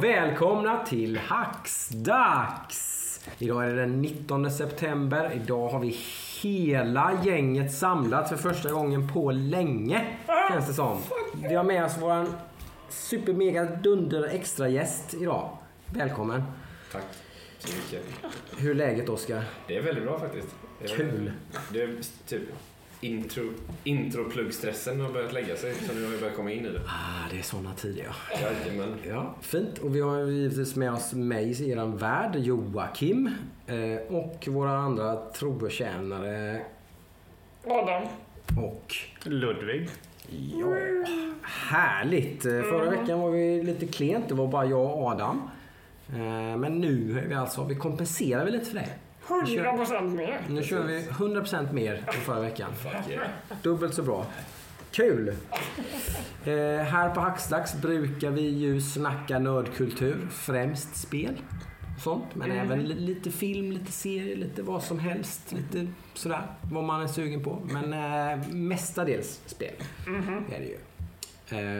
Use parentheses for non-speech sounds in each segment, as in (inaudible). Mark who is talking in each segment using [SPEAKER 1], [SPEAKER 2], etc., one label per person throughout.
[SPEAKER 1] och välkomna till Hacksdags! Idag är det den 19 september. Idag har vi hela gänget samlat för första gången på länge, känns det som. Vi har med oss vår super mega dunder extra gäst idag. Välkommen.
[SPEAKER 2] Tack så mycket.
[SPEAKER 1] Hur är läget Oskar?
[SPEAKER 2] Det är väldigt bra faktiskt.
[SPEAKER 1] Kul.
[SPEAKER 2] Det är typ intro, intro-pluggstressen har börjat lägga sig så nu har vi börjat komma in i det.
[SPEAKER 1] Ah, det är såna tider ja.
[SPEAKER 2] Jajamän.
[SPEAKER 1] Ja, fint. Och vi har givetvis med oss mig i eran värld, Joakim. Eh, och våra andra trotjänare
[SPEAKER 3] Adam.
[SPEAKER 1] och
[SPEAKER 4] Ludvig.
[SPEAKER 1] Ja, härligt. Eh, Förra veckan var vi lite klent. Det var bara jag och Adam. Eh, Men nu är vi alltså, vi kompenserar vi lite för det.
[SPEAKER 3] 100 procent mer.
[SPEAKER 1] Nu kör vi 100% mer än förra veckan. Dubbelt så bra. Kul! Eh, här på Hackstacks brukar vi ju snacka nördkultur, främst spel och sånt. Men även li- lite film, lite serier, lite vad som helst. Lite sådär, vad man är sugen på. Men eh, mestadels spel är det ju.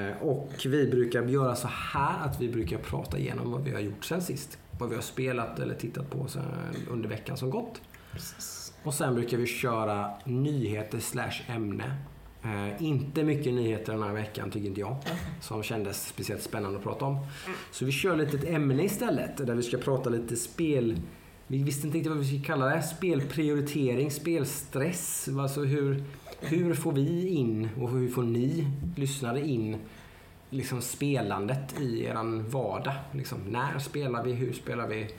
[SPEAKER 1] Eh, och vi brukar göra så här att vi brukar prata igenom vad vi har gjort sen sist. Vad vi har spelat eller tittat på under veckan som gått. Och sen brukar vi köra nyheter slash ämne. Eh, inte mycket nyheter den här veckan tycker inte jag. Som kändes speciellt spännande att prata om. Så vi kör lite ett ämne istället. Där vi ska prata lite spel... Vi visste inte riktigt vad vi skulle kalla det. Spelprioritering, spelstress. Alltså hur, hur får vi in och hur får ni lyssnare in liksom spelandet i eran vardag? Liksom, när spelar vi? Hur spelar vi?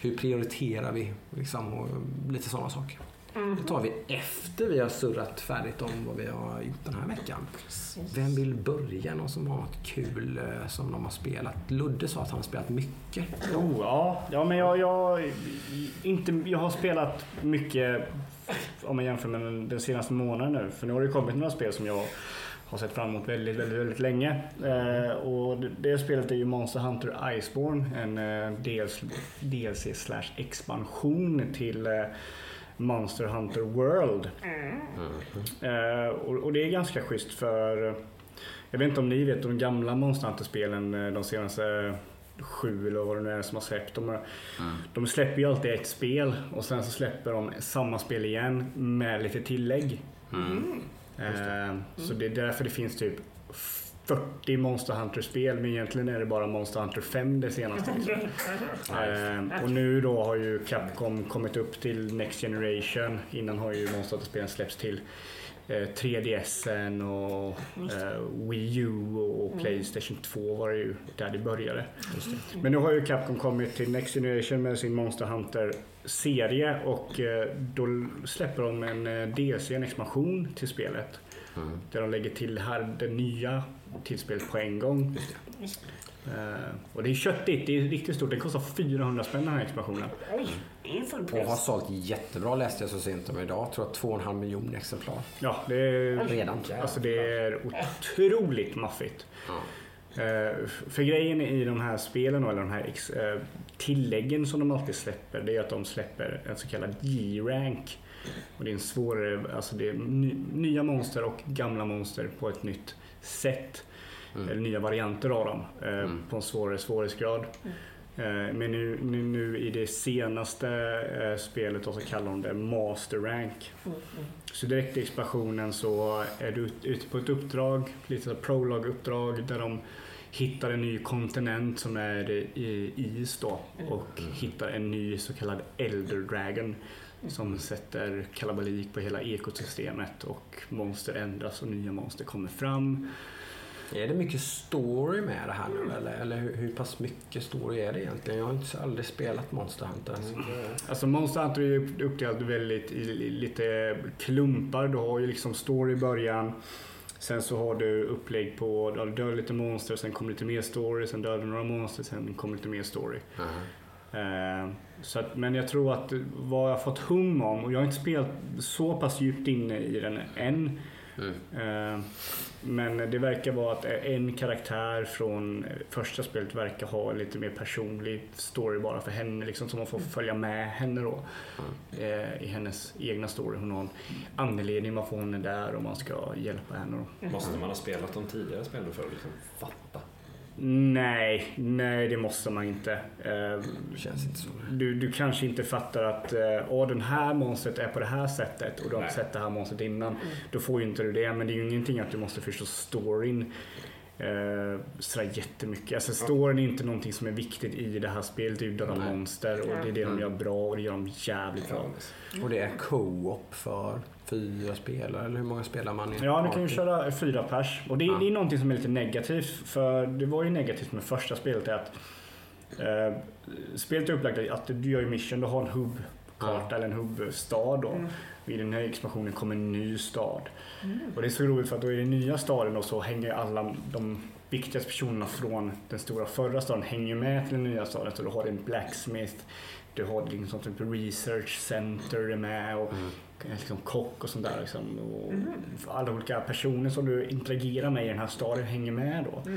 [SPEAKER 1] Hur prioriterar vi? Liksom, och lite sådana saker. Det tar vi efter vi har surrat färdigt om vad vi har gjort den här veckan. Vem vill börja? Någon som har något kul eh, som de har spelat? Ludde sa att han har spelat mycket.
[SPEAKER 4] Oh, ja. ja, men jag, jag, inte, jag har spelat mycket om man jämför med den, den senaste månaden nu. För nu har det kommit några spel som jag har sett fram emot väldigt, väldigt, väldigt länge. Eh, och det, det spelet är ju Monster Hunter Iceborne. En eh, DLC, DLC slash expansion till eh, Monster Hunter World. Eh, och, och det är ganska schysst för jag vet inte om ni vet de gamla Monster Hunter-spelen eh, de senaste sju eller vad det nu är som har släppt. De, de släpper ju alltid ett spel och sen så släpper de samma spel igen med lite tillägg. Eh, Så det är därför det finns typ 40 Monster Hunter-spel men egentligen är det bara Monster Hunter 5 det senaste. (laughs) Liksom. Eh, och nu då har ju Capcom kommit upp till Next Generation. Innan har ju Monster Hunter-spelen släppts till 3DSen och eh, Wii U och Playstation 2 var det ju där det började. Men nu har ju Capcom kommit till Next Generation med sin Monster Hunter-serie och eh, då släpper de en eh, DLC, en expansion till spelet. Där de lägger till här det nya till spelet på en gång. Eh, och det är köttigt, det är riktigt stort. Det kostar 400 spänn den här expansionen.
[SPEAKER 1] Och har sålt jättebra läste jag så sent som idag. Jag tror att 2,5 miljoner exemplar.
[SPEAKER 4] Ja, det är,
[SPEAKER 1] Redan.
[SPEAKER 4] alltså det är otroligt maffigt. Eh, för grejen i de här spelen, eller de här eh, tilläggen som de alltid släpper, det är att de släpper en så kallad G-rank. Och det är en svårare, alltså det är ny, nya monster och gamla monster på ett nytt sätt. Eller nya varianter av dem eh, på en svårare svårighetsgrad. Eh, Men nu, nu, nu i det senaste eh, spelet så kallar de det Master Rank. Så direkt i expansionen så är du ut- ute på ett uppdrag, lite prolog-uppdrag där de hittar en ny kontinent som är i is då och hittar en ny så kallad Elder Dragon som sätter kalabalik på hela ekosystemet och monster ändras och nya monster kommer fram.
[SPEAKER 1] Är det mycket story med det här nu eller, eller hur, hur pass mycket story är det egentligen? Jag har inte aldrig spelat Monster Hunter. Så det-
[SPEAKER 4] Alltså Monster Hunter är ju uppdelat väldigt i i lite klumpar. Du har ju liksom story i början. Sen så har du upplägg på, du dödar lite monster, sen kommer lite mer story, sen dödar du några monster, sen kommer lite mer story. Eh, så att, men jag tror att vad jag har fått hum om, och jag har inte spelat så pass djupt inne i den än. Mm. Eh, men det verkar vara att en karaktär från första spelet verkar ha lite mer personlig story bara för henne. Liksom, så man får följa med henne då. Mm. I hennes egna story. Hon har en anledning varför hon är där och man ska hjälpa henne. Då.
[SPEAKER 2] Måste man ha spelat de tidigare spelen för att liksom fatta
[SPEAKER 4] Nej, nej det måste man inte. Eh,
[SPEAKER 1] Känns inte så.
[SPEAKER 4] Du, du kanske inte fattar att eh, åh, den här monstret är på det här sättet och du har
[SPEAKER 2] Nej.
[SPEAKER 4] sett det här monstret innan. Då får ju inte du det. Men det är ju ingenting att du måste förstå storyn eh, sådär jättemycket. Alltså storyn är inte någonting som är viktigt i det här spelet. Det är ju döda monster och det är det de gör bra och det gör de jävligt bra.
[SPEAKER 1] Och det är co-op för fyra spelare, eller hur många spelar man i?
[SPEAKER 4] Ja, du kan ju köra fyra pers. Och det,
[SPEAKER 1] Ja.
[SPEAKER 4] det är någonting som är lite negativt. För det var ju negativt med första spelet är att eh, spelet är upplagt att du gör ju mission, du har en hubbkarta eller en hubbstad då. Och I den här expansionen kommer en ny stad. Och det är så roligt för att då i den nya staden då så hänger alla de viktigaste personerna från den stora förra staden hänger med till den nya staden. Så du har en blacksmith, du har liksom typ research center med och liksom kock och sånt där. Liksom. Och alla olika personer som du interagerar med i den här staden hänger med då.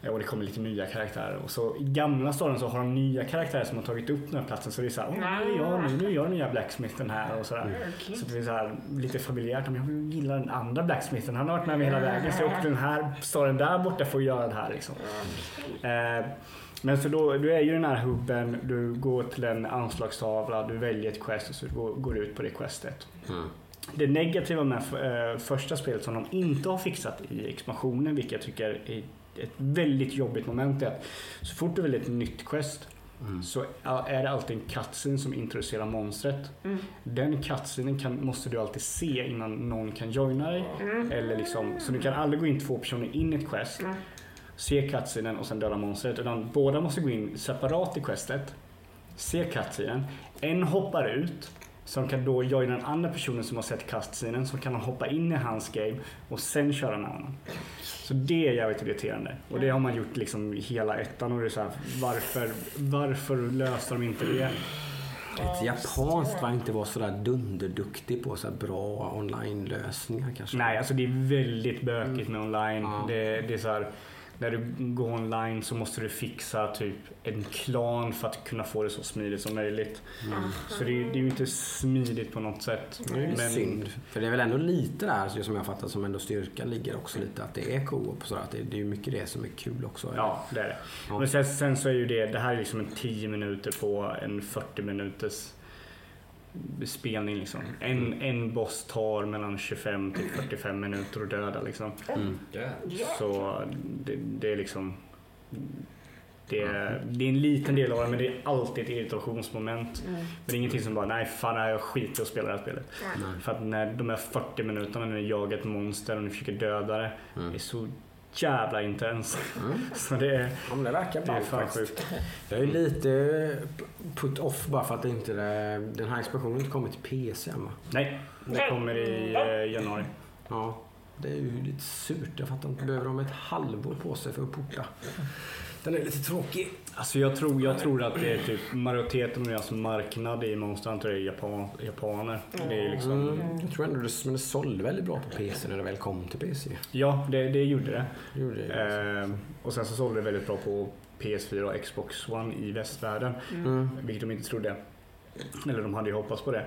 [SPEAKER 4] Ja, Och det kommer lite nya karaktärer. Och så i gamla staden så har de nya karaktärer som har tagit upp den här platsen. Så det är så här, "Åh, nu är jag, nu, nu är jag nya blacksmithen här och sådär.
[SPEAKER 3] Okej.
[SPEAKER 4] Så det är så här, lite familjärt. Om jag gillar den andra blacksmithen, han har varit med mig hela vägen. Så jag åkte den här staden där borta för att göra det här liksom. Eh, men så då, du är ju i den här hubben, du går till en anslagstavla, du väljer ett quest och så går, går du ut på det questet.
[SPEAKER 1] Mm.
[SPEAKER 4] Det negativa med eh, första spelet som de inte har fixat i expansionen, vilket jag tycker är ett väldigt jobbigt moment, är att så fort du väljer ett nytt quest
[SPEAKER 1] Mm.
[SPEAKER 4] så är det alltid en cutscene som introducerar monstret.
[SPEAKER 3] Mm.
[SPEAKER 4] Den cutscenen kan, måste du alltid se innan någon kan joina dig.
[SPEAKER 3] Mm.
[SPEAKER 4] Eller liksom, så du kan aldrig gå in två personer in i ett quest,
[SPEAKER 3] Mm.
[SPEAKER 4] Se cutscenen och sen döda monstret. Utan båda måste gå in separat i questet, se cutscenen. En hoppar ut, som kan då joina den andra personen som har sett cutscenen, så kan han hoppa in i hans game och sen köra en annan. Så det är jävligt irriterande. Och det har man gjort liksom i hela ettan och det är så här, varför, varför löste de inte det?
[SPEAKER 1] Ett japanskt var inte var sådär dunderduktig på så bra online-lösningar kanske.
[SPEAKER 4] Nej, alltså det är väldigt bökigt med online.
[SPEAKER 1] Ja.
[SPEAKER 4] Det, det är så här, när du går online så måste du fixa typ en klan för att kunna få det så smidigt som möjligt. Så det, är- det är ju inte smidigt på något sätt.
[SPEAKER 1] Det är ju synd. För det är väl ändå lite där, så som jag fattar som ändå styrkan ligger också lite att det är co-op och sådär. Att det, det är ju mycket det som är kul också. eller?
[SPEAKER 4] Ja, det är det.
[SPEAKER 1] Ja.
[SPEAKER 4] Men sen, sen så är ju det, det här är liksom en 10 minuter på en 40 minuters spelning liksom. En, en boss tar mellan 25 till 45 minuter att döda liksom.
[SPEAKER 1] Mm.
[SPEAKER 4] Så det, det är liksom... Det är, det är en liten del av det, men det är alltid ett irritationsmoment.
[SPEAKER 3] Mm.
[SPEAKER 4] Men det är ingenting som bara, nej fan jag skiter i att spela det här spelet.
[SPEAKER 1] Nej.
[SPEAKER 4] För att när de här 40 minuterna när ni jagar ett monster och ni försöker döda det,
[SPEAKER 1] Mm.
[SPEAKER 4] är så jävla intens.
[SPEAKER 1] Mm. (laughs)
[SPEAKER 4] Så det är,
[SPEAKER 1] Ja, det verkar bra faktiskt. Jag är lite put off bara för att inte det, den här expansionen inte kommit till PC än va?
[SPEAKER 4] Nej, det kommer i eh, januari.
[SPEAKER 1] Ja, det är ju lite surt. Jag fattar inte. Behöver de ett halvår på sig för att porta? Den är lite tråkig.
[SPEAKER 4] Alltså jag tror, jag tror att det är typ majoriteten av deras marknad i Monster Hunter är Japan, japaner. Det är liksom,
[SPEAKER 1] Mm, jag tror ändå det, men det sålde väldigt bra på PC när det väl kom till PC.
[SPEAKER 4] Ja, det, det gjorde det.
[SPEAKER 1] Det gjorde det.
[SPEAKER 4] Ehm, och sen så sålde det väldigt bra på PS4 och Xbox One i västvärlden.
[SPEAKER 1] Mm.
[SPEAKER 4] Vilket de inte trodde. Eller de hade ju hoppats på det.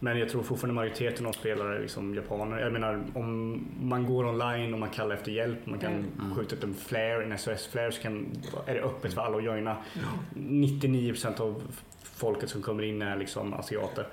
[SPEAKER 4] Men jag tror fortfarande majoriteten av spelare är liksom japaner. Jag menar om man går online och man kallar efter hjälp, man kan
[SPEAKER 1] Mm.
[SPEAKER 4] skjuta upp en flare, en SOS-flare, så kan, är det öppet för alla att joina. 99% av folket som kommer in är liksom asiater.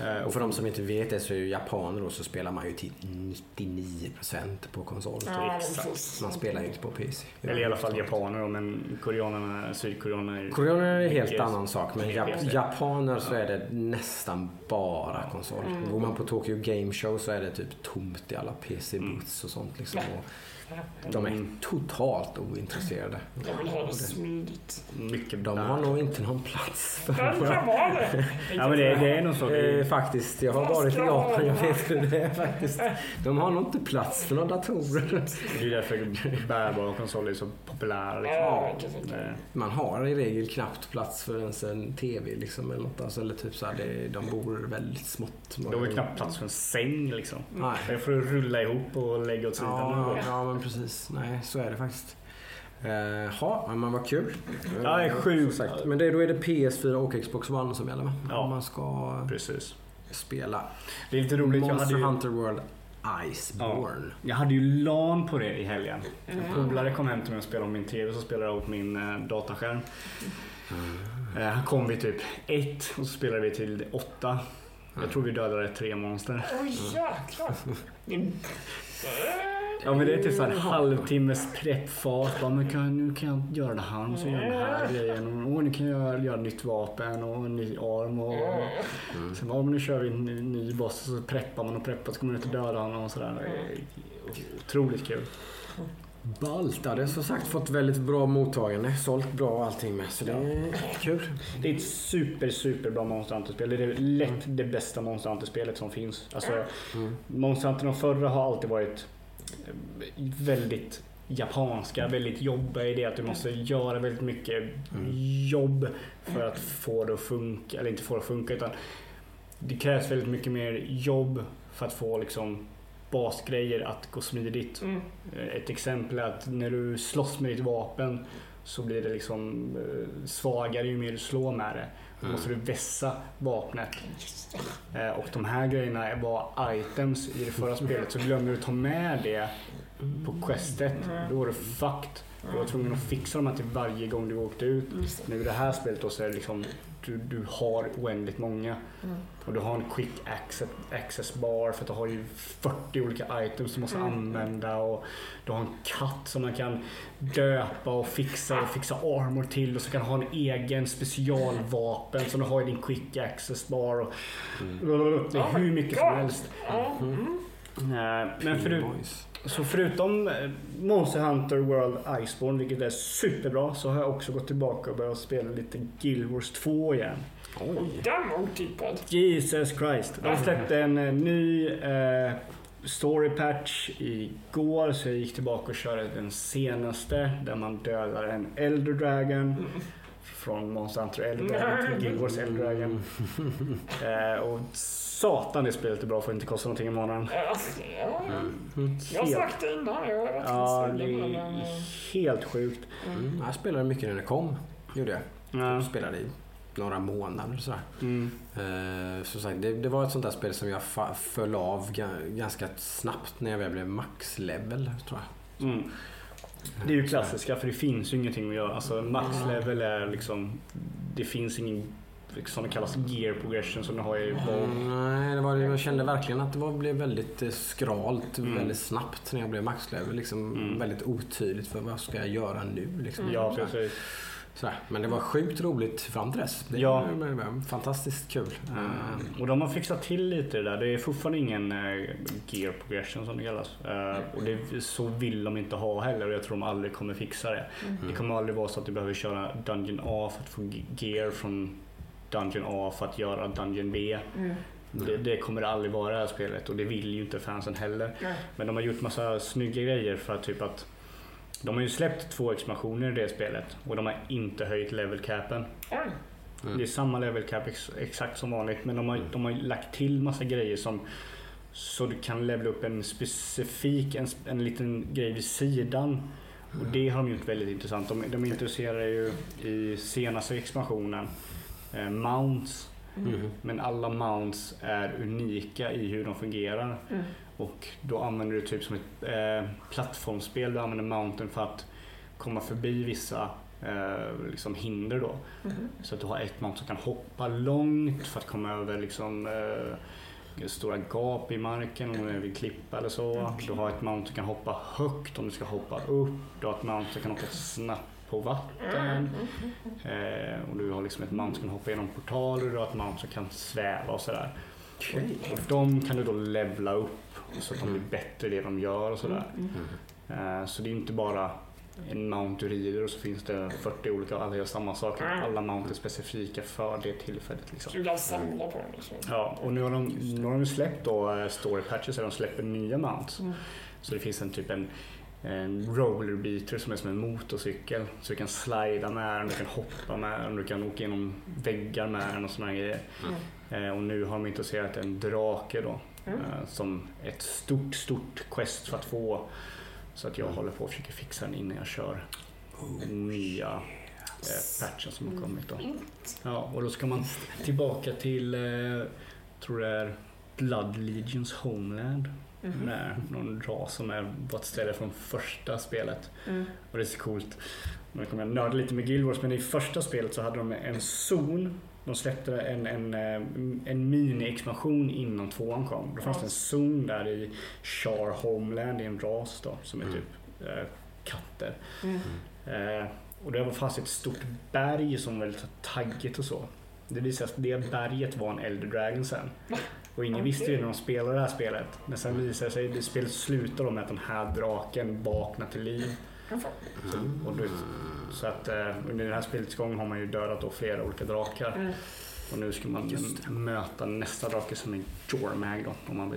[SPEAKER 4] Eh,
[SPEAKER 1] Och för de som inte vet det så är ju japaner då så spelar man ju till 99% på konsol.
[SPEAKER 3] Ja, precis.
[SPEAKER 1] Man spelar ju inte på PC.
[SPEAKER 4] Eller i alla fall japaner då, men koreanerna, sydkoreanerna är ju...
[SPEAKER 1] Koreaner är en helt annan sak men jap- japaner så är det nästan bara konsol. Går man på Tokyo Game Show så är det typ tomt i alla PC-booths och sånt. Liksom. Och de är totalt ointresserade.
[SPEAKER 3] Jag vill ha det smidigt.
[SPEAKER 4] Mycket
[SPEAKER 1] De har nog inte någon plats för
[SPEAKER 3] Den kan vara det.
[SPEAKER 4] Ja men det, det är nog så.
[SPEAKER 1] Eh, faktiskt, jag har varit i Japan, jag vet hur det är faktiskt. De har nog inte plats för några datorer.
[SPEAKER 4] Det är därför bärbara konsoler är så populära. Liksom.
[SPEAKER 3] Ja.
[SPEAKER 4] Eh,
[SPEAKER 1] Man har i regel knappt plats för ens en TV liksom, eller något. Alltså, eller typ så här, det, de bor väldigt smått.
[SPEAKER 4] De har knappt plats för en säng liksom.
[SPEAKER 1] Nej.
[SPEAKER 4] Det får du rulla ihop och lägga åt sidan.
[SPEAKER 1] Ja, men precis. Nej, så är det faktiskt. Jaha, men vad kul.
[SPEAKER 4] Ja, det är sjukt.
[SPEAKER 1] Som sagt. Men det, då är det PS4 och Xbox One som gäller va?
[SPEAKER 4] Ja.
[SPEAKER 1] Om man ska
[SPEAKER 4] Precis.
[SPEAKER 1] spela
[SPEAKER 4] Det är lite roligt. Jag hade
[SPEAKER 1] Monster
[SPEAKER 4] ju,
[SPEAKER 1] Hunter World Iceborne.
[SPEAKER 4] Jag hade ju LAN på det i helgen. En polare kom hem till mig och spelade om min TV så spelade jag åt min eh, dataskärm. Eh, Han kom vid typ ett och så spelade vi till åtta. Jag tror vi dödade tre monster.
[SPEAKER 3] Oj jäklar. Din-
[SPEAKER 4] Ja men det är typ så här en halvtimmes preppfas. Bara, men kan, nu kan jag göra det här och så gör jag den här grejen. Och nu kan jag göra nytt vapen och en ny arm. Och, och. Sen bara, nu kör vi en ny, ny boss och så preppar man och preppar så kommer man ut och döda honom och sådär. Otroligt kul.
[SPEAKER 1] Ballt. Ja, det har som sagt fått väldigt bra mottagande. Sålt bra och allting med. Så det är kul.
[SPEAKER 4] Det är ett super, super bra Monster Hunter-spel. Det är lätt det bästa Monster Hunter-spelet som finns. Alltså, Monster Hunter de förra har alltid varit eh, väldigt japanska, väldigt jobbiga i det att du måste göra väldigt mycket jobb för att få det att funka. Eller inte få det att funka utan det krävs väldigt mycket mer jobb för att få liksom basgrejer att gå smidigt.
[SPEAKER 3] Mm.
[SPEAKER 4] Ett exempel är att när du slåss med ditt vapen så blir det liksom eh, svagare ju mer du slår med det. Då måste du vässa vapnet. Eh, Och de här grejerna var items i det förra spelet så glömde du ta med det på questet. Då var du fucked. Du var tvungen att fixa dem här till varje gång du åkte ut. Nu i det här spelet då så är det liksom du, du har oändligt många.
[SPEAKER 3] Mm.
[SPEAKER 4] Och du har en quick access, access bar för att du har ju 40 olika items du måste
[SPEAKER 3] Mm.
[SPEAKER 4] använda. Och du har en katt som man kan döpa och fixa och fixa armor till. Och så kan du ha en egen specialvapen som du har i din quick access bar. Och, det är hur mycket som helst.
[SPEAKER 3] Mm.
[SPEAKER 4] Men förut, så förutom eh, Monster Hunter World Iceborne, vilket är superbra, så har jag också gått tillbaka och börjat spela lite Guild Wars 2 igen.
[SPEAKER 1] Oj.
[SPEAKER 3] Den var otippad.
[SPEAKER 4] Jesus Christ. De släppte en eh, ny eh, story patch igår så jag gick tillbaka och körde den senaste där man dödar en Elder Dragon. Från Monster Hunter Elder Dragon till Guild Wars Elder Dragon. Eh, och satan det spelet är bra för att inte kosta någonting i månaden.
[SPEAKER 3] Ja, ja. Jag sagt det innan. Jag har
[SPEAKER 4] ja, det är
[SPEAKER 3] eh,
[SPEAKER 4] helt sjukt.
[SPEAKER 1] Mm. Jag spelade mycket när det kom. Gjorde jag.
[SPEAKER 4] Ja.
[SPEAKER 1] Jag spelade i några månader sådär.
[SPEAKER 4] Mm.
[SPEAKER 1] Eh, som sagt, det, det var ett sånt där spel som jag föll av ga- ganska snabbt när jag väl blev max-level tror jag.
[SPEAKER 4] Mm. Det är ju klassiska för det finns ju ingenting att göra. Alltså max level är liksom, det finns ingen som det kallas gear progression som du har i WoW.
[SPEAKER 1] Mm, nej, det var, jag kände verkligen att det var, blev väldigt eh, skralt
[SPEAKER 4] Mm.
[SPEAKER 1] väldigt snabbt när jag blev maxlevel. Liksom
[SPEAKER 4] Mm.
[SPEAKER 1] Väldigt otydligt för vad ska jag göra nu? Liksom.
[SPEAKER 4] Ja, precis.
[SPEAKER 1] Sådär. Men det var sjukt roligt fram till dess. Det
[SPEAKER 4] Ja.
[SPEAKER 1] var, fantastiskt kul. Eh,
[SPEAKER 4] Och de har fixat till lite det där. Det är fortfarande ingen eh, gear progression som det kallas. Eh, och det, så vill de inte ha heller och jag tror de aldrig kommer fixa det. Det kommer aldrig vara så att du behöver köra Dungeon A för att få ge- gear från Dungeon A för att göra Dungeon B.
[SPEAKER 3] Mm.
[SPEAKER 4] Det, det kommer det aldrig vara i det här spelet och det vill ju inte fansen heller. Men de har gjort massa snygga grejer för att typ att de har ju släppt två expansioner i det spelet och de har inte höjt level capen.
[SPEAKER 1] Mm.
[SPEAKER 4] Det är samma level cap ex, exakt som vanligt men de har, de har lagt till massa grejer som så du kan levela upp en specifik, en, en liten grej vid sidan. Och det har de gjort väldigt intressant. De, de intresserar ju i senaste expansionen eh, mounts.
[SPEAKER 1] mhm.
[SPEAKER 4] Men alla mounts är unika i hur de fungerar.
[SPEAKER 3] Mm.
[SPEAKER 4] Och då använder du typ som ett eh, plattformsspel. Du använder mountain för att komma förbi vissa eh, liksom hinder då.
[SPEAKER 3] Mhm.
[SPEAKER 4] Så att du har ett mount som kan hoppa långt för att komma över liksom eh, stora gap i marken om du vill klippa eller så. Du har ett mount som kan hoppa högt om du ska hoppa upp. Du har ett mount som kan hoppa snabbt på vatten. Eh, och du har liksom ett mount som kan hoppa genom portaler. Du har ett mount som kan sväva och sådär.
[SPEAKER 1] Okej.
[SPEAKER 4] Och de kan du då levla upp så att de blir bättre i det de gör och sådär.
[SPEAKER 3] Mm.
[SPEAKER 4] Eh, Så det är inte bara en mount du rider och så finns det 40 olika och alla gör samma sak. Alla mount är specifika för det tillfället. Liksom.
[SPEAKER 3] Så du kan samla på dem liksom.
[SPEAKER 4] Ja, och nu har de, nu har de släppt då eh, story patches där de släpper nya mounts.
[SPEAKER 3] Mm.
[SPEAKER 4] Så det finns en typ en, en rollerbeater som är som en motorcykel. Så du kan slida med den, du kan hoppa med den, du kan åka genom väggar med den och sådana grejer. Eh, Och nu har de introducerat en drake då.
[SPEAKER 3] Mm.
[SPEAKER 4] eh, Som ett stort, stort quest för att få. Så att jag håller på och försöker fixa den innan jag kör den nya eh, patchen som har kommit. Då. Ja, och då ska man tillbaka till, eh, tror det är Blood Legions Homeland. Nej, någon ras som är på ett ställe från första spelet.
[SPEAKER 3] Mm.
[SPEAKER 4] Och det är så coolt. Nu kommer jag nörda lite med Guild Wars, men i första spelet så hade de en zon. De släppte en, en, eh, en mini-expansion innan tvåan kom. Då fanns det en zon där i Char Homeland, i en ras då, som är
[SPEAKER 1] Mm.
[SPEAKER 4] typ eh, katter.
[SPEAKER 3] Mm.
[SPEAKER 4] Eh, och det var fast ett stort berg som var lite taggigt och så. Det visade sig att det berget var en Elder Dragon sen. Och ingen
[SPEAKER 3] Okej.
[SPEAKER 4] visste ju när de spelade det här spelet. Men sen visade det sig, det spelet slutar med att den här draken vaknar till liv. Så, och du, så att eh, under den här spelets gång har man ju dödat då flera olika drakar.
[SPEAKER 3] Mm.
[SPEAKER 4] Och nu ska man möta nästa drake som är Jormag då. Och man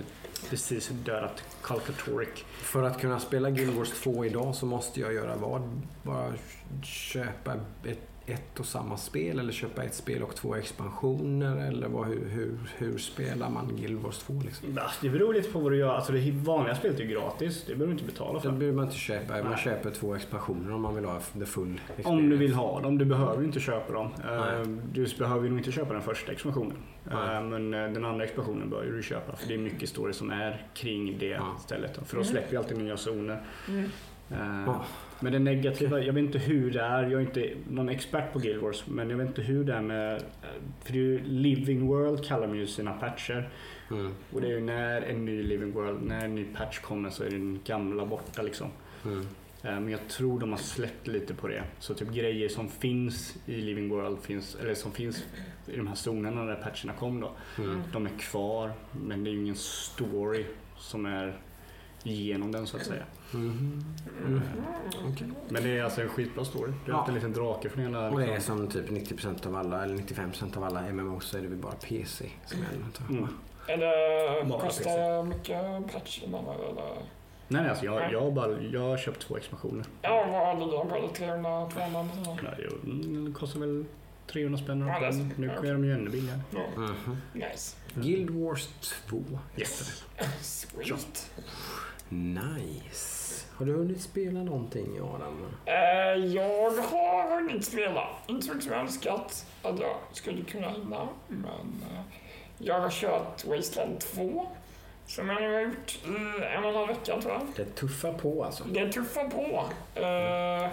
[SPEAKER 4] precis dödat Kalkatoric.
[SPEAKER 1] För att kunna spela Guild Wars 2 idag så måste jag göra vad? Bara köpa ett, ett och samma spel eller köpa ett spel och två expansioner eller vad, hur, hur, hur spelar man Guild Wars 2 liksom?
[SPEAKER 4] Ja, Det beror lite på vad du gör. Alltså det vanliga spelet är ju gratis. Det behöver du inte betala
[SPEAKER 1] Det
[SPEAKER 4] för.
[SPEAKER 1] behöver man inte köpa. Man
[SPEAKER 4] Nej.
[SPEAKER 1] köper två expansioner om man vill ha det full
[SPEAKER 4] Om du vill ha dem. Du behöver ju inte köpa dem.
[SPEAKER 1] Nej.
[SPEAKER 4] Eh, Du behöver ju nog inte köpa den första expansionen.
[SPEAKER 1] Nej.
[SPEAKER 4] Eh, Men eh, den andra expansionen bör du köpa. För det är mycket story som är kring det
[SPEAKER 1] Ja.
[SPEAKER 4] stället. då. För de
[SPEAKER 3] Mm.
[SPEAKER 4] släpper ju alltid nya zoner.
[SPEAKER 3] Mm.
[SPEAKER 4] Eh,
[SPEAKER 1] Ja.
[SPEAKER 4] Men det negativa, jag vet inte hur det är. Jag är inte någon expert på Guild Wars. Men jag vet inte hur det är med... För det är ju Living World kallar de ju sina patcher.
[SPEAKER 1] Mm.
[SPEAKER 4] Och det är ju när en ny Living World, när en ny patch kommer så är den gamla borta liksom.
[SPEAKER 1] Mm.
[SPEAKER 4] Eh, Men jag tror de har släppt lite på det. Så typ grejer som finns i Living World, finns, eller som finns i de här zonerna där patcherna kom då.
[SPEAKER 1] Mm.
[SPEAKER 4] De är kvar, men det är ju ingen story som är genom den så att säga.
[SPEAKER 1] Mhm. Mm. Okej.
[SPEAKER 4] Men det är alltså en skitbra story. Det är
[SPEAKER 1] Ja.
[SPEAKER 4] en liten drake från hela...
[SPEAKER 1] Och det är som typ 90% av alla, eller 95% av alla MMO så är det väl bara PC som gäller.
[SPEAKER 4] Mm. Bara
[SPEAKER 3] kostar det mycket patch innan eller?
[SPEAKER 4] Nej, nej alltså jag, jag, har bara, jag har köpt två expansioner.
[SPEAKER 3] Ja, vad den på? Är det 300, 200 eller?
[SPEAKER 4] Nej, mm, det kostar väl 300 spänn.
[SPEAKER 3] Ja.
[SPEAKER 4] Nu är de ju ännu billigare.
[SPEAKER 3] Ja,
[SPEAKER 1] Mhm.
[SPEAKER 3] nice.
[SPEAKER 1] Guild Wars 2.
[SPEAKER 4] Yes. (laughs)
[SPEAKER 3] Sweet.
[SPEAKER 1] Nice. Har du hunnit spela någonting Adam?
[SPEAKER 3] Eh, jag har hunnit spela. Inte så mycket som jag önskat att jag skulle kunna hinna. Men eh, jag har kört Wasteland 2. Som jag nu har gjort i en och en halv vecka tror jag.
[SPEAKER 1] Det tuffar på alltså.
[SPEAKER 3] Det tuffar på. Eh,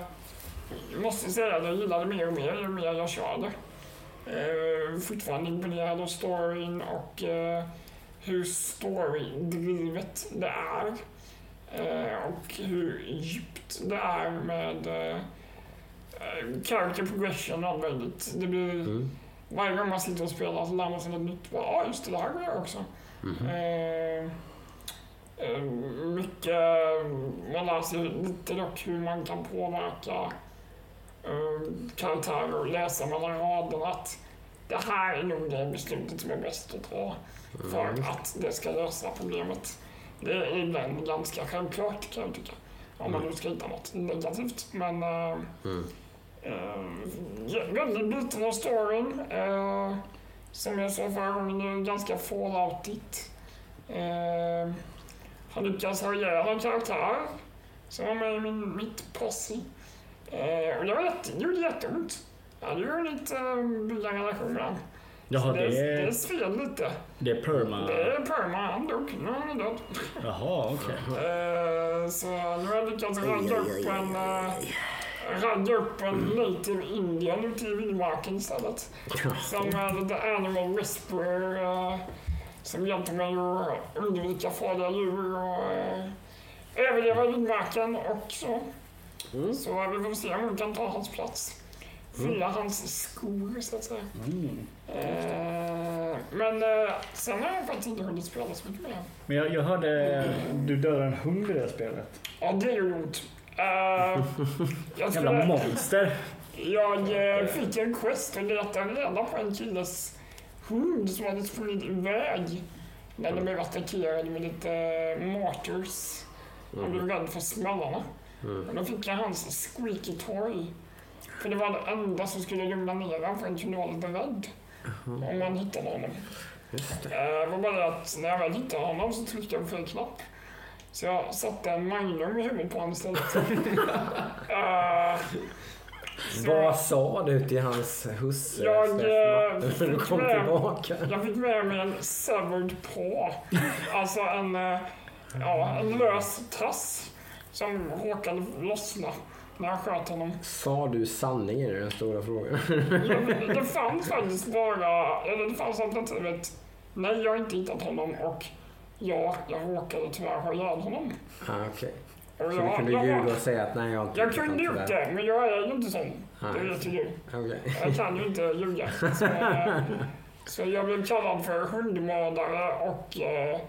[SPEAKER 3] jag måste säga att jag gillar det mer och mer ju mer jag kör det. Eh, fortfarande imponerad av storyn och eh, hur storydrivet det är. Eh, och hur djupt det är med eh, character progression och möjligt. Det blir,
[SPEAKER 1] Mm.
[SPEAKER 3] varje gång man sitter och spelar så lär man sig något nytt. Ja, ah, just det, det här går jag också.
[SPEAKER 1] Mhm.
[SPEAKER 3] Eh, eh, mycket, man lär sig lite dock hur man kan påverka eh, karaktärer och läsa mellan raderna att det här är nog det beslutet som är bäst att ta för
[SPEAKER 1] Mm.
[SPEAKER 3] att det ska lösa problemet. Det är ibland ganska självklart kan jag tycka. Om man nu ska hitta något negativt. Men eh,
[SPEAKER 1] Mm.
[SPEAKER 3] Eh, väldigt biten av storyn. Eh, som jag sa förra gången, ganska falloutigt. Eh, han lyckas ha ihjäl en karaktär som var med i min, mitt posse. Eh, och det var jätte, det gjorde jätteont. Jag hade ju hunnit eh, bygga en relation med honom.
[SPEAKER 4] Jaha,
[SPEAKER 3] det,
[SPEAKER 4] det
[SPEAKER 3] det
[SPEAKER 4] är,
[SPEAKER 3] sved lite.
[SPEAKER 4] det är perma.
[SPEAKER 3] Det är perma, han dog. Nu är han död.
[SPEAKER 4] Jaha, okej.
[SPEAKER 3] Eh, så nu har jag lyckats ragga upp en, uh, ragga upp en native indian ute i vildmarken istället. Som är lite animal whisperer. Uh, som hjälper mig att undvika farliga djur och uh, överleva vildmarken och så.
[SPEAKER 1] Mm.
[SPEAKER 3] Så vi får se om hon kan ta hans plats. Fylla hans skor så att säga.
[SPEAKER 4] Mm.
[SPEAKER 3] Eh, men uh, sen har jag faktiskt inte hunnit spela så mycket mer.
[SPEAKER 4] Men jag, jag hörde du dödade en hund i det här spelet.
[SPEAKER 3] Ja, det gjorde ont. Uh, jag,
[SPEAKER 4] Jävla
[SPEAKER 3] skulle,
[SPEAKER 4] monster.
[SPEAKER 3] jag eh, fick en quest och letade reda på en killes hund som hade sprungit iväg när de blev attackerade med lite uh, mortars. Han blev rädd för smällarna.
[SPEAKER 1] Mm.
[SPEAKER 3] Och då fick jag hans squeaky toy. För det var det enda som skulle lugna ner honom för han kunde vara lite rädd. Om man hittade honom.
[SPEAKER 1] Just det.
[SPEAKER 3] Eh, Det var bara att när jag väl hittade honom så tryckte jag på fel knapp. Så jag satte en magnum i huvudet på honom istället. (laughs) Så
[SPEAKER 1] Vad sa du till hans husse
[SPEAKER 3] Jag, eh, fick
[SPEAKER 1] kom
[SPEAKER 3] med-
[SPEAKER 1] tillbaka?
[SPEAKER 3] jag fick med mig en severed paw. Alltså en, eh, ja, en lös trass som råkade lossna när jag sköt honom.
[SPEAKER 1] Sa du sanningen är den stora frågan.
[SPEAKER 3] Det, det (laughs) fanns faktiskt bara, eller det fanns alternativet nej, jag har inte hittat honom och ja, jag råkade tyvärr ha ihjäl honom.
[SPEAKER 1] ah.
[SPEAKER 3] Och
[SPEAKER 1] Så du kunde
[SPEAKER 3] jag,
[SPEAKER 1] ljuga och säga att nej, jag har inte
[SPEAKER 3] jag kunde
[SPEAKER 1] tyvärr.
[SPEAKER 3] det, men jag är ju inte sån.
[SPEAKER 1] Nej.
[SPEAKER 3] Det vet ju.
[SPEAKER 1] Okej.
[SPEAKER 3] Jag kan ju inte ljuga. Så, (laughs) eh, så jag blev kallad för hundmördare och eh,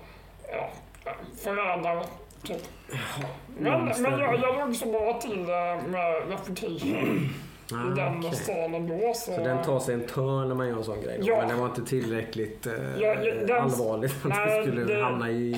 [SPEAKER 3] ja, förrädare. Typ. Men, men jag, jag låg så bra till eh, med reputation (clears throat) i
[SPEAKER 1] Ah,
[SPEAKER 3] den
[SPEAKER 1] okej.
[SPEAKER 3] stan ändå. Så,
[SPEAKER 1] Så den tar sig en törn när man gör en sån grej då.
[SPEAKER 3] Ja.
[SPEAKER 1] Men det var inte tillräckligt eh,
[SPEAKER 3] Ja, ja, den-
[SPEAKER 1] allvarligt för att
[SPEAKER 3] Nej,
[SPEAKER 1] du skulle
[SPEAKER 3] det-
[SPEAKER 1] hamna i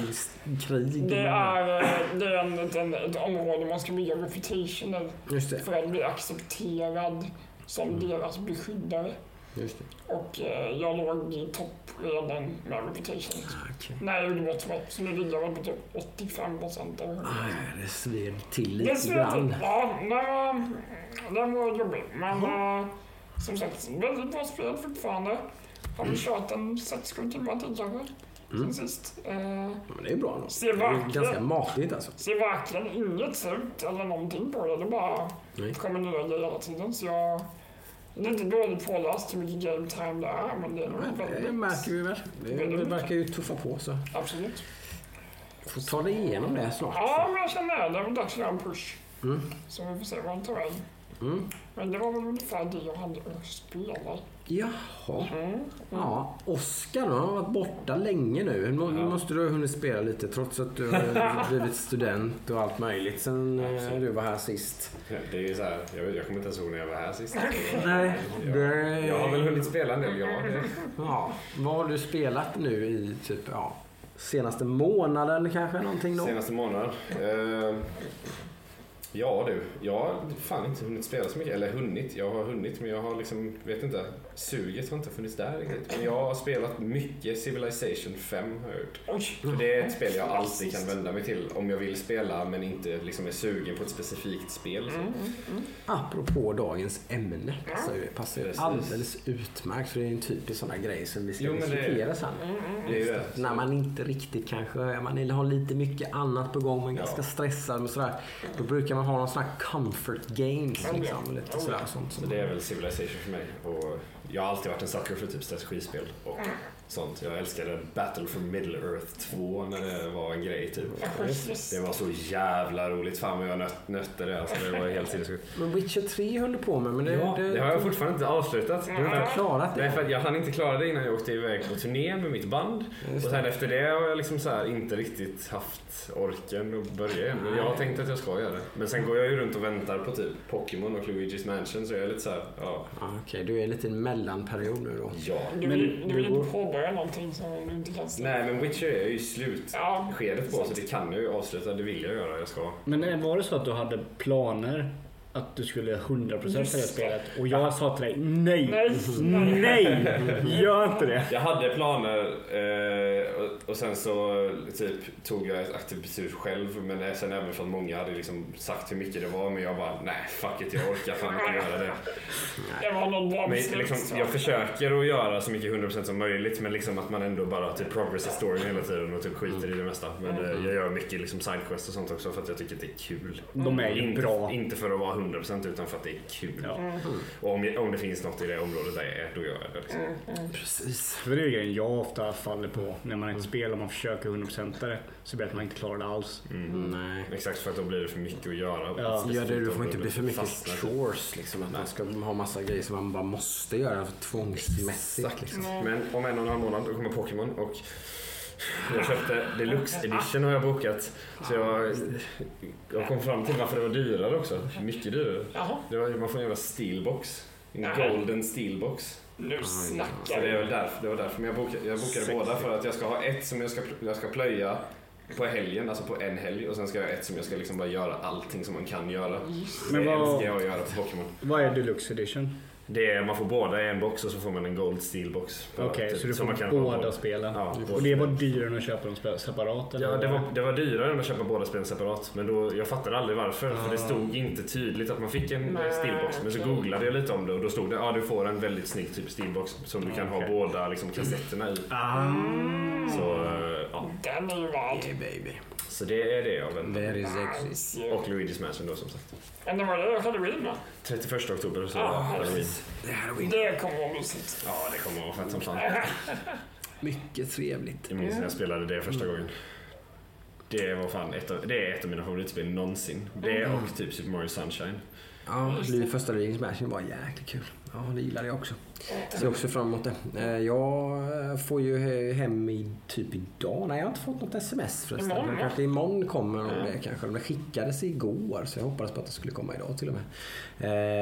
[SPEAKER 1] krig.
[SPEAKER 3] det är, eh, det är en, liten- ett område man ska bygga reputation i
[SPEAKER 1] Just det.
[SPEAKER 3] för att bli accepterad som
[SPEAKER 1] Mm.
[SPEAKER 3] deras beskyddare.
[SPEAKER 1] Just det.
[SPEAKER 3] Och eh, jag låg i topp redan med reputation.
[SPEAKER 1] Ah, okej.
[SPEAKER 3] Nej, jag gjorde bort mig. Så nu ligger jag på typ 85 procent.
[SPEAKER 1] Ah, ja, det sved till
[SPEAKER 3] Det
[SPEAKER 1] lite
[SPEAKER 3] ser
[SPEAKER 1] grann.
[SPEAKER 3] ut, ja, den var, den var jobbig. Men eh, som sagt, väldigt bra spel fortfarande. Har vi kört en 6-7 timmar till kanske.
[SPEAKER 1] Mm.
[SPEAKER 3] Sen sist. Eh,
[SPEAKER 1] Men det är bra nog. Det är ganska matigt alltså.
[SPEAKER 3] ser verkligen inget surt eller någonting på det. Det bara
[SPEAKER 1] Nej.
[SPEAKER 3] kommer nya grejer hela tiden. Så jag det är inte dåligt påläst hur mycket game time det är. Men det är nog
[SPEAKER 1] Men Det
[SPEAKER 3] väldigt...
[SPEAKER 1] märker vi väl. Det, det verkar ju tuffa på så.
[SPEAKER 3] Absolut.
[SPEAKER 1] Får ta dig igenom det snart.
[SPEAKER 3] Ja, men jag känner det. Det är väl dags göra en push.
[SPEAKER 1] Mm.
[SPEAKER 3] Så vi får se vad den tar vägen.
[SPEAKER 1] Mm.
[SPEAKER 3] Men det var väl ungefär det jag hade att spela.
[SPEAKER 1] Jaha.
[SPEAKER 3] Mm.
[SPEAKER 1] Ja, Oskar då, han har varit borta länge nu. Nu
[SPEAKER 2] Ja.
[SPEAKER 1] måste du ha hunnit spela lite trots att du har (laughs) blivit student och allt möjligt sen eh,
[SPEAKER 2] Absolut.
[SPEAKER 1] du var här sist.
[SPEAKER 2] Det är så här, jag, vet- jag kommer inte ens ihåg när jag var här sist.
[SPEAKER 1] Nej,
[SPEAKER 2] Jag, jag har väl hunnit spela en del, ja. (laughs)
[SPEAKER 1] Ja, vad har du spelat nu i typ, ja, senaste månaden kanske någonting då?
[SPEAKER 2] Senaste månaden. Eh, ja du, jag har fan inte hunnit spela så mycket. Eller hunnit, jag har hunnit men jag har liksom, vet inte. Suget har inte funnits där riktigt. Men jag har spelat mycket Civilization 5 har jag gjort. För det är ett spel jag alltid kan vända mig till om jag vill spela men inte liksom är sugen på ett specifikt spel.
[SPEAKER 3] Mm, mm, mm.
[SPEAKER 1] Apropå dagens ämne så det passar
[SPEAKER 2] Precis.
[SPEAKER 1] alldeles utmärkt för det är en typisk sån här grej som vi ska
[SPEAKER 2] Jo, det-
[SPEAKER 1] diskutera sen.
[SPEAKER 3] Mm, mm.
[SPEAKER 2] Det är det.
[SPEAKER 1] När man inte riktigt kanske, man har lite mycket annat på gång, men
[SPEAKER 2] Ja.
[SPEAKER 1] ganska stressad och sådär. Då brukar man ha någon sån här comfort games liksom. Lite sådär sånt.
[SPEAKER 2] Så
[SPEAKER 1] Som
[SPEAKER 2] det är väl Civilization för mig. Och jag har alltid varit en sucker för typ strategispel och sånt. Jag älskade Battle for Middle Earth 2 när det var en grej typ. Det var så jävla roligt. Fan vad jag nöt, nötte det. Alltså, det var helt sinnessjukt.
[SPEAKER 1] Men Witcher 3 höll du på med, men det,
[SPEAKER 2] Ja, det har jag fortfarande inte avslutat.
[SPEAKER 1] Du har inte klarat det?
[SPEAKER 2] Nej, för jag hann inte klara det innan jag åkte iväg på turné med mitt band.
[SPEAKER 1] Just
[SPEAKER 2] Och
[SPEAKER 1] det.
[SPEAKER 2] sen efter det har jag liksom så här inte riktigt haft orken att börja igen. Men jag har tänkt att jag ska göra det. Men sen går jag ju runt och väntar på typ Pokémon och Luigi's Mansion så jag är lite så här, ja.
[SPEAKER 1] Ja, Okej, du är lite i en mellanperiod nu då.
[SPEAKER 2] Ja.
[SPEAKER 3] Du
[SPEAKER 4] Men
[SPEAKER 3] vill, du vill
[SPEAKER 1] du går-
[SPEAKER 3] inte påbörja någonting som du inte kan se.
[SPEAKER 2] Nej men Witcher är ju i slutskedet
[SPEAKER 3] Ja,
[SPEAKER 2] på så det kan jag ju avsluta. Det vill jag göra. Jag ska.
[SPEAKER 4] Men eh, var det så att du hade planer att du skulle 100% för det
[SPEAKER 3] Just det.
[SPEAKER 4] spelet och jag sa till dig nej,
[SPEAKER 3] Nej,
[SPEAKER 4] nej, gör inte det.
[SPEAKER 2] Jag hade planer eh, och, och sen så typ tog jag ett aktivt beslut själv. Men eh, sen även för att många hade liksom sagt hur mycket det var. Men jag bara, nej fuck it, jag orkar fan inte göra det.
[SPEAKER 3] det var någon bra
[SPEAKER 2] Men
[SPEAKER 3] beslut.
[SPEAKER 2] liksom, jag försöker att göra så mycket 100% som möjligt. Men liksom att man ändå bara typ progress i storyn hela tiden och typ skiter i det mesta. Men eh, jag gör mycket liksom sidequest och sånt också för att jag tycker att det är kul.
[SPEAKER 4] De är ju
[SPEAKER 2] inte,
[SPEAKER 4] bra.
[SPEAKER 2] inte för att vara 100% utan för att det är kul.
[SPEAKER 4] Ja.
[SPEAKER 2] Och om, om det finns något i det området där jag är, då gör jag det. Liksom.
[SPEAKER 1] Precis.
[SPEAKER 4] För det är grejen jag ofta faller på när man inte spelar och man försöker 100% det så blir det att man inte klarar det alls.
[SPEAKER 2] Mm.
[SPEAKER 1] Nej.
[SPEAKER 2] Exakt, för att då blir det för mycket att göra.
[SPEAKER 4] Ja.
[SPEAKER 1] Ja, det, du får inte bli för mycket
[SPEAKER 2] Fastnar.
[SPEAKER 1] chores liksom. Att man ska ha massa grejer som man bara måste göra tvångsmässigt. Liksom.
[SPEAKER 2] Men om en och en halv månad då kommer Pokémon och jag köpte Deluxe Edition har jag bokat. Så jag, jag kom fram till varför det var dyrare också. Mycket dyrare. Det var, man får en jävla steelbox. En golden steelbox.
[SPEAKER 3] nu snackar
[SPEAKER 2] det,
[SPEAKER 3] vi.
[SPEAKER 2] väl därför, det var därför. Men jag bokade, jag bokade
[SPEAKER 4] Sexy.
[SPEAKER 2] båda för att jag ska ha ett som jag ska, jag ska plöja på helgen, alltså på en helg. Och sen ska jag ha ett som jag ska liksom bara göra allting som man kan göra.
[SPEAKER 4] Men
[SPEAKER 2] det
[SPEAKER 4] vad-
[SPEAKER 2] älskar jag att göra på Pokémon.
[SPEAKER 4] Vad är Deluxe Edition?
[SPEAKER 2] Det är, man får båda i en box och så får man en Gold Steel box.
[SPEAKER 4] Okej,
[SPEAKER 2] typ,
[SPEAKER 4] så du
[SPEAKER 2] som man
[SPEAKER 4] får
[SPEAKER 2] kan ha
[SPEAKER 4] båda spelen.
[SPEAKER 2] Ja,
[SPEAKER 4] Och det var dyrare än att köpa dem separat? Eller?
[SPEAKER 2] Ja, det var, det var dyrare än att köpa båda spelen separat. Men då, jag fattade aldrig varför. För det stod inte tydligt att man fick en
[SPEAKER 3] Nej,
[SPEAKER 2] steelbox. Men så googlade jag lite om det och då stod det ja du får en väldigt snygg typ steelbox som du kan ha
[SPEAKER 4] Okej.
[SPEAKER 2] båda liksom, kassetterna i.
[SPEAKER 4] Ah.
[SPEAKER 2] Så, eh, ja.
[SPEAKER 3] Den är värd.
[SPEAKER 1] Yeah, baby.
[SPEAKER 2] Så det är det jag väntar
[SPEAKER 1] Very
[SPEAKER 2] på.
[SPEAKER 1] sexy.
[SPEAKER 2] Och Luigi's Mansion då som sagt.
[SPEAKER 3] Men det var det halloween va?
[SPEAKER 2] 31 oktober så
[SPEAKER 3] Ja,
[SPEAKER 2] Halloween.
[SPEAKER 1] Det här är
[SPEAKER 3] Det kommer vara mysigt.
[SPEAKER 2] Ja, det kommer att vara fett som fan. (laughs)
[SPEAKER 1] mycket trevligt.
[SPEAKER 2] Jag minns när jag spelade det första gången. Det var fan ett av, det är ett av mina favoritspel någonsin. Det och typ Super Mario Sunshine.
[SPEAKER 1] Ja, Lu- första Luigi's Mansion var jäkligt kul. Ja, det gillade jag också. Ser också fram emot det. Eh, Jag eh, får ju he- hem i typ idag. Nej, jag har inte fått något sms förresten.
[SPEAKER 3] Imorgon,
[SPEAKER 1] kanske imorgon kommer nog det kanske. Det skickades igår så jag hoppades på att det skulle komma idag till och med.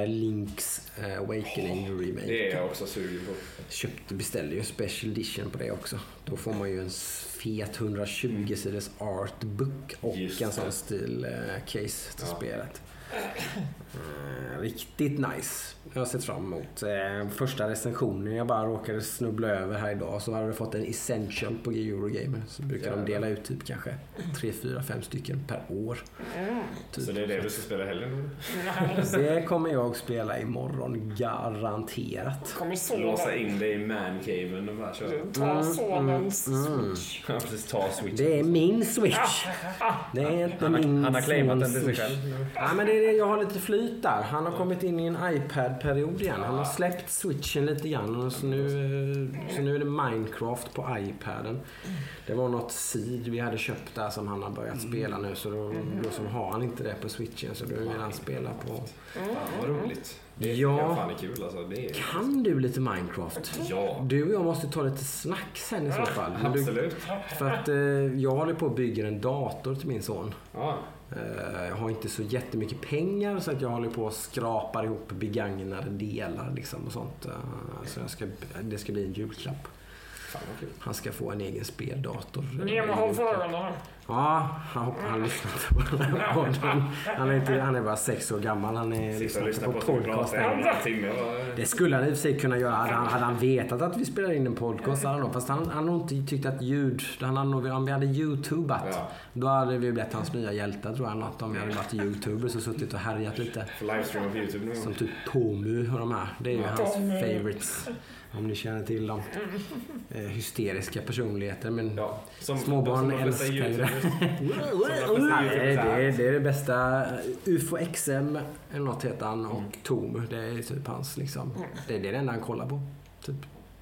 [SPEAKER 1] Eh, Link's eh, Awakening Remake.
[SPEAKER 2] Det är jag också sugen på.
[SPEAKER 1] Köpte, beställde ju en special edition på det också. Då får man ju en fet 120 sidors artbook och
[SPEAKER 2] Just
[SPEAKER 1] en sån stil eh, case till
[SPEAKER 2] Ja.
[SPEAKER 1] spelet. Eh, riktigt nice. Jag har sett fram emot. Eh, första recensionen jag bara råkade snubbla över här idag så hade du fått en essential på Eurogamer. Så brukar de dela ut typ kanske 3, 4, 5 stycken per år. Typ.
[SPEAKER 2] Så det är det du ska spela i helgen?
[SPEAKER 1] Det kommer jag spela imorgon garanterat.
[SPEAKER 3] Kommer
[SPEAKER 2] Låsa
[SPEAKER 3] sonen.
[SPEAKER 2] in dig i mancaven och bara köra.
[SPEAKER 3] Ta sonens
[SPEAKER 1] mm.
[SPEAKER 3] switch.
[SPEAKER 2] Ja, precis. Ta switchen.
[SPEAKER 1] Det är min switch. Det är inte min
[SPEAKER 2] han har claimat den till sig
[SPEAKER 1] switch.
[SPEAKER 2] själv.
[SPEAKER 1] Ja, men det det, jag har lite flyt där. Han har kommit in i en iPad-period igen. Han har släppt switchen lite grann. Så nu, så nu är det Minecraft på iPaden. Det var något seed vi hade köpt där som han har börjat spela nu. Så då, då så har han inte det på switchen. Så då vill han spela på...
[SPEAKER 2] Fan vad roligt. Det
[SPEAKER 1] Ja.
[SPEAKER 2] ja. fan är kul alltså. Det är...
[SPEAKER 1] Kan du lite Minecraft?
[SPEAKER 2] Ja,
[SPEAKER 1] Du och jag måste ta lite snack sen i så fall. Du,
[SPEAKER 2] absolut.
[SPEAKER 1] för att eh, jag håller på att bygga en dator till min son.
[SPEAKER 2] Ja.
[SPEAKER 1] Eh, Jag har inte så jättemycket pengar så att jag håller på och skrapar ihop begagnade delar liksom och sånt. Eh, Så jag ska, det ska bli en julklapp. Han ska få en egen speldator.
[SPEAKER 3] Leva har för ögonen.
[SPEAKER 1] Ja, han, hopp- han lyssnar inte på den här podden. Han är, inte, han är bara sex år gammal. Han är, lyssnar inte på
[SPEAKER 2] på
[SPEAKER 1] podcast. Det skulle han i och för sig kunna göra. Hade han, hade han vetat att vi spelar in en podcast hade han nog. Fast han han hade nog inte tyckt att ljud... Han hade nog, om vi hade youtubat.
[SPEAKER 2] Ja.
[SPEAKER 1] Då hade vi blivit hans nya hjältar tror jag. Något om vi hade varit youtubers och suttit och härjat lite.
[SPEAKER 2] Livestream på Youtube någon
[SPEAKER 1] Som typ Tomu och de här. Det är ju
[SPEAKER 2] Ja.
[SPEAKER 1] hans favorites. Om ni känner till dem. Eh, hysteriska personligheter. Men
[SPEAKER 2] Ja, som
[SPEAKER 1] Småbarn älskar ju
[SPEAKER 2] YouTubers.
[SPEAKER 1] Nej, det, är, det är det bästa. UFO XM eller något heter han och Tomu. Det är typ hans liksom. Det är det enda han kollar på. Typ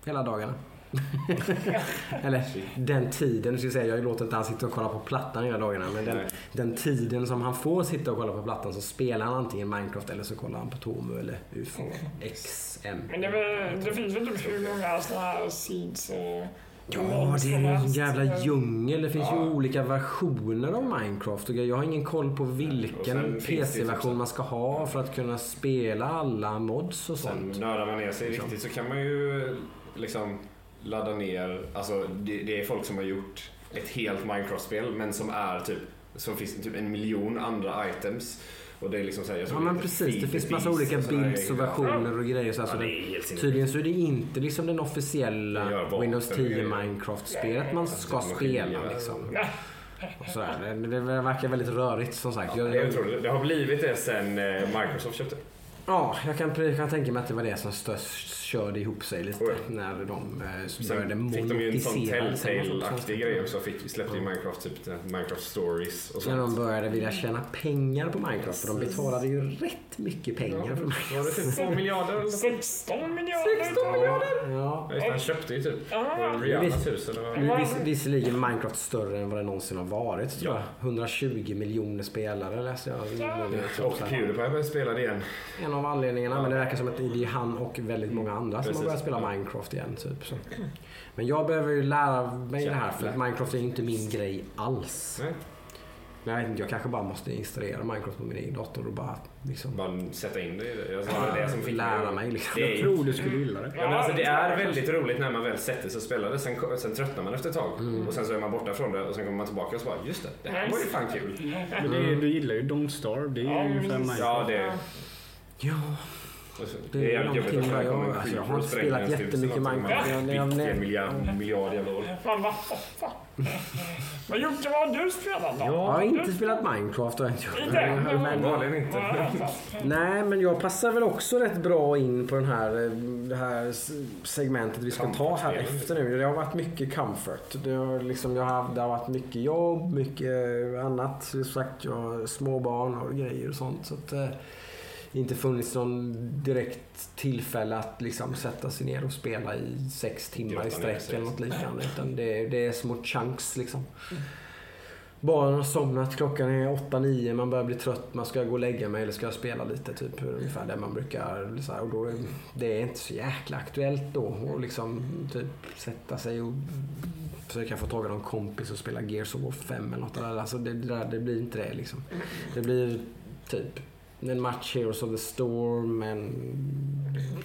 [SPEAKER 1] hela dagarna. (laughs) eller den tiden, ska jag säga. Jag låter inte han sitta och kolla på plattan hela dagarna. Men den, den tiden som han får sitta och kolla på plattan så spelar han antingen Minecraft eller så kollar han på Tomu eller UFO XM.
[SPEAKER 3] Men det, väl- det finns väl typ hur många sådana här seeds och...
[SPEAKER 1] Ja, det är ju en jävla djungel. Det finns ju
[SPEAKER 2] Ja.
[SPEAKER 1] olika versioner av Minecraft. Jag har ingen koll på vilken
[SPEAKER 2] ju
[SPEAKER 1] PC-version
[SPEAKER 2] också-
[SPEAKER 1] man ska ha för att kunna spela alla mods och
[SPEAKER 2] Sen
[SPEAKER 1] sånt.
[SPEAKER 2] nördar man ner sig
[SPEAKER 1] Liksom.
[SPEAKER 2] riktigt så kan man ju liksom ladda ner, alltså det, det är folk som har gjort ett helt Minecraft-spel men som är typ, som finns typ en miljon andra items. Och det är liksom så här, jag
[SPEAKER 1] Ja men precis, det finns massa olika builds och versioner och grejer. Så
[SPEAKER 2] Ja,
[SPEAKER 1] alltså
[SPEAKER 2] det
[SPEAKER 1] det, tydligen så är det inte liksom den
[SPEAKER 2] Det
[SPEAKER 1] officiella Windows
[SPEAKER 2] och
[SPEAKER 1] 10
[SPEAKER 2] grejer.
[SPEAKER 1] Minecraft-spelet man ska spela liksom. Och sådär. Det, det verkar väldigt rörigt som sagt. Jag,
[SPEAKER 2] Det är otroligt. Det har blivit det sen eh, Microsoft köpte.
[SPEAKER 1] Ja, jag kan, jag kan tänka mig att det var det som störst körde ihop sig lite
[SPEAKER 2] Oj.
[SPEAKER 1] när de eh,
[SPEAKER 2] Sen
[SPEAKER 1] började
[SPEAKER 2] fick de ju en sån
[SPEAKER 1] monetisera.
[SPEAKER 2] Telltale-aktig grej också. Fick, släppte ju Minecraft typ här Minecraft Stories och
[SPEAKER 1] När de
[SPEAKER 2] sånt.
[SPEAKER 1] började vilja tjäna pengar på Minecraft. För de betalade ju rätt mycket pengar för Minecraft.
[SPEAKER 2] Var det typ 2 miljarder?
[SPEAKER 3] 16 miljarder!
[SPEAKER 2] 16 miljarder?
[SPEAKER 1] Ja.
[SPEAKER 2] Ja, han köpte ju typ
[SPEAKER 3] Ja.
[SPEAKER 2] Rihannas hus eller
[SPEAKER 1] visserligen Minecraft större än vad det någonsin har varit. Tror
[SPEAKER 2] Ja.
[SPEAKER 1] jag. 120 miljoner spelare läste jag.
[SPEAKER 2] Och Pewdiepie började spela det igen.
[SPEAKER 1] En av anledningarna. Men det verkar som att det är han och väldigt många andra som
[SPEAKER 2] Precis.
[SPEAKER 1] har börjat spela. Minecraft igen. Typ, så. (clears throat) Men jag behöver ju lära mig det här. För att
[SPEAKER 2] Jävlar.
[SPEAKER 1] Minecraft är ju inte min grej alls.
[SPEAKER 2] Nej.
[SPEAKER 1] Men jag vet inte, jag kanske bara måste installera Minecraft på min egen dator och bara liksom
[SPEAKER 2] Bara sätta in det i det. Alltså, det som fick
[SPEAKER 1] lära mig. Liksom.
[SPEAKER 2] Det är,
[SPEAKER 4] Jag tror du skulle gilla det.
[SPEAKER 2] Ja, men alltså, det är väldigt roligt när man väl sätter sig och spelar det. Sen, sen tröttnar man efter ett tag.
[SPEAKER 1] Mm.
[SPEAKER 2] Och sen så är man borta från det och sen kommer man tillbaka och så bara just det, det här var ju fan kul.
[SPEAKER 4] Men det, du gillar ju Don't Starve. Det är ju
[SPEAKER 3] Ja,
[SPEAKER 4] ungefär. Minecraft.
[SPEAKER 2] Ja, det,
[SPEAKER 1] Ja, Det är
[SPEAKER 2] jävligt jobbigt att
[SPEAKER 1] vad
[SPEAKER 2] det
[SPEAKER 1] jag,
[SPEAKER 2] en
[SPEAKER 1] alltså, jag har inte spelat jättemycket. Minecraft. Jag- jag-
[SPEAKER 2] Vilken
[SPEAKER 1] jag-
[SPEAKER 2] miljard, miljard jävla år.
[SPEAKER 3] Fan vad. Men Jocke, vad har du spelat då?
[SPEAKER 1] Jag har inte spelat Minecraft. har jag inte? Men-
[SPEAKER 2] inte.
[SPEAKER 1] Nej, men jag passar väl också rätt bra in på den här, eh, det här segmentet vi ska ta här efter nu. Det har varit mycket comfort. Det har, liksom, jag har, det har varit mycket jobb, mycket annat. Som sagt, jag har småbarn och grejer och sånt. Så att, eh, inte funnits någon direkt tillfälle att liksom sätta sig ner och spela i sex timmar i sträck eller något liknande. Utan det, det är små chunks liksom. Barnen har somnat, klockan är 8-9, man börjar bli trött, man ska gå och lägga mig eller ska jag spela lite. Typ ungefär där man brukar. Så här, och då är, det är inte så jäkla aktuellt då att liksom typ sätta sig och försöka få tag i någon kompis och spela Gears of War 5 eller något. Alltså det, det, där, det blir inte det liksom. Det blir typ en match Heroes of the Storm, en,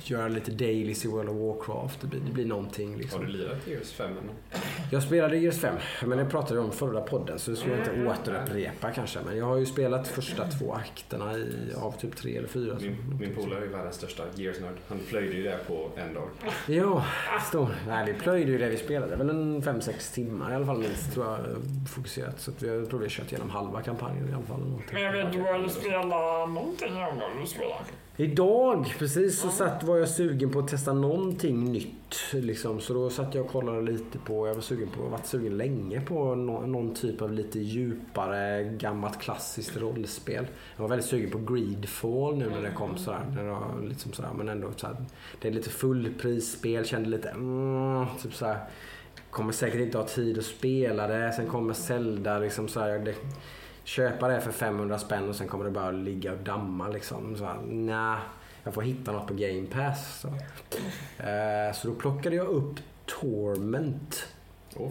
[SPEAKER 1] göra lite dailies i World of Warcraft. Det blir, det blir någonting liksom.
[SPEAKER 2] Har du lirat Gears 5 ännu?
[SPEAKER 1] Jag spelade Gears 5, men det pratade vi om förra podden så det skulle jag inte återupprepa kanske. Men jag har ju spelat första två akterna i, av typ tre eller fyra.
[SPEAKER 2] Min, min polare är ju världens största Gears-nörd. Han plöjde ju det på en dag.
[SPEAKER 1] Ja, stor. Nej, vi plöjde ju det vi spelade. Väl en 5-6 timmar i alla fall minst tror jag fokuserat. Så att vi har tror vi kört igenom halva kampanjen i alla fall.
[SPEAKER 3] Men jag vet, du har ju spelat någonting du spelar.
[SPEAKER 1] Idag precis så satt, var jag sugen på att testa någonting nytt. Liksom. Så då satt jag och kollade lite på, jag var sugen på, varit sugen länge på nå- någon typ av lite djupare gammalt klassiskt rollspel. Jag var väldigt sugen på Greedfall nu när det kom sådär. När det var liksom sådär men ändå såhär, det är lite fullprisspel, kände lite mm, typ såhär. Kommer säkert inte ha tid att spela det. Sen kommer Zelda liksom såhär. Det, köpa det för 500 spänn och sen kommer det bara ligga och damma liksom. Så, nah, jag får hitta något på Game Pass. Så, Eh, så då plockade jag upp Torment.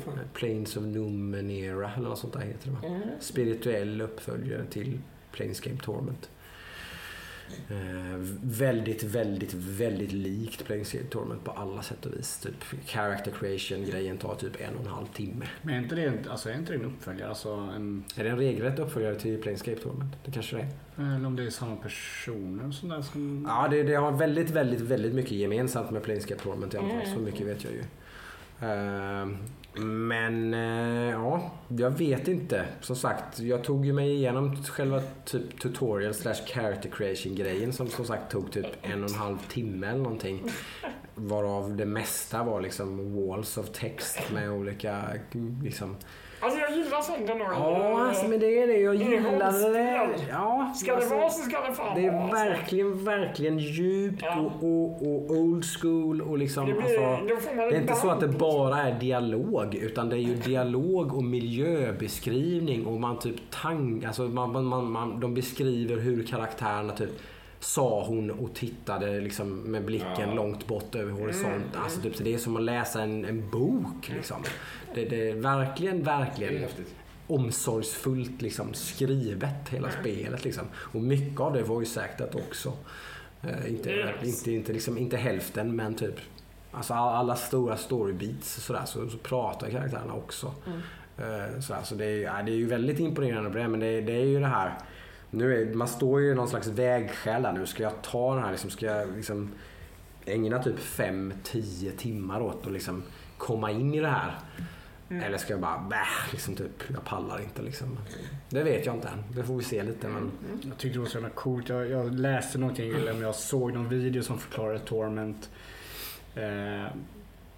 [SPEAKER 2] Fan.
[SPEAKER 1] Planes of Numenera eller något sånt där heter det va?
[SPEAKER 3] Mm.
[SPEAKER 1] Spirituell uppföljare till Planescape Torment. Eh, väldigt, väldigt, väldigt likt Planescape Torment på alla sätt och vis. Typ character creation grejen tar typ en och en halv timme.
[SPEAKER 4] Men är inte det, alltså, är inte det en uppföljare? Alltså en,
[SPEAKER 1] Är det en regelrätt uppföljare till Planescape Torment? Det kanske det är.
[SPEAKER 4] eller om det är samma personer och sånt där som...
[SPEAKER 1] Ja, det, det har väldigt, väldigt, väldigt mycket gemensamt med Planescape Torment i alla fall.
[SPEAKER 3] Mm.
[SPEAKER 1] Så mycket vet jag ju. Ehm, men eh, ja, jag vet inte. Som sagt, jag tog ju mig igenom själva typ tutorial slash character creation grejen som som sagt tog typ en och en halv timme eller någonting. Varav det mesta var liksom walls of text med olika liksom
[SPEAKER 3] Alltså jag gillar sånt ändå.
[SPEAKER 1] Ja, alltså, men det är det. Jag gillade det. Ja,
[SPEAKER 3] Ska det
[SPEAKER 1] alltså,
[SPEAKER 3] vara så ska det fan
[SPEAKER 1] det är
[SPEAKER 3] alltså.
[SPEAKER 1] verkligen, verkligen djupt
[SPEAKER 3] Ja.
[SPEAKER 1] och, och, och old school och liksom
[SPEAKER 3] Det, blir,
[SPEAKER 1] alltså, det är inte så att det bara är dialog utan det är ju dialog och miljöbeskrivning och man typ tang, alltså man, man, man, man, de beskriver hur karaktärerna typ sa hon och tittade liksom med blicken
[SPEAKER 2] Ja.
[SPEAKER 1] långt bort över horisont.
[SPEAKER 3] Mm,
[SPEAKER 1] Alltså typ, så det är som att läsa en, en bok liksom. Det, det är verkligen, verkligen omsorgsfullt liksom skrivet hela spelet. Liksom. Och mycket av det var ju säkert också. Eh, inte,
[SPEAKER 3] Yes.
[SPEAKER 1] inte, inte, liksom, inte hälften men typ alltså all- alla stora storybeats och sådär så, så pratar karaktärerna också.
[SPEAKER 3] Mm.
[SPEAKER 1] Eh, sådär, så det är, ja, det är ju väldigt imponerande på det men det, det är ju det här nu är, man står ju i någon slags vägskäl där nu. Ska jag ta den här liksom, ska jag liksom ägna typ 5-10 timmar åt att liksom komma in i det här?
[SPEAKER 3] Mm.
[SPEAKER 1] Eller ska jag bara, bäh, liksom typ, jag pallar inte liksom. Det vet jag inte än. Det får vi se lite men.
[SPEAKER 4] Jag tyckte det var så jävla coolt. Jag, jag läste någonting, eller om jag såg någon video som förklarade Torment. Eh,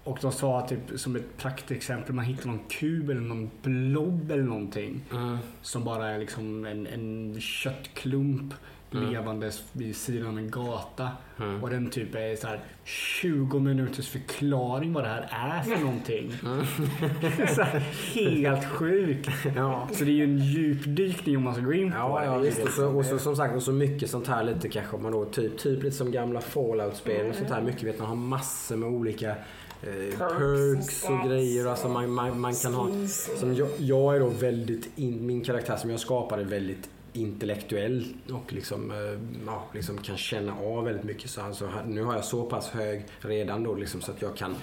[SPEAKER 4] och de sa att typ, som ett praktexempel, man hittar någon kub eller någon blob eller någonting. Som bara är liksom en, en köttklump
[SPEAKER 1] Mm.
[SPEAKER 4] levandes vid sidan av en gata.
[SPEAKER 1] Mm.
[SPEAKER 4] Och den typ är så här 20 minuters förklaring vad det här är för någonting. (laughs)
[SPEAKER 1] Mm.
[SPEAKER 4] så här, helt sjukt.
[SPEAKER 1] Ja.
[SPEAKER 4] Så det är ju en djupdykning om man ska gå in på
[SPEAKER 1] Ja,
[SPEAKER 4] det.
[SPEAKER 1] ja visst. Och så, och så som sagt, och så mycket sånt här lite kanske om man då typ, typ lite som gamla Fallout-spel och sånt här. Mycket vet man har massor med olika eh, perks och grejer. Alltså man, man, man kan ha Som jag, jag är då väldigt, in, min karaktär som jag skapar är väldigt intellektuell och liksom, eh, ja, liksom kan känna av väldigt mycket. Så alltså, nu har jag så pass hög redan då liksom, så att jag kan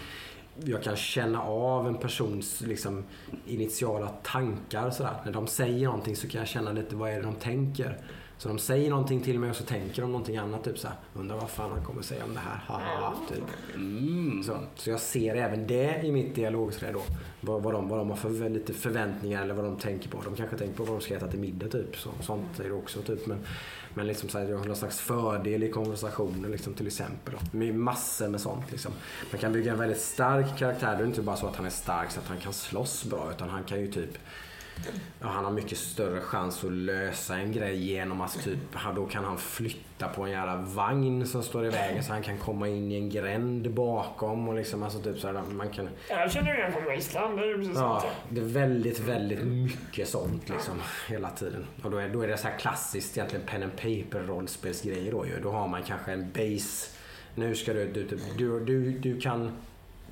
[SPEAKER 1] jag kan känna av en persons liksom, initiala tankar. Sådär. När de säger någonting så kan jag känna lite vad är det de tänker. Så de säger någonting till mig och så tänker de någonting annat. Typ så här, undrar vad fan han kommer säga om det här. Haha, typ. Så, så jag ser även det i mitt dialogträd då. Vad, vad, de, vad de har för lite förväntningar eller vad de tänker på. De kanske tänker på vad de ska äta till middag typ. Så, sånt är det också typ. Men, men liksom så här, jag har någon slags fördel i konversationer liksom, till exempel. Då. Med massor med sånt liksom. Man kan bygga en väldigt stark karaktär. Det är inte bara så att han är stark så att han kan slåss bra. Utan han kan ju typ Ja, han har mycket större chans att lösa en grej genom att typ, då kan han flytta på en jävla vagn som står i vägen så han kan komma in i en gränd bakom och liksom alltså typ så här, man kan
[SPEAKER 3] Jag känner igen från Wasteland, det är precis
[SPEAKER 1] Ja, det är väldigt, väldigt mycket sånt liksom hela tiden. Och då är, då är det så här klassiskt egentligen pen and paper rollspelsgrejer då ju. Då har man kanske en base. Nu ska du, du, typ- du, du, du kan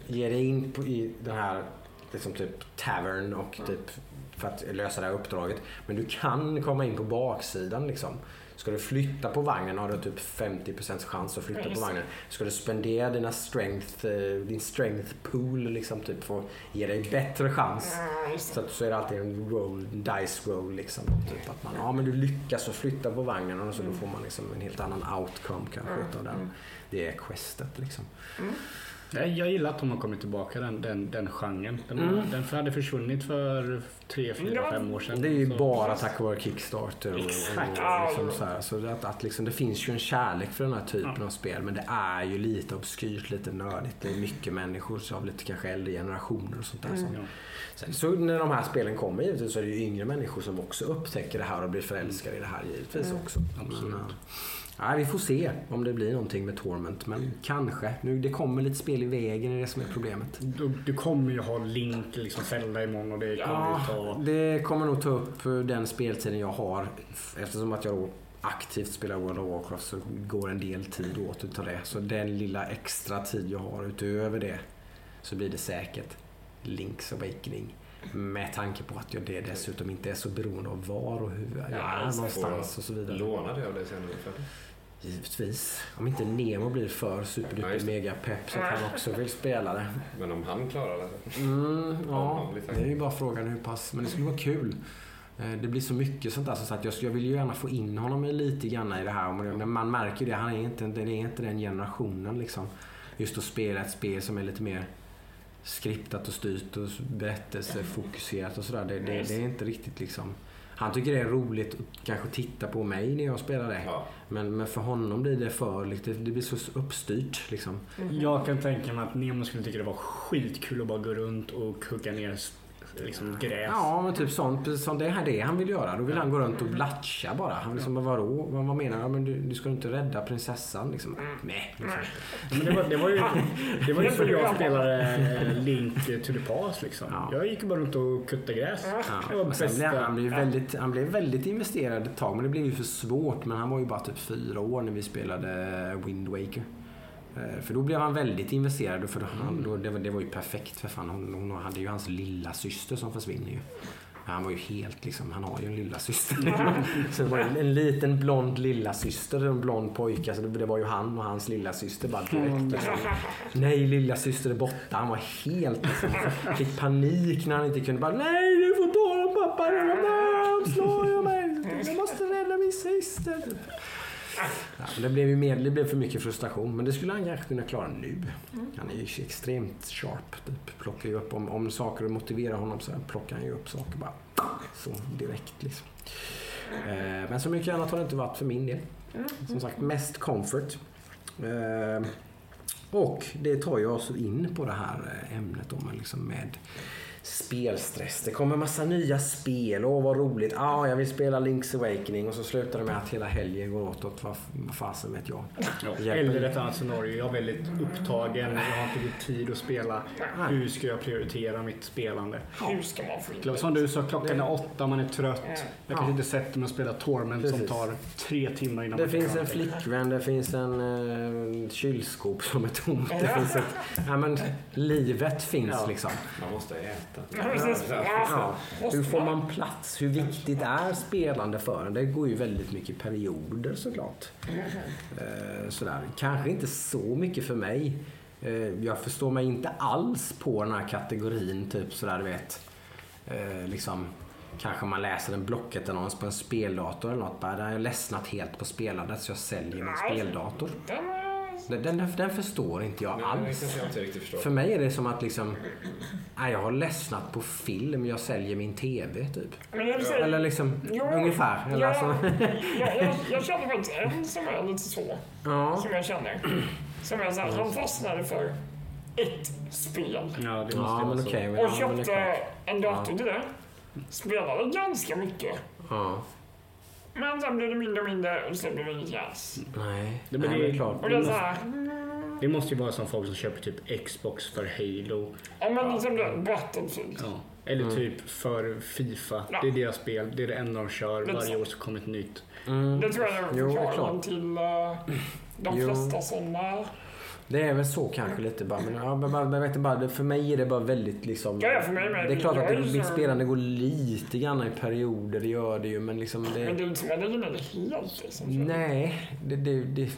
[SPEAKER 1] ge dig in på, i den här liksom typ tavern och typ för att lösa det här uppdraget. Men du kan komma in på baksidan liksom. Ska du flytta på vagnen har du typ 50% chans att flytta på
[SPEAKER 3] det.
[SPEAKER 1] vagnen. Ska du spendera dina strength, eh, din strength pool liksom typ för att ge dig bättre chans. Så,
[SPEAKER 3] det.
[SPEAKER 1] att, så är det alltid en roll, dice roll liksom. Typ att man, ja men du lyckas att flytta på vagnen och så då får man liksom en helt annan outcome kanske utav den. Det är questet liksom.
[SPEAKER 4] Jag, jag gillar att de har kommit tillbaka den, den, den genren. Den,
[SPEAKER 1] Mm.
[SPEAKER 4] den hade försvunnit för tre, fyra, fem år sedan.
[SPEAKER 1] Det är ju
[SPEAKER 4] Så-
[SPEAKER 1] bara tack vare Kickstarter. Och,
[SPEAKER 4] Exakt.
[SPEAKER 1] och liksom så här. så att, att liksom, det finns ju en kärlek för den här typen
[SPEAKER 4] Ja.
[SPEAKER 1] av spel men det är ju lite obskyrt, lite nördigt. Det är mycket människor av lite kanske äldre generationer och sånt där. som
[SPEAKER 4] Ja.
[SPEAKER 1] Sen så när de här spelen kommer givetvis så är det ju yngre människor som också upptäcker det här och blir förälskade i det här givetvis också.
[SPEAKER 4] Absolut.
[SPEAKER 1] Men, nej, vi får se om det blir någonting med Torment men kanske. Nu, det kommer lite spel i vägen är det som är problemet.
[SPEAKER 4] Du, du kommer ju ha Link liksom fällda imorgon och det kommer
[SPEAKER 1] Ja,
[SPEAKER 4] ju ta...
[SPEAKER 1] det kommer nog ta upp eh, den speltiden jag har eftersom att jag då aktivt spelar World of Warcraft så går en del tid åt utav det. Så den lilla extra tid jag har utöver det så blir det säkert Link's Awakening. Med tanke på att jag det dessutom inte är så beroende av var och hur jag
[SPEAKER 3] Ja,
[SPEAKER 1] är
[SPEAKER 3] det.
[SPEAKER 1] någonstans och så vidare.
[SPEAKER 2] Låna det av dig sen ungefär.
[SPEAKER 1] Givetvis. Om inte Nemo blir för
[SPEAKER 2] Ja,
[SPEAKER 1] superduper
[SPEAKER 2] det.
[SPEAKER 1] mega pepp så att han också vill spela det.
[SPEAKER 2] Men om han klarar det.
[SPEAKER 1] Mm, ja, det är ju bara frågan hur pass. Men det skulle vara kul. Eh, Det blir så mycket sånt där. Så att jag, jag vill ju gärna få in honom lite grann i det här. Men man märker ju det. Han är inte, det är inte den generationen liksom. Just att spela ett spel som är lite mer skriptat och styrt och berättelsefokuserat och sådär. Det, det, det är inte riktigt liksom. Han tycker det är roligt att kanske titta på mig när jag spelar det.
[SPEAKER 2] Ja.
[SPEAKER 1] Men, men för honom blir det för lite, det blir så uppstyrt liksom.
[SPEAKER 4] Jag kan tänka mig att Nemo skulle tycka det var skitkul att bara gå runt och hugga ner liksom, gräs.
[SPEAKER 1] Ja, men typ sånt. Precis som det här det han vill göra. Då vill han gå runt och latcha bara. Han liksom, vadå? Vad, vad menar du? Ja, men du? Du ska inte rädda prinsessan liksom. Nej. Liksom.
[SPEAKER 4] Men det, var, det var ju, det var ju så jag spelade eh, Link to the Past liksom.
[SPEAKER 1] Ja.
[SPEAKER 4] Jag gick bara runt och kuttade gräs. Det
[SPEAKER 1] Ja.
[SPEAKER 4] var
[SPEAKER 1] Och sen
[SPEAKER 4] bästa.
[SPEAKER 1] han, blev väldigt, han blev väldigt investerad ett tag, men det blev ju för svårt. Men han var ju bara typ fyra år när vi spelade Wind Waker. Eh, För då blev han väldigt investerad. För han, då, det, var, det var ju perfekt för fan. Hon, hon hade ju hans lilla syster som försvinner ju. Han var ju helt liksom, han har ju en lilla syster. (laughs) så det var ju en liten blond lilla syster en blond pojke. Så det, det var ju han och hans lilla syster bara direkt. Liksom. Nej, lilla syster är borta. Han var helt liksom, fick panik när han inte kunde bara Nej, du får ta dem pappa. Nej, slår ju mig. Jag måste rädda min syster. Ja, men det blev ju mer, det blev för mycket frustration. Men det skulle han kanske kunna klara nu. Han är ju extremt sharp. Typ. Plockar ju upp, om, om saker motiverar honom så plockar han ju upp saker bara så direkt. Liksom. Eh, men så mycket annat har det inte varit för min del. Som sagt, mest comfort. Eh, och det tar ju oss in på det här eh, ämnet då, liksom med spelstress. Det kommer massa nya spel. Åh, vad roligt. Ah, jag vill spela Link's Awakening. Och så slutar det med att hela helgen går åt åt vad, fasen vet jag.
[SPEAKER 4] Ja. Eller ett annat scenario. Jag är väldigt upptagen. Jag har inte tid att spela. Hur ska jag prioritera mitt spelande?
[SPEAKER 3] Hur ska man få det?
[SPEAKER 4] Som du sa, klockan är åtta, man är trött. Jag
[SPEAKER 1] Ja.
[SPEAKER 4] kanske inte sätter mig och spelar Torment som
[SPEAKER 1] Precis.
[SPEAKER 4] tar tre timmar innan
[SPEAKER 1] Det
[SPEAKER 4] man
[SPEAKER 1] finns
[SPEAKER 4] klarar
[SPEAKER 1] en
[SPEAKER 4] det.
[SPEAKER 1] flickvän, det finns en uh, kylskåp som är tomt. Det finns ett, ja, men, livet finns
[SPEAKER 4] Ja.
[SPEAKER 1] liksom.
[SPEAKER 2] Man måste äta.
[SPEAKER 3] Ja. Måste
[SPEAKER 1] Hur får man plats? Hur viktigt är spelande för en? Det går ju väldigt mycket perioder såklart. (laughs) Eh, sådär. Kanske inte så mycket för mig. Eh, jag förstår mig inte alls på den här kategorin typ sådär du vet. Eh, liksom kanske man läser en Blocket-annons på en speldator eller något. Bara, där har jag ledsnat helt på spelandet så jag säljer min speldator.
[SPEAKER 3] Den,
[SPEAKER 1] Den, den, förstår inte jag alls.
[SPEAKER 2] jag inte.
[SPEAKER 1] För mig är det som att liksom, nej, jag har ledsnat på film, jag säljer min TV typ.
[SPEAKER 3] jag säga,
[SPEAKER 1] Eller liksom,
[SPEAKER 3] Jo,
[SPEAKER 1] ungefär. Eller
[SPEAKER 3] ja,
[SPEAKER 1] alltså,
[SPEAKER 3] jag, jag, jag (laughs) känner faktiskt en som är lite så.
[SPEAKER 1] ja.
[SPEAKER 3] Som jag känner. Som är såhär, han fastnade för ett spel.
[SPEAKER 4] Ja, det måste
[SPEAKER 1] Ja, men okej. men-
[SPEAKER 3] Och
[SPEAKER 1] ja, men det är
[SPEAKER 3] köpte en dator till det. Spelade ganska mycket.
[SPEAKER 1] Ja.
[SPEAKER 3] Men sen blev det mindre och mindre och sen blev det inget alls.
[SPEAKER 1] Nej,
[SPEAKER 4] Det- men
[SPEAKER 1] nej,
[SPEAKER 4] det-
[SPEAKER 1] det är klart.
[SPEAKER 3] Och det är såhär,
[SPEAKER 4] Det måste ju vara som folk som köper typ Xbox för Halo.
[SPEAKER 3] ja men liksom det, Battlefield.
[SPEAKER 4] Ja. Eller
[SPEAKER 1] Mm.
[SPEAKER 4] typ för Fifa.
[SPEAKER 3] Ja.
[SPEAKER 4] Det är deras spel. Det är det enda de kör.
[SPEAKER 3] Lite
[SPEAKER 4] Varje
[SPEAKER 3] så.
[SPEAKER 4] år så kommer ett nytt.
[SPEAKER 1] Mm.
[SPEAKER 3] Det tror jag är
[SPEAKER 1] det
[SPEAKER 3] förklaringen till eh, de
[SPEAKER 1] Jo.
[SPEAKER 3] flesta sådana.
[SPEAKER 1] Det är väl så kanske lite bara. Men, ja, men, men, jag vet inte, bara, för mig är det bara väldigt liksom...
[SPEAKER 3] Ja, för mig med.
[SPEAKER 1] Det är klart att det,
[SPEAKER 3] ju
[SPEAKER 1] mitt
[SPEAKER 3] så-
[SPEAKER 1] spelande går lite grann i perioder, det gör det ju. Men liksom det...
[SPEAKER 3] Men det är inte som att jag gillar det helt. Liksom.
[SPEAKER 1] Nej, det, det, det,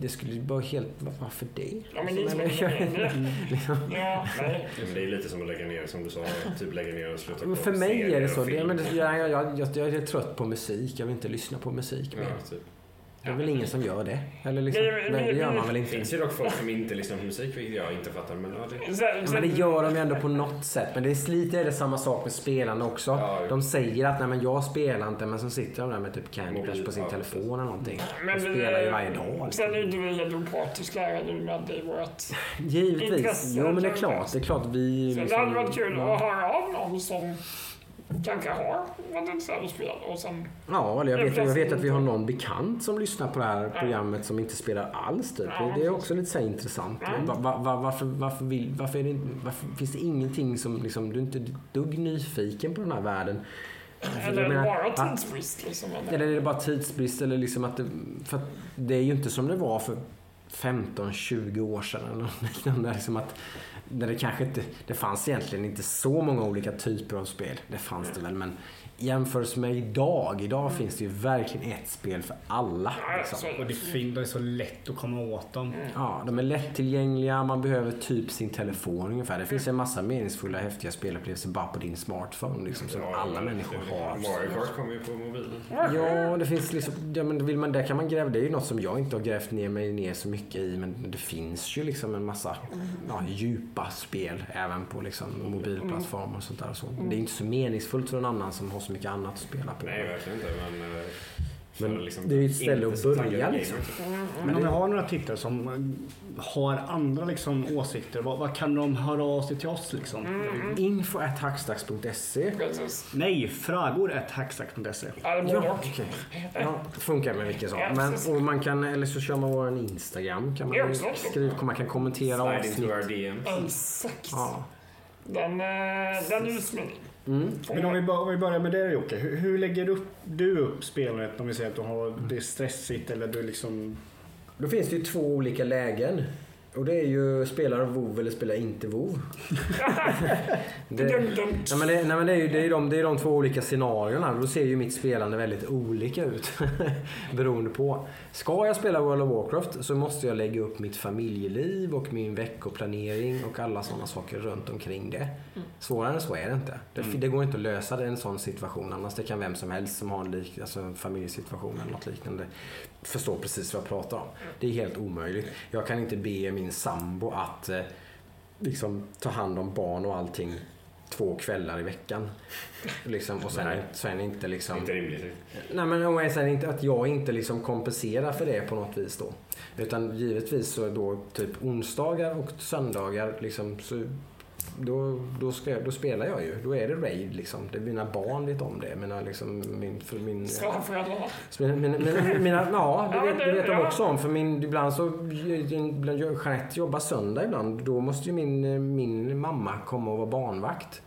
[SPEAKER 1] det skulle ju bara helt... Varför det?
[SPEAKER 3] Ja, men det är inte som att jag gillar det. (laughs)
[SPEAKER 1] liksom,
[SPEAKER 3] Ja, nej.
[SPEAKER 2] Men det är lite som att lägga ner, som du sa, typ lägga ner och sluta
[SPEAKER 1] men för mig är det så. Det, men det, jag, jag, jag, jag, jag är trött på musik. Jag vill inte lyssna på musik mer.
[SPEAKER 2] Ja, typ.
[SPEAKER 1] Det är väl ingen som gör det? Eller liksom,
[SPEAKER 3] Nej, men-
[SPEAKER 1] nej, det gör man väl
[SPEAKER 2] Det
[SPEAKER 1] inte?
[SPEAKER 2] finns ju dock folk som inte lyssnar på musik, vilket jag inte fattar. Men ja, det...
[SPEAKER 1] Men det gör de ju ändå på något sätt. Men det är lite är det samma sak med spelande också.
[SPEAKER 2] Ja.
[SPEAKER 1] De säger att nej men jag spelar inte men så sitter de där med typ Candy Crush på sin
[SPEAKER 2] ja,
[SPEAKER 1] telefon eller någonting.
[SPEAKER 3] Men
[SPEAKER 1] och spelar ju varje dag.
[SPEAKER 3] sen
[SPEAKER 1] Liksom.
[SPEAKER 3] är ju vi helt opartiska här nu med i vårt...
[SPEAKER 1] Givetvis.
[SPEAKER 3] intresse,
[SPEAKER 1] Jo men det är klart. Det är klart vi...
[SPEAKER 3] Så
[SPEAKER 1] liksom-
[SPEAKER 3] det hade varit kul
[SPEAKER 1] ja.
[SPEAKER 3] att höra av någon som kanske har varit intresserad av spel och sen...
[SPEAKER 1] Ja, eller jag vet, jag vet att vi har någon bekant som lyssnar på det här
[SPEAKER 3] Ja.
[SPEAKER 1] programmet som inte spelar alls. Typ.
[SPEAKER 3] Ja.
[SPEAKER 1] Det- Det är också lite så intressant.
[SPEAKER 3] Ja.
[SPEAKER 1] Va, va, va, varför, varför, vill, varför, är det, varför finns det ingenting som liksom, du är inte dugg nyfiken på den här världen?
[SPEAKER 3] Eller
[SPEAKER 1] jag menar,
[SPEAKER 3] bara tidsbrist liksom. eller-
[SPEAKER 1] Eller är det bara tidsbrist? Eller liksom att det, för att det är ju inte som det var för 15-20 år sedan. Eller något liknande. Liksom att, där det, kanske inte, det fanns egentligen inte så många olika typer av spel. Det fanns det väl. Men jämfört med idag. Idag finns det ju verkligen ett spel för alla. Liksom.
[SPEAKER 4] Och det, det är så lätt att komma åt dem.
[SPEAKER 1] Ja, de är lättillgängliga. Man behöver typ sin telefon ungefär. Det finns en massa meningsfulla, häftiga spelupplevelser bara på din smartphone. Liksom, som
[SPEAKER 2] Ja,
[SPEAKER 1] alla människor
[SPEAKER 2] det-
[SPEAKER 1] har.
[SPEAKER 2] Mario Kart kommer ju på mobilen.
[SPEAKER 1] Ja, det finns liksom, ja, men vill man, där kan man gräva, det är ju något som jag inte har grävt ner mig ner så mycket i men det finns ju liksom en massa ja, djupa spel även på liksom mobilplattformar och sånt där. Och så. Det är inte så meningsfullt för någon annan som har så mycket annat att spela på.
[SPEAKER 2] Nej, verkligen inte. Men, eh,
[SPEAKER 1] Men
[SPEAKER 2] liksom
[SPEAKER 1] det är ju ett ställe att börja, liksom.
[SPEAKER 2] typ.
[SPEAKER 4] Men om vi har några tittare som eh, har andra liksom, åsikter, vad, vad kan de höra av sig till oss? Liksom?
[SPEAKER 1] Info at hackstacks.se.
[SPEAKER 4] Nej, frågor är hackstack.se.
[SPEAKER 3] Ja, både
[SPEAKER 1] Ja, funkar med vilken sak. Men, och man kan, eller så kör man vår Instagram. Kan man skriva, man kan kommentera
[SPEAKER 2] Slide
[SPEAKER 1] avsnitt.
[SPEAKER 3] Exakt.
[SPEAKER 1] Ja.
[SPEAKER 3] Den, eh, den är ju smidig.
[SPEAKER 1] Mm.
[SPEAKER 4] Men om vi, bör- om vi börjar med det Jocke. Hur, hur lägger du, du upp spelet om vi säger att du har, det är stressigt eller du liksom...
[SPEAKER 1] Då finns det ju två olika lägen. Och det är ju spelar WoW eller spelar inte WoW. (laughs) det, nej, men det, nej, men det, är ju, det, är ju de, det är de två olika scenarierna. Då ser ju mitt spelande väldigt olika ut. (laughs) beroende på. Ska jag spela World of Warcraft så måste jag lägga upp mitt familjeliv och min veckoplanering och alla sådana saker runt omkring det. Svårare än så är det inte. Det, det går inte att lösa det i en sån situation annars. Det kan vem som helst som har en lik, alltså en familjesituation eller något liknande förstå precis vad jag pratar om. Det är helt omöjligt. Jag kan inte be min sambo att eh, liksom ta hand om barn och allting två kvällar i veckan. Liksom, och sen,
[SPEAKER 2] Nej.
[SPEAKER 1] sen inte liksom...
[SPEAKER 2] Inte rimligt.
[SPEAKER 1] Nej men och sen inte att jag inte liksom kompenserar för det på något vis då. Utan givetvis så då typ onsdagar och söndagar liksom så då, då, jag, då spelar jag ju. Då är det raid liksom. Det, mina barn vet om det. Mina, liksom, min, för min,
[SPEAKER 3] Svärföräldrarna.
[SPEAKER 1] så Mina, mina, mina, mina, ja, det vet, det vet de också om. För min, ibland så, ibland, Jeanette jobbar söndag ibland. Då måste ju min, min mamma komma och vara barnvakt.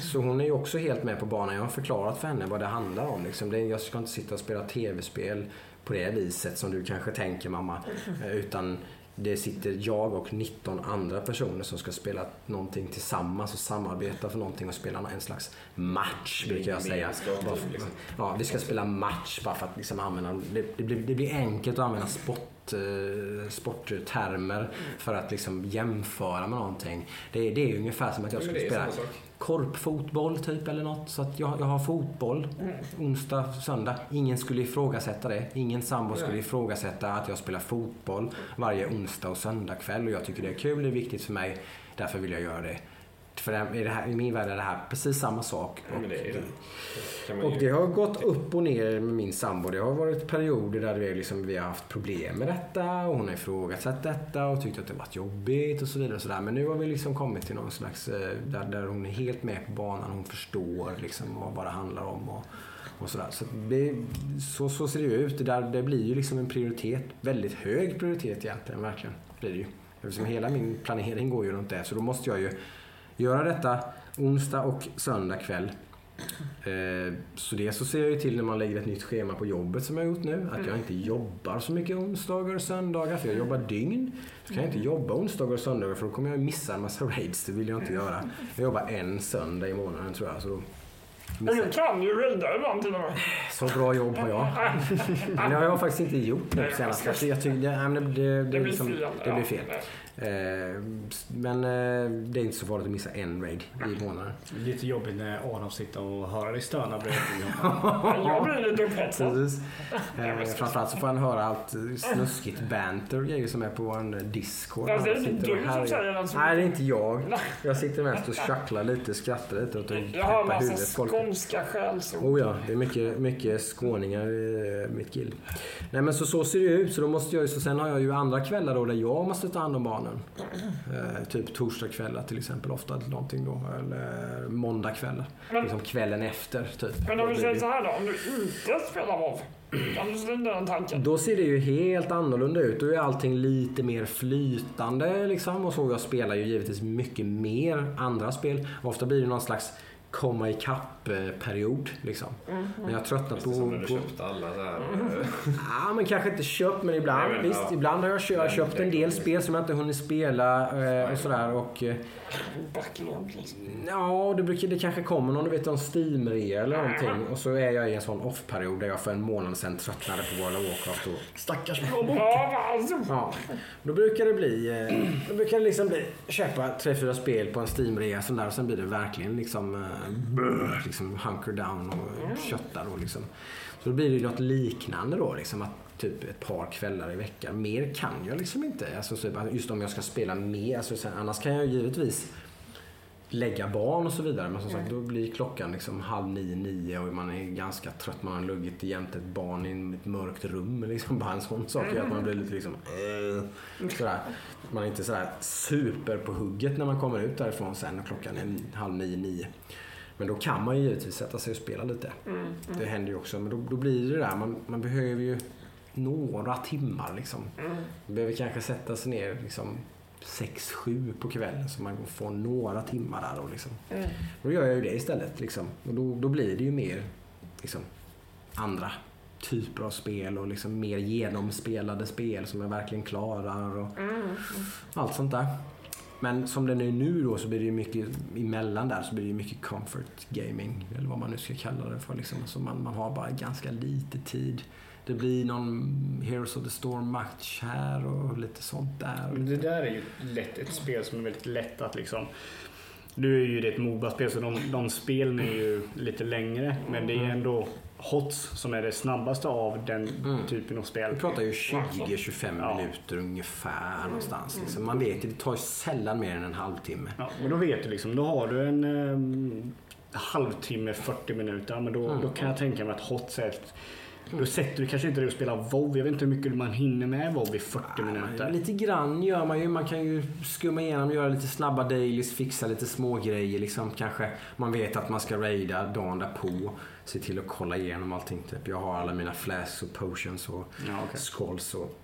[SPEAKER 1] Så hon är ju också helt med på banan. Jag har förklarat för henne vad det handlar om. Liksom. Det, jag ska inte sitta och spela tv-spel på det viset som du kanske tänker mamma. Eh, Utan det sitter jag och 19 andra personer som ska spela någonting tillsammans och samarbeta för någonting och spela en slags match brukar jag säga.
[SPEAKER 2] Liksom.
[SPEAKER 1] Ja, vi ska spela match bara för att liksom använda, det, det, blir, det blir enkelt att använda sport, eh, sporttermer för att liksom jämföra med någonting. Det, är- det är ungefär som att jag skulle spela. Korpfotboll typ eller något. Så att jag, jag har fotboll onsdag, söndag. Ingen skulle ifrågasätta det. Ingen sambo skulle
[SPEAKER 2] Nej.
[SPEAKER 1] ifrågasätta att jag spelar fotboll varje onsdag och söndag kväll. Och jag tycker det är kul, det är viktigt för mig. Därför vill jag göra det. För det- i, det här, i min värld är det här precis samma sak.
[SPEAKER 2] Ja, men det det.
[SPEAKER 1] Och det har gått upp och ner med min sambo. Det har varit perioder där vi, liksom, vi har haft problem med detta och hon har ifrågasatt detta och tyckt att det varit jobbigt och så vidare. Och så där. Men nu har vi liksom kommit till någon slags, eh, där, där hon är helt med på banan. Hon förstår liksom vad, det handlar om. Och, och sådär. Så, det, så, så ser det ju ut. Det, där, det blir ju liksom en prioritet. Väldigt hög prioritet egentligen, verkligen. Blir det ju. Eftersom hela min planering går ju runt det. Så då måste jag ju göra detta onsdag och söndag kväll. Eh, Så det så ser jag ju till när man lägger ett nytt schema på jobbet som jag har gjort nu. Att jag inte jobbar så mycket onsdagar och söndagar. För jag jobbar dygn. Så kan jag inte jobba onsdagar och söndagar för då kommer jag missa en massa (laughs) raids. Det vill jag inte göra. Jag jobbar en söndag i månaden tror jag. Så då
[SPEAKER 3] Men du kan ju raida ibland till och med.
[SPEAKER 1] så bra jobb har jag. (laughs) Men det har jag faktiskt inte gjort nu på senaste. Jag tycker det, det, det,
[SPEAKER 3] blir
[SPEAKER 1] liksom,
[SPEAKER 3] fel.
[SPEAKER 1] Eh, Men eh, det är inte så farligt att missa en raid i månaden.
[SPEAKER 4] Lite jobbigt när Adam sitter och hör dig stöna bredvid. (laughs)
[SPEAKER 3] Ja, Jag blir lite upphetsad.
[SPEAKER 1] Eh, framförallt så får han höra allt snuskigt banter och grejer som är på en Discord.
[SPEAKER 3] Alltså, det är inte du som säger den som-
[SPEAKER 1] Nej, det är inte jag. Jag sitter mest och tjacklar lite, skrattar lite och
[SPEAKER 3] Jag har
[SPEAKER 1] peppar
[SPEAKER 3] massa skånska skällsord.
[SPEAKER 1] Oh ja, det är mycket, mycket skåningar i mitt gill. Nej men så, så ser det ut. Så då måste jag ju, så sen har jag ju andra kvällar då där jag måste ta hand om barnen. Eh, typ torsdagskvällar till exempel ofta någonting då. Eller måndagkvällar. Liksom kvällen efter typ.
[SPEAKER 3] Men om vi säger så här då, om du inte spelar WoW, kan du slänga den tanken?
[SPEAKER 1] Då ser det ju helt annorlunda ut. Då är allting lite mer flytande liksom. Och så jag spelar ju givetvis mycket mer andra spel. Ofta blir det någon slags komma ikapp-period liksom. Men jag tröttnar på...
[SPEAKER 2] Som när du
[SPEAKER 1] på
[SPEAKER 2] köpte alla så här. eh,
[SPEAKER 1] Ja, men kanske inte köpt, men ibland.
[SPEAKER 2] Nej, men,
[SPEAKER 1] visst,
[SPEAKER 2] ja.
[SPEAKER 1] ibland har jag köpt,
[SPEAKER 2] Men
[SPEAKER 1] köpt en del spel som jag inte hunnit spela eh, och sådär. Och, eh,
[SPEAKER 3] Backlog liksom.
[SPEAKER 1] ja, det, brukar, det kanske kommer någon, du vet, en Steam-rea eller någonting. Och så är jag i en sån off-period där jag för en månad sedan tröttnade på World of Warcraft. Och,
[SPEAKER 4] Stackars
[SPEAKER 3] Ja, alltså.
[SPEAKER 1] ja, då brukar det bli, eh, då brukar det liksom bli, köpa tre, fyra spel på en Steam-rea sån där. Och sen blir det verkligen liksom, eh, brr, liksom hunker down och kötta då liksom. Så då blir det ju något liknande då liksom. Att typ ett par kvällar i veckan. Mer kan jag liksom inte. Alltså, typ, just om jag ska spela mer. Alltså, sen, annars kan jag givetvis lägga barn och så vidare. Men som sagt, då blir klockan liksom halv nio, nio och man är ganska trött. Man har luggit jämte ett barn i ett mörkt rum. Liksom bara en sån sak gör att man blir lite liksom... Eh, sådär. Man är inte sådär super på hugget när man kommer ut därifrån sen och klockan är halv nio, nio. Men då kan man ju givetvis sätta sig och spela lite. Det händer ju också. Men då, då blir det där. Man, man behöver ju några timmar liksom. Man behöver kanske sätta sig ner liksom 6-7 på kvällen så man får några timmar där. Och liksom. Då gör jag ju det istället. Liksom. Och då, då blir det ju mer liksom, andra typer av spel och liksom mer genomspelade spel som jag verkligen klarar och allt sånt där. Men som det är nu då så blir det ju mycket emellan där så blir det ju mycket comfort gaming eller vad man nu ska kalla det för. Liksom. Så man, man har bara ganska lite tid. Det blir någon Heroes of the Storm match här och lite sånt där.
[SPEAKER 4] Men det där är ju lätt ett spel som är väldigt lätt att liksom nu är ju det ett Moba-spel så de, de spelen är ju lite längre men det är ändå HOTS som är det snabbaste av den
[SPEAKER 1] Mm.
[SPEAKER 4] typen av spel.
[SPEAKER 1] Vi pratar ju 20-25
[SPEAKER 4] Ja.
[SPEAKER 1] minuter ungefär någonstans. Liksom. Man vet ju, det tar sällan mer än en halvtimme.
[SPEAKER 4] Ja, men då vet du liksom, då har du en eh, halvtimme, 40 minuter. Men då,
[SPEAKER 1] Mm.
[SPEAKER 4] då kan jag tänka mig att HOTS är ett, då sätter du kanske inte dig och spelar WoW. Jag vet inte hur mycket man hinner med WoW i 40
[SPEAKER 1] Ja,
[SPEAKER 4] minuter.
[SPEAKER 1] Lite grann gör man ju. Man kan ju skumma igenom, göra lite snabba dailies, fixa lite små grejer liksom. Kanske man vet att man ska raida dagen därpå. Se till att kolla igenom allting. Typ. Jag har alla mina flasks och potions och
[SPEAKER 4] Ja, okej.
[SPEAKER 1] skulls och...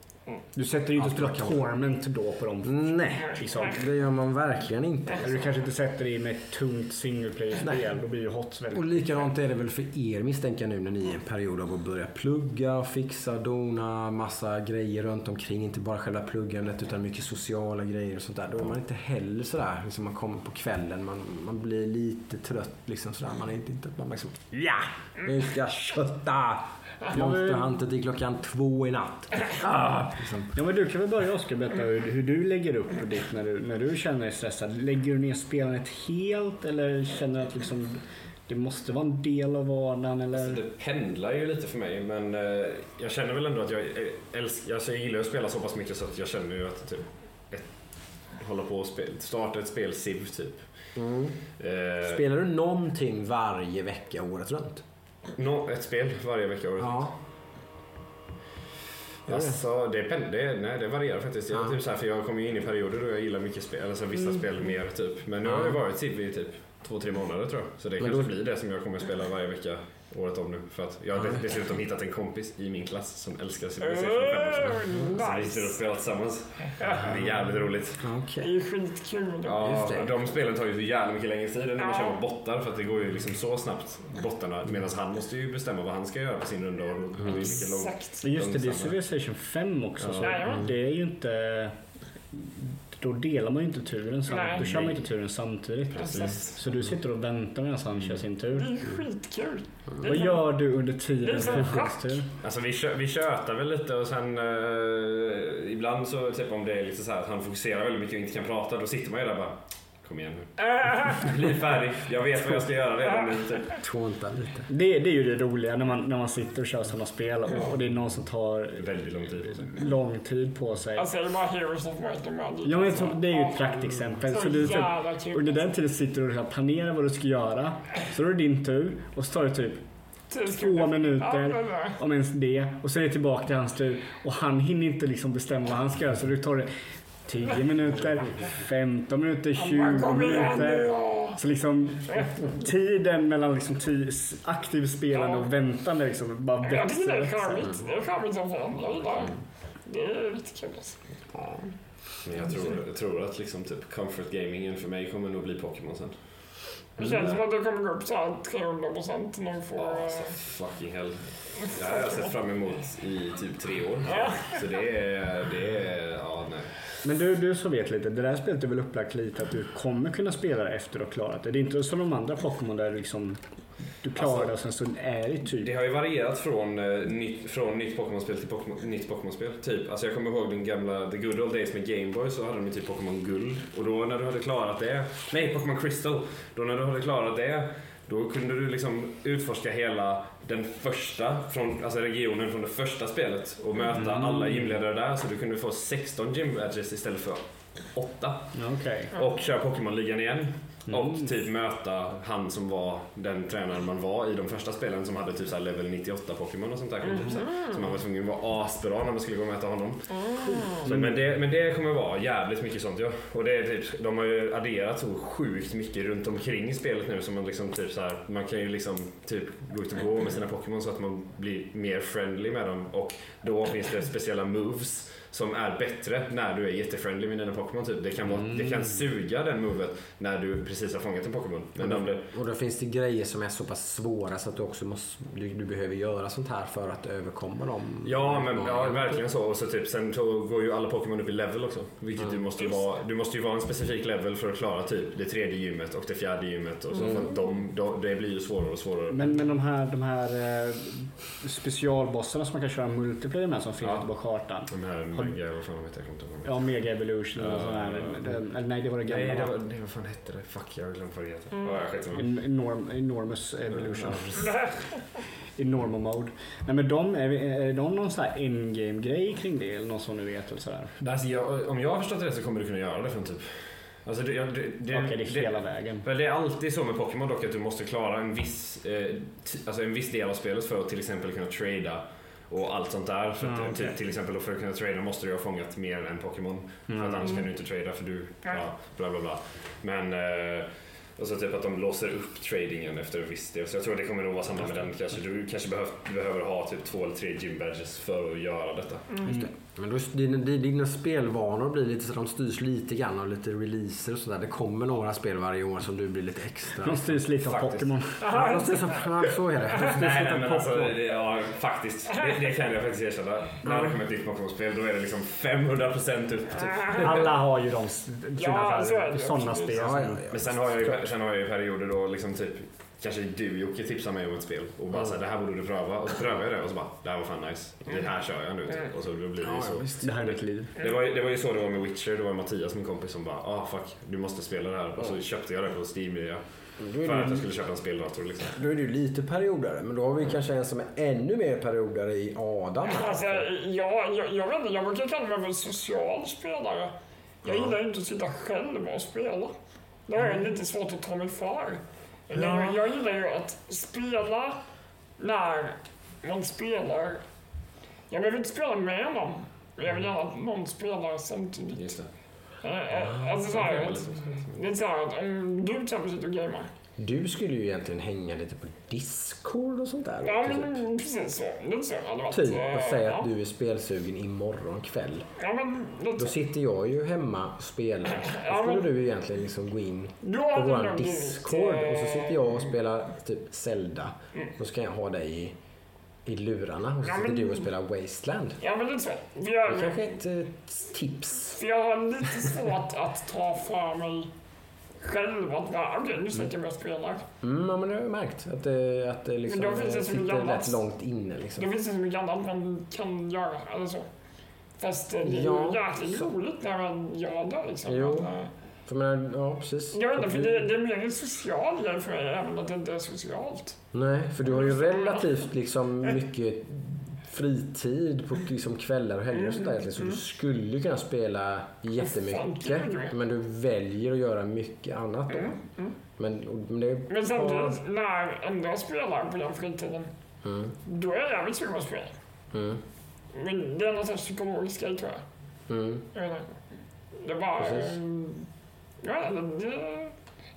[SPEAKER 4] Du sätter ju inte och
[SPEAKER 1] man
[SPEAKER 4] Torment då på dem.
[SPEAKER 1] Nej,
[SPEAKER 4] Liksom.
[SPEAKER 1] det gör man verkligen inte.
[SPEAKER 4] Eller du kanske inte sätter dig med ett tungt single player-spel. Då blir ju HOTS
[SPEAKER 1] Och
[SPEAKER 4] väldigt...
[SPEAKER 1] likadant är det väl för er misstänker jag nu när ni är i en period av att börja plugga, fixa, dona, massa grejer runt omkring. Inte bara själva pluggandet utan mycket sociala grejer och sånt där. Då är man inte heller sådär, liksom man kommer på kvällen, man, man blir lite trött liksom sådär. Man är inte, inte man liksom, ja, nu ska jag kötta Monster Hunter till klockan två i natt. Ah, Liksom.
[SPEAKER 4] Ja men du kan väl börja Oskar berätta hur, hur du lägger upp ditt när du, när du känner dig stressad. Lägger du ner spelandet helt eller känner du att liksom det måste vara en del av vardagen eller?
[SPEAKER 2] Alltså, det pendlar ju lite för mig men eh, jag känner väl ändå att jag älskar, alltså, jag gillar att spela så pass mycket så att jag känner ju att typ, ett, hålla på och spela, starta ett spel Civ typ.
[SPEAKER 1] Mm.
[SPEAKER 2] Eh,
[SPEAKER 1] Spelar du någonting varje vecka året runt?
[SPEAKER 2] Nå, ett spel varje vecka året.
[SPEAKER 1] Ja. Det?
[SPEAKER 2] Alltså, det, det, nej, det varierar faktiskt. Jag,
[SPEAKER 1] Ja.
[SPEAKER 2] typ så här, för jag kommer ju in i perioder då jag gillar mycket spel, alltså vissa
[SPEAKER 1] Mm.
[SPEAKER 2] spel mer typ. Men nu har
[SPEAKER 1] Ja.
[SPEAKER 2] det varit Civ i typ två, tre månader tror jag. Så det
[SPEAKER 1] Men
[SPEAKER 2] kanske
[SPEAKER 1] då-
[SPEAKER 2] blir det som jag kommer att spela varje vecka året om nu. För att jag har dessutom hittat en kompis i min klass som älskar Civilization 5 också. Så vi sitter och spelar tillsammans. Det är jävligt roligt.
[SPEAKER 1] Okej.
[SPEAKER 3] Det är skitkul.
[SPEAKER 2] Ja, de spelen tar ju så jävla mycket längre tid än när man kör mot bottar för att det går ju liksom så snabbt bottarna medan han måste ju bestämma vad han ska göra på sin runda och det är mycket långt.
[SPEAKER 3] Exakt.
[SPEAKER 4] Just det, det är. Civilization 5 också.
[SPEAKER 2] Ja.
[SPEAKER 4] Så det är ju inte... Då delar man ju inte turen sam-
[SPEAKER 3] Nej.
[SPEAKER 4] Då kör man inte turen samtidigt.
[SPEAKER 2] Precis.
[SPEAKER 4] Så du sitter och väntar medan han kör sin
[SPEAKER 3] Det
[SPEAKER 4] tur.
[SPEAKER 3] är skitkul. Det
[SPEAKER 4] Vad gör du under
[SPEAKER 3] Det är
[SPEAKER 4] tiden
[SPEAKER 3] som
[SPEAKER 4] för
[SPEAKER 3] schack.
[SPEAKER 4] hans tur?
[SPEAKER 2] Alltså vi, kö, vi tjötar väl lite och sen eh, ibland så typ om det är lite så här att han fokuserar väldigt mycket och inte kan prata då sitter man ju där bara Kom igen nu. Bli färdig. Jag vet vad jag ska göra redan nu. Typ.
[SPEAKER 1] Tånta lite.
[SPEAKER 4] Det, det är ju det roliga när man, när man sitter och kör sådana spel och, och det är någon som tar
[SPEAKER 2] Väldigt lång tid.
[SPEAKER 4] lång tid på sig.
[SPEAKER 3] Alltså det är bara Heroes of Might and Magic.
[SPEAKER 4] Ja, men jag tror- det är ju ett praktexempel. Så du, typ, den tiden sitter du och så planerar vad du ska göra. Så är det din tur och så tar det typ två minuter, om ens det. Och så är det tillbaka till hans tur. Och han hinner inte liksom bestämma vad han ska göra. Så det tar det 10 minuter, 15 minuter,
[SPEAKER 3] han
[SPEAKER 4] 20
[SPEAKER 3] bara, Kom igen nu
[SPEAKER 4] minuter. Så liksom tiden mellan liksom aktiv spelande och väntande liksom bara
[SPEAKER 3] Jag tycker det är
[SPEAKER 4] växer.
[SPEAKER 3] charmigt. Det är charmigt som fan. Jag gillar det. Är riktigt kul alltså.
[SPEAKER 2] Men jag tror, jag tror att liksom typ comfort gamingen för mig kommer nog bli Pokémon sen.
[SPEAKER 3] Det känns som att det kommer gå upp så här 300 procent när du får... Eh,
[SPEAKER 2] så fucking hell. Det här har jag sett fram emot i typ tre år. Så det är, det är, ja nej.
[SPEAKER 4] Men du, du som vet lite, det där spelet är väl upplagt lite att du kommer kunna spela det efter du har klarat det. Det är inte som de andra Pokémon där du liksom du klarar
[SPEAKER 2] Alltså,
[SPEAKER 4] det och sen så är det typ...
[SPEAKER 2] Det har ju varierat från, eh, nytt, från nytt Pokémon-spel till Pokémon, nytt Pokémon-spel. Typ. Alltså jag kommer ihåg den gamla The Good Old Days med Gameboy så hade de ju typ Pokémon Guld. Och då när du hade klarat det, nej Pokémon Crystal. Då när du hade klarat det, då kunde du liksom utforska hela den första, från, alltså regionen från det första spelet och möta alla gymledare där. Så du kunde få 16 gym badges istället för 8.
[SPEAKER 4] Ja, Okej.
[SPEAKER 2] Och köra Pokémon-ligan igen.
[SPEAKER 4] Mm.
[SPEAKER 2] Och typ möta han som var den tränaren man var i de första spelen som hade typ så level 98 Pokémon och sånt där. Typ så, här. så man var tvungen att vara asbra när man skulle gå och möta honom. Så, men, det, men det kommer vara jävligt mycket sånt ja. Och det är typ, de har ju adderat så sjukt mycket runt omkring spelet nu så man liksom typ så här, man kan ju liksom typ gå ut och gå med sina Pokémon så att man blir mer friendly med dem. Och då finns det speciella moves som är bättre när du är jättefriendly med dina Pokémon. Typ. Det, kan vara, det kan suga den movet när du precis har fångat en Pokémon. Men om det,
[SPEAKER 1] Och då finns det grejer som är så pass svåra så att du också måste, du, du behöver göra sånt här för att överkomma dem.
[SPEAKER 2] Ja, men ja, verkligen så. Och så typ, sen så går ju alla Pokémon upp i level också. Vilket du måste ju vara. Du måste ju vara en specifik level för att klara typ det tredje gymmet och det fjärde gymmet. Och så, för att de, de, det blir ju svårare och svårare.
[SPEAKER 4] Men, men de här, de här eh, specialbossarna som man kan köra multiplayer med som finns
[SPEAKER 2] Ja.
[SPEAKER 4] på kartan.
[SPEAKER 2] Mega, vad fan heter, ihåg.
[SPEAKER 4] Ja, Mega Evolution och
[SPEAKER 2] Ja,
[SPEAKER 4] sån här.
[SPEAKER 2] ja, ja.
[SPEAKER 4] Eller Nej, det var det
[SPEAKER 2] Nej,
[SPEAKER 4] gamla.
[SPEAKER 2] det
[SPEAKER 4] va?
[SPEAKER 2] var, nej, vad fan hette det? Fuck, jag har glömt vad det heter. Ja, det.
[SPEAKER 4] En enorm, enormous Evolution.
[SPEAKER 2] Ja, (laughs)
[SPEAKER 4] normal mode. Nej men de, är, är de någon sån här endgame grej kring det? Eller någon som du vet? Eller sådär?
[SPEAKER 2] Alltså, jag, om jag har förstått det rätt så kommer du kunna göra det från typ... Alltså det, det, det,
[SPEAKER 4] Okej, det är hela vägen.
[SPEAKER 2] Väl, det är alltid så med Pokémon dock att du måste klara en viss, eh, t- alltså en viss del av spelet för att till exempel kunna trada och allt sånt där. För att,
[SPEAKER 4] Ah,
[SPEAKER 2] eh,
[SPEAKER 4] okej.
[SPEAKER 2] till, till exempel för att kunna trada måste du ha fångat mer än en Pokémon. För att
[SPEAKER 4] Mm.
[SPEAKER 2] annars kan du inte trada för du,
[SPEAKER 3] Ja.
[SPEAKER 2] bla bla bla. Men, eh, och så typ att de låser upp tradingen efter en viss del. Så jag tror det kommer nog vara samma med den kanske. Du kanske behöver, behöver ha typ två eller tre gym badges för att göra detta.
[SPEAKER 1] Det. Men då, dina, dina spelvanor blir lite så de styrs lite grann av lite releaser och sådär. Det kommer några spel varje år som du blir lite extra.
[SPEAKER 4] De styrs lite av. Pokémon.
[SPEAKER 1] Ja, ja, så är det. De
[SPEAKER 2] Nej,
[SPEAKER 1] lite
[SPEAKER 2] nej men alltså, det, ja, faktiskt. Det, det kan jag faktiskt erkänna. När det kommer ett nytt Pokémon-spel då är det liksom 500% upp. Typ.
[SPEAKER 4] Alla har ju de
[SPEAKER 3] Ja,
[SPEAKER 4] sina
[SPEAKER 3] det.
[SPEAKER 4] sådana spel.
[SPEAKER 1] Ja, ja, ja.
[SPEAKER 2] Men sen har, jag ju, sen har jag ju perioder då liksom typ kanske du Jocke tipsar mig om ett spel och bara så här, det här borde du pröva. Och så prövar jag det och så bara, det här var fan nice. Det här kör jag nu. Typ. Och så då blir det ju
[SPEAKER 1] Ja,
[SPEAKER 2] så.
[SPEAKER 4] Det här är mitt liv.
[SPEAKER 2] Det var, ju- det var ju så det var med Witcher. Det var Mattias, min kompis, som bara ah fuck, du måste spela det här. Och så köpte jag det på Steam
[SPEAKER 1] Då
[SPEAKER 2] för att jag
[SPEAKER 1] det,
[SPEAKER 2] skulle köpa en speldator. Liksom.
[SPEAKER 1] då är det ju lite periodare, men då har vi kanske en som är ännu mer periodare i Adam.
[SPEAKER 3] Alltså, jag, jag, jag vet inte, jag brukar kalla mig för en social spelare. Jag gillar inte att sitta själv och spela. Det är lite svårt att ta mig för. Jag, jag gillar ju att spela när man spelar. Jag behöver inte spela med någon. Jag vill gärna att någon spelar samtidigt.
[SPEAKER 2] Just det.
[SPEAKER 3] Eh, Alltså så här, att, det är så här att om du till exempel sitter och gamer.
[SPEAKER 1] Du skulle ju egentligen hänga lite på Discord och sånt där.
[SPEAKER 3] Ja
[SPEAKER 1] typ.
[SPEAKER 3] men precis så. Lite så hade varit.
[SPEAKER 1] Typ,
[SPEAKER 3] eh,
[SPEAKER 1] och säga
[SPEAKER 3] ja.
[SPEAKER 1] att du är spelsugen imorgon kväll.
[SPEAKER 3] Ja men lite
[SPEAKER 1] Då sitter jag ju hemma och spelar.
[SPEAKER 3] Ja,
[SPEAKER 1] Då skulle
[SPEAKER 3] men-
[SPEAKER 1] du egentligen liksom gå in på vår Discord och så
[SPEAKER 3] eh,
[SPEAKER 1] sitter jag och spelar typ Zelda.
[SPEAKER 3] Mm.
[SPEAKER 1] Och så kan jag ha dig i, i lurarna och så
[SPEAKER 3] Ja,
[SPEAKER 1] sitter
[SPEAKER 3] men-
[SPEAKER 1] du och spelar Wasteland.
[SPEAKER 3] Ja men lite så.
[SPEAKER 1] Det kanske är ett eh, tips.
[SPEAKER 3] för jag har lite svårt att ta för mig själv att sätter jag mig och spelar.
[SPEAKER 1] Mm, ja, men det har jag märkt. Att det, att det liksom
[SPEAKER 3] Men då finns det
[SPEAKER 1] sitter
[SPEAKER 3] annat.
[SPEAKER 1] rätt långt inne. Liksom.
[SPEAKER 3] Det finns så mycket annat man kan göra eller så. Fast det är
[SPEAKER 1] Ja,
[SPEAKER 3] ju jäkligt
[SPEAKER 1] så-
[SPEAKER 3] roligt när man gör det liksom.
[SPEAKER 1] Jo.
[SPEAKER 3] Men, eh,
[SPEAKER 1] För men, ja, precis.
[SPEAKER 3] jag vet inte, för det, det är mer en social grej för mig, även att det inte är socialt.
[SPEAKER 1] Nej, för du har ju relativt liksom mycket fritid på liksom kvällar och helger och sånt där egentligen. Så du skulle kunna spela jättemycket. Men du väljer att göra mycket annat då.
[SPEAKER 3] Mm, mm.
[SPEAKER 1] Men, men det
[SPEAKER 3] Men samtidigt, när andra spelar på den fritiden,
[SPEAKER 1] Mm,
[SPEAKER 3] då är jag jävligt sugen på att spela.
[SPEAKER 1] mm,
[SPEAKER 3] Men det är någon sorts psykologisk grej tror jag.
[SPEAKER 1] mm.
[SPEAKER 3] Jag vet inte. Det bara...
[SPEAKER 1] Precis.
[SPEAKER 3] Ja, det, det,